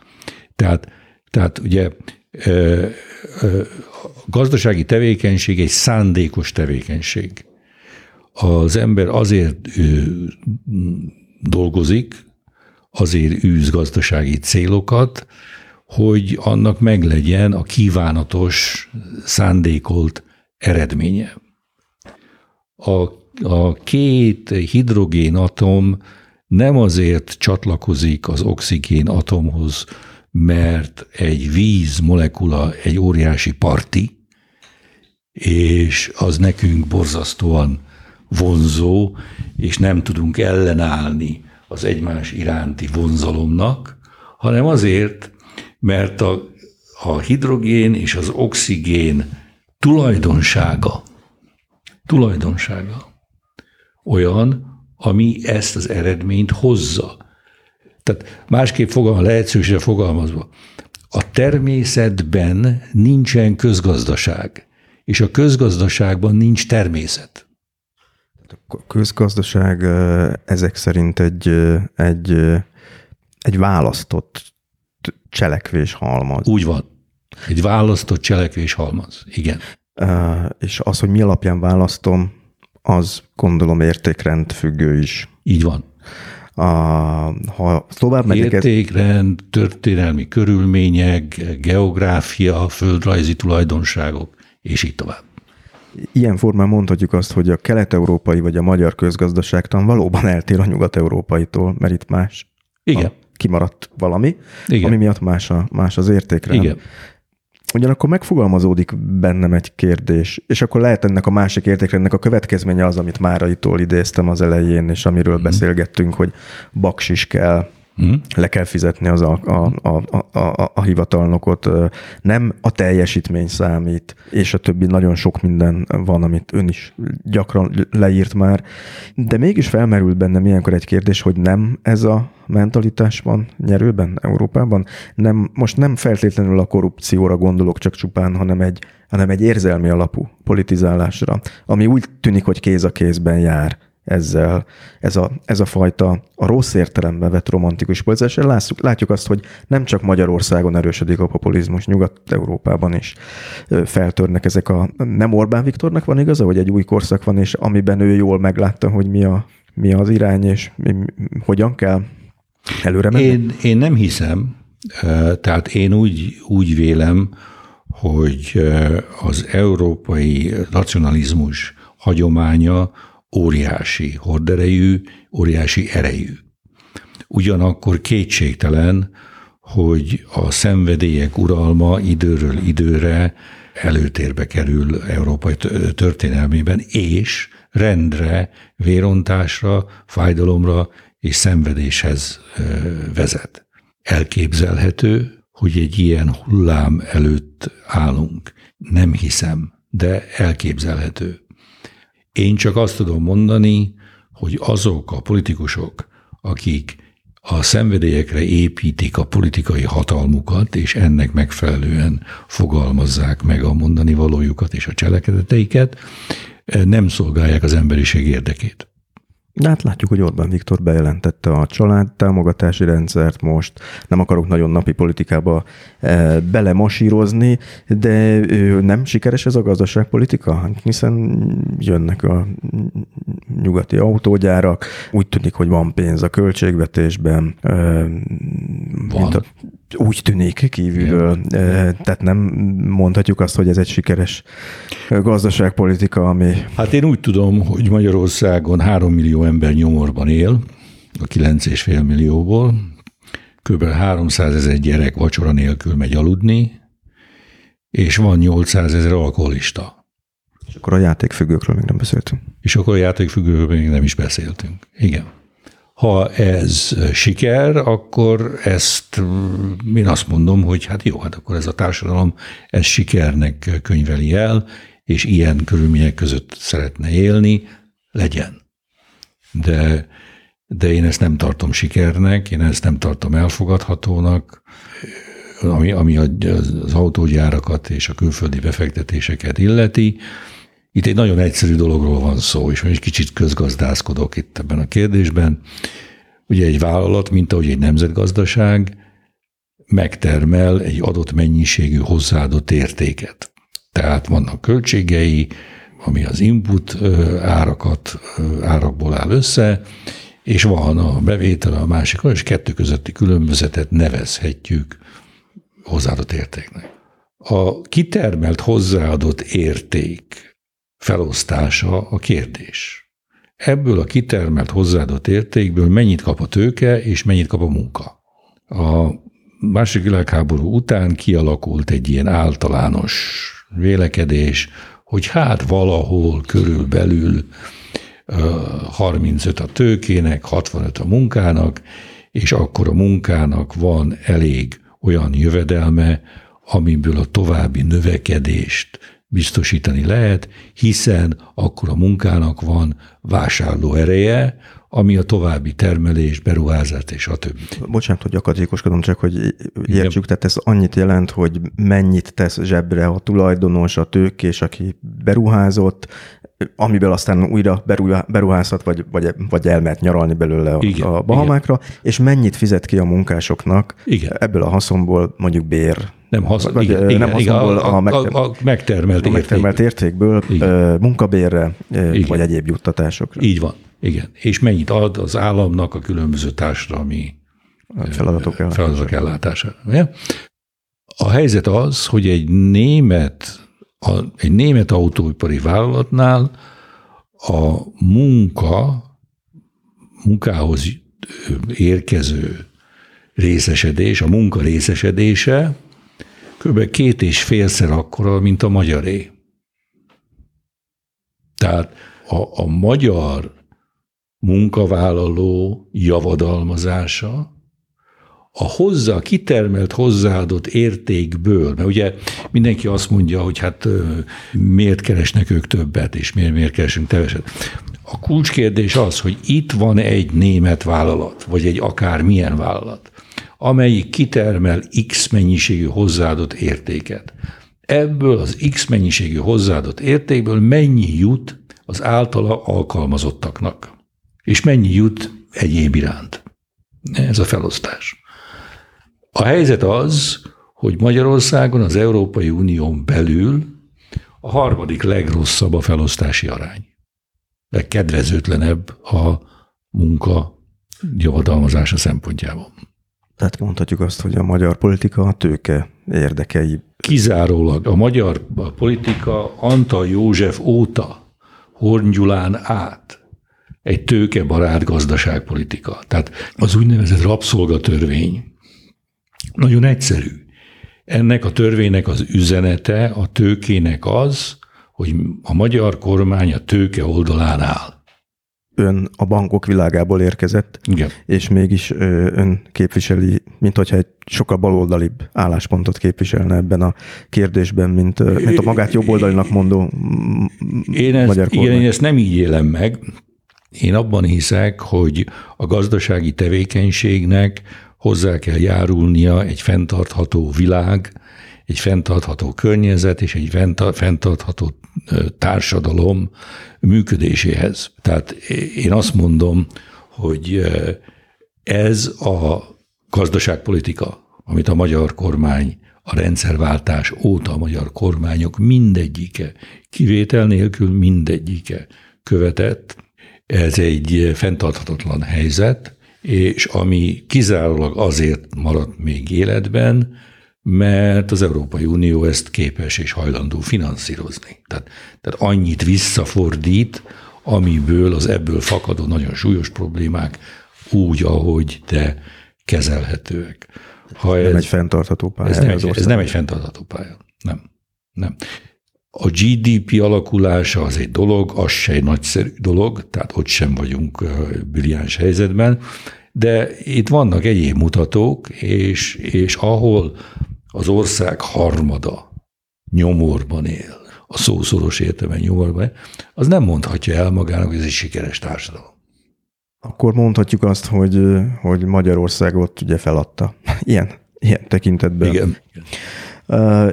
Tehát, tehát ugye a gazdasági tevékenység egy szándékos tevékenység. Az ember azért dolgozik, azért űz gazdasági célokat, hogy annak meglegyen a kívánatos, szándékolt eredménye. A, a két hidrogénatom nem azért csatlakozik az oxigén atomhoz, mert egy víz molekula egy óriási parti, és az nekünk borzasztóan vonzó, és nem tudunk ellenállni az egymás iránti vonzalomnak, hanem azért, mert a, a hidrogén és az oxigén tulajdonsága, tulajdonsága olyan, ami ezt az eredményt hozza. Tehát másképp fogalmaz, lehetőségre fogalmazva, a természetben nincsen közgazdaság, és a közgazdaságban nincs természet. A közgazdaság ezek szerint egy, egy, egy választott cselekvés halmaz. Úgy van. Egy választott cselekvés halmaz. Igen. És az, hogy mi alapján választom, az gondolom értékrend függő is. Így van. A, ha tovább megyek... Értékrend, ez... történelmi körülmények, geográfia, földrajzi tulajdonságok, és így tovább. Ilyen formán mondhatjuk azt, hogy a kelet-európai vagy a magyar közgazdaságtan valóban eltér a nyugat-európaitól, mert itt más. Igen. A, kimaradt valami, Igen. ami miatt más, a, más az értékre. Igen. Ugyanakkor megfogalmazódik bennem egy kérdés, és akkor lehet ennek a másik értékrendnek a következménye az, amit Máraitól idéztem az elején, és amiről mm. beszélgettünk, hogy baks is kell Mm. Le kell fizetni az a, a, a, a, a hivatalnokot. Nem a teljesítmény számít, és a többi nagyon sok minden van, amit ön is gyakran leírt már. De mégis felmerült bennem ilyenkor egy kérdés, hogy nem ez a mentalitás van nyerőben Európában? Nem, most nem feltétlenül a korrupcióra gondolok csak csupán, hanem egy, hanem egy érzelmi alapú politizálásra, ami úgy tűnik, hogy kéz a kézben jár ezzel, ez a, ez a fajta a rossz értelemben vett romantikus politizás. Látjuk, látjuk azt, hogy nem csak Magyarországon erősödik a populizmus, Nyugat-Európában is feltörnek ezek a... Nem Orbán Viktornak van igaza, hogy egy új korszak van, és amiben ő jól meglátta, hogy mi, a, mi az irány, és mi, hogyan kell előre menni? Én, én nem hiszem, tehát én úgy, úgy vélem, hogy az európai racionalizmus hagyománya óriási horderejű, óriási erejű. Ugyanakkor kétségtelen, hogy a szenvedélyek uralma időről időre előtérbe kerül európai történelmében, és rendre, vérontásra, fájdalomra és szenvedéshez vezet. Elképzelhető, hogy egy ilyen hullám előtt állunk. Nem hiszem, de elképzelhető. Én csak azt tudom mondani, hogy azok a politikusok, akik a szenvedélyekre építik a politikai hatalmukat, és ennek megfelelően fogalmazzák meg a mondani valójukat és a cselekedeteiket, nem szolgálják az emberiség érdekét. De hát látjuk, hogy Orbán Viktor bejelentette a család támogatási rendszert most. Nem akarok nagyon napi politikába e, belemasírozni, de nem sikeres ez a gazdaságpolitika? Hiszen jönnek a nyugati autógyárak, úgy tűnik, hogy van pénz a költségvetésben. E, van. A, úgy tűnik kívülről. Tehát nem mondhatjuk azt, hogy ez egy sikeres gazdaságpolitika, ami... Hát én úgy tudom, hogy Magyarországon 3 millió ember nyomorban él, a 9,5 millióból, kb. 300 ezer gyerek vacsora nélkül megy aludni, és van 800 ezer alkoholista. És akkor a játékfüggőkről még nem beszéltünk. És akkor a játékfüggőkről még nem is beszéltünk. Igen. Ha ez siker, akkor ezt mm, én azt mondom, hogy hát jó, hát akkor ez a társadalom ez sikernek könyveli el, és ilyen körülmények között szeretne élni, legyen. De, de én ezt nem tartom sikernek, én ezt nem tartom elfogadhatónak, ami, ami az autógyárakat és a külföldi befektetéseket illeti. Itt egy nagyon egyszerű dologról van szó, és egy kicsit közgazdászkodok itt ebben a kérdésben. Ugye egy vállalat, mint ahogy egy nemzetgazdaság, megtermel egy adott mennyiségű hozzáadott értéket. Tehát vannak költségei, ami az input árakat, árakból áll össze, és van a bevétel a másik, és kettő közötti különbözetet nevezhetjük hozzáadott értéknek. A kitermelt hozzáadott érték felosztása a kérdés. Ebből a kitermelt hozzáadott értékből mennyit kap a tőke, és mennyit kap a munka. A második világháború után kialakult egy ilyen általános vélekedés, hogy hát valahol körülbelül 35 a tőkének, 65 a munkának, és akkor a munkának van elég olyan jövedelme, amiből a további növekedést biztosítani lehet, hiszen akkor a munkának van vásárló ereje, ami a további termelés, beruházást és a többi. Bocsánat, hogy akadékoskodom, csak hogy értsük, tehát ez annyit jelent, hogy mennyit tesz zsebre a tulajdonos, a tőkés, aki beruházott, amiből aztán újra beruházhat, vagy, vagy, vagy elmehet nyaralni belőle a, igen, a Bahamákra, igen. és mennyit fizet ki a munkásoknak igen. ebből a haszonból mondjuk bér. Nem, hasz, vagy, igen, nem igen, haszonból, a, a, a, megter, a, a megtermelt, a megtermelt értékből igen. munkabérre, igen. vagy egyéb juttatásokra. Így van, igen. És mennyit ad az államnak a különböző társadalmi feladatok, feladatok ellátására. A helyzet az, hogy egy német a, egy német autóipari vállalatnál a munka, munkához érkező részesedés, a munka részesedése kb. két és félszer akkora, mint a magyaré. Tehát a, a magyar munkavállaló javadalmazása a hozzá, kitermelt hozzáadott értékből, mert ugye mindenki azt mondja, hogy hát miért keresnek ők többet, és miért, miért keresünk keveset. A kulcskérdés az, hogy itt van egy német vállalat, vagy egy akár milyen vállalat, amelyik kitermel X mennyiségű hozzáadott értéket. Ebből az X mennyiségű hozzáadott értékből mennyi jut az általa alkalmazottaknak, és mennyi jut egyéb iránt. Ez a felosztás. A helyzet az, hogy Magyarországon az Európai Unión belül a harmadik legrosszabb a felosztási arány. Legkedvezőtlenebb a munka javadalmazása szempontjából. Tehát mondhatjuk azt, hogy a magyar politika a tőke érdekei. Kizárólag a magyar politika Antal József óta, Horn át egy tőkebarát gazdaságpolitika. Tehát az úgynevezett rabszolgatörvény, nagyon egyszerű. Ennek a törvénynek az üzenete, a tőkének az, hogy a magyar kormány a tőke oldalán áll. Ön a bankok világából érkezett, Igen. és mégis ön képviseli, mint hogyha egy sokkal baloldalibb álláspontot képviselne ebben a kérdésben, mint, mint a magát jobboldalinak mondó én ezt, magyar kormány. Igen, én ezt nem így élem meg. Én abban hiszek, hogy a gazdasági tevékenységnek hozzá kell járulnia egy fenntartható világ, egy fenntartható környezet és egy fenntartható társadalom működéséhez. Tehát én azt mondom, hogy ez a gazdaságpolitika, amit a magyar kormány a rendszerváltás óta a magyar kormányok mindegyike, kivétel nélkül mindegyike követett, ez egy fenntarthatatlan helyzet, és ami kizárólag azért maradt még életben, mert az Európai Unió ezt képes és hajlandó finanszírozni. Tehát, tehát annyit visszafordít, amiből az ebből fakadó nagyon súlyos problémák úgy, ahogy te kezelhetőek. Ha nem ez, egy fenntartható pálya. Ez nem egy, ez nem egy fenntartható pálya. Nem. Nem. A GDP alakulása az egy dolog, az se egy nagyszerű dolog, tehát ott sem vagyunk brilliáns helyzetben, de itt vannak egyéb mutatók, és, és ahol az ország harmada nyomorban él, a szószoros értelme nyomorban él, az nem mondhatja el magának, hogy ez egy sikeres társadalom. Akkor mondhatjuk azt, hogy, hogy Magyarországot ugye feladta. Ilyen, ilyen tekintetben. Igen.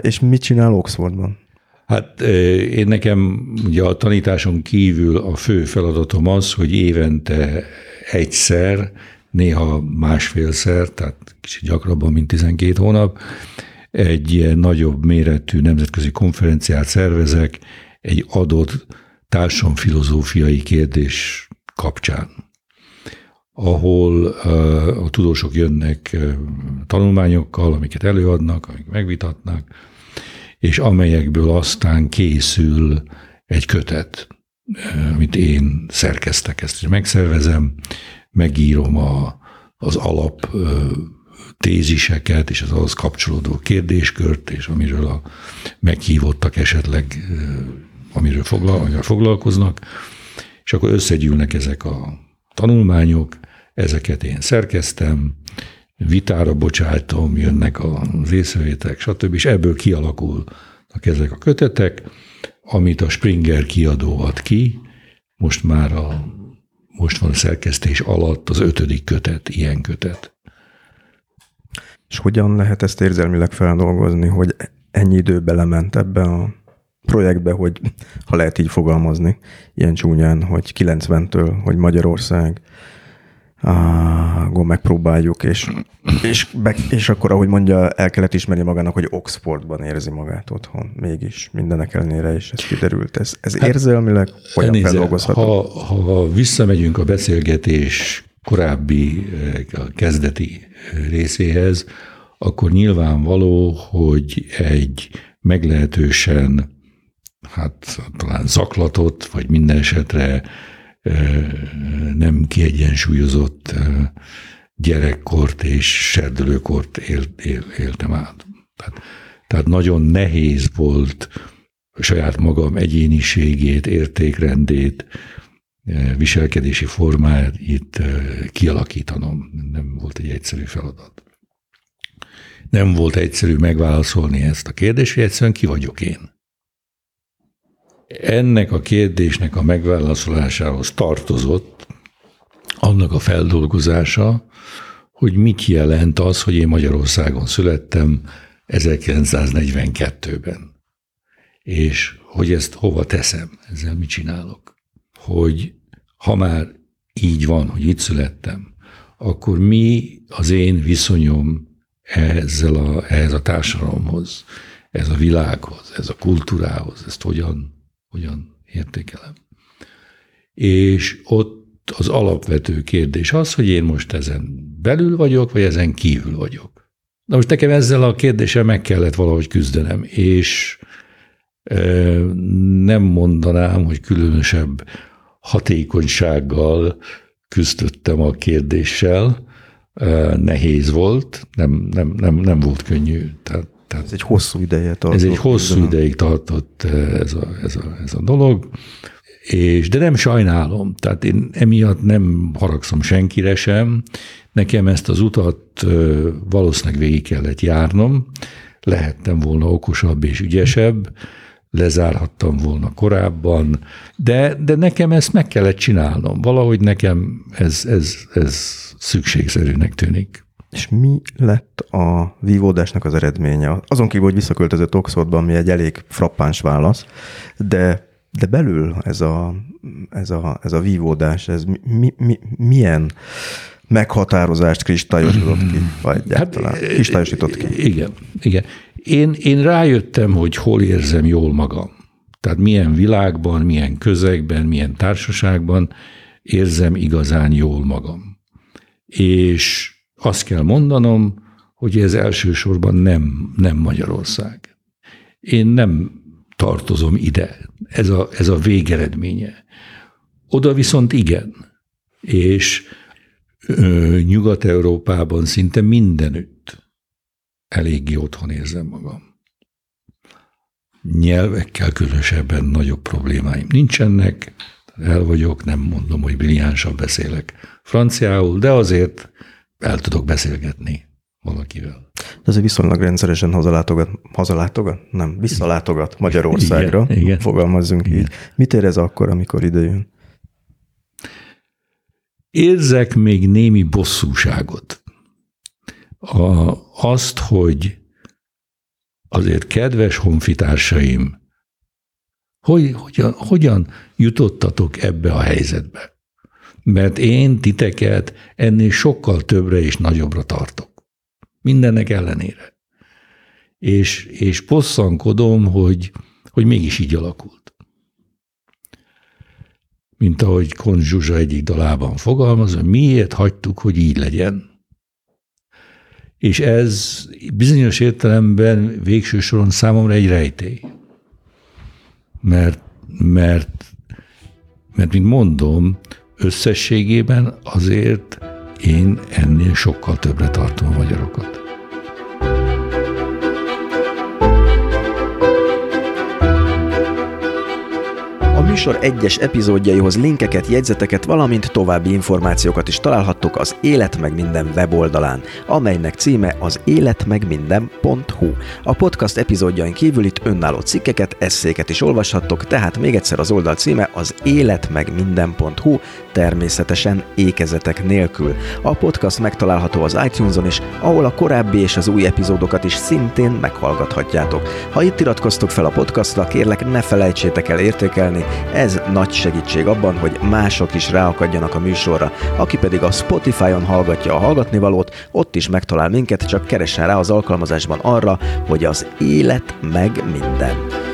És mit csinál Oxfordban? Hát én nekem ugye a tanításon kívül a fő feladatom az, hogy évente egyszer, néha másfélszer, tehát kicsit gyakrabban, mint 12 hónap, egy nagyobb méretű nemzetközi konferenciát szervezek egy adott társadalomfilozófiai kérdés kapcsán, ahol a tudósok jönnek tanulmányokkal, amiket előadnak, amik megvitatnak, és amelyekből aztán készül egy kötet, amit én szerkeztek. Ezt, és megszervezem, megírom a, az alap téziseket és az ahhoz kapcsolódó kérdéskört, és amiről a meghívottak esetleg, amiről, foglal, amiről foglalkoznak, és akkor összegyűlnek ezek a tanulmányok, ezeket én szerkeztem, vitára bocsájtom, jönnek az észrevétek, stb. És ebből kialakulnak ezek a kötetek, amit a Springer kiadó ad ki, most már a, most van a szerkesztés alatt az ötödik kötet, ilyen kötet. És hogyan lehet ezt érzelmileg feldolgozni, hogy ennyi idő belement ebbe a projektbe, hogy ha lehet így fogalmazni, ilyen csúnyán, hogy 90-től, hogy Magyarország akkor megpróbáljuk, és, és, be, és akkor, ahogy mondja, el kellett ismerni magának, hogy Oxfordban érzi magát otthon. Mégis mindenek ellenére is ez kiderült. Ez, ez hát, érzelmileg hogyan nézze, feldolgozható? Ha, ha visszamegyünk a beszélgetés korábbi a kezdeti részéhez, akkor nyilvánvaló, hogy egy meglehetősen hát talán zaklatott, vagy minden esetre nem kiegyensúlyozott gyerekkort és serdülőkort él, él, éltem át. Tehát, tehát nagyon nehéz volt saját magam egyéniségét, értékrendét, viselkedési formáját itt kialakítanom. Nem volt egy egyszerű feladat. Nem volt egyszerű megválaszolni ezt a kérdést, hogy egyszerűen ki vagyok én ennek a kérdésnek a megválaszolásához tartozott annak a feldolgozása, hogy mit jelent az, hogy én Magyarországon születtem 1942-ben. És hogy ezt hova teszem, ezzel mit csinálok. Hogy ha már így van, hogy itt születtem, akkor mi az én viszonyom ezzel a, ehhez a társadalomhoz, ez a világhoz, ez a kultúrához, ezt hogyan hogyan értékelem. És ott az alapvető kérdés az, hogy én most ezen belül vagyok, vagy ezen kívül vagyok. Na most nekem ezzel a kérdéssel meg kellett valahogy küzdenem, és nem mondanám, hogy különösebb hatékonysággal küzdöttem a kérdéssel. Nehéz volt, nem, nem, nem, nem volt könnyű. Tehát tehát ez egy hosszú ideje tartott. Ez egy hosszú ideig tartott ez a, ez, a, ez a dolog, és, de nem sajnálom, tehát én emiatt nem haragszom senkire sem. Nekem ezt az utat valószínűleg végig kellett járnom, lehettem volna okosabb és ügyesebb, lezárhattam volna korábban, de, de nekem ezt meg kellett csinálnom. Valahogy nekem ez, ez, ez szükségszerűnek tűnik. És mi lett a vívódásnak az eredménye? Azon kívül, hogy visszaköltözött Oxfordban, mi egy elég frappáns válasz, de, de belül ez a, ez a, ez a vívódás, ez mi, mi, milyen meghatározást kristályosított ki, vagy hát, egyáltalán hát, kristályosított ki? Igen, igen. Én, én rájöttem, hogy hol érzem jól magam. Tehát milyen világban, milyen közegben, milyen társaságban érzem igazán jól magam és azt kell mondanom, hogy ez elsősorban nem, nem Magyarország. Én nem tartozom ide. Ez a, ez a végeredménye. Oda viszont igen. És Nyugat-Európában szinte mindenütt eléggé otthon érzem magam. Nyelvekkel különösebben nagyobb problémáim nincsenek, el vagyok, nem mondom, hogy brilliánsan beszélek franciául, de azért el tudok beszélgetni valakivel. De azért viszonylag rendszeresen hazalátogat, hazalátogat? Nem, visszalátogat Magyarországra, igen, igen. fogalmazzunk igen. így. Mit érez akkor, amikor idejön? Érzek még némi bosszúságot. A, azt, hogy azért kedves honfitársaim, hogy, hogyan, hogyan jutottatok ebbe a helyzetbe? Mert én titeket ennél sokkal többre és nagyobbra tartok. Mindennek ellenére. És, és posszankodom, hogy, hogy mégis így alakult mint ahogy Kon Zsuzsa egyik dalában fogalmaz, miért hagytuk, hogy így legyen. És ez bizonyos értelemben végső soron számomra egy rejtély. Mert, mert, mert mint mondom, összességében azért én ennél sokkal többre tartom a magyarokat. Műsor egyes epizódjaihoz linkeket, jegyzeteket, valamint további információkat is találhattok az Élet meg minden weboldalán, amelynek címe az életmegminden.hu. A podcast epizódjain kívül itt önálló cikkeket, eszéket is olvashattok, tehát még egyszer az oldal címe az életmegminden.hu, természetesen ékezetek nélkül. A podcast megtalálható az iTunes-on is, ahol a korábbi és az új epizódokat is szintén meghallgathatjátok. Ha itt iratkoztok fel a podcastra, kérlek ne felejtsétek el értékelni, ez nagy segítség abban, hogy mások is ráakadjanak a műsorra. Aki pedig a Spotify-on hallgatja a hallgatnivalót, ott is megtalál minket, csak keressen rá az alkalmazásban arra, hogy az élet meg minden.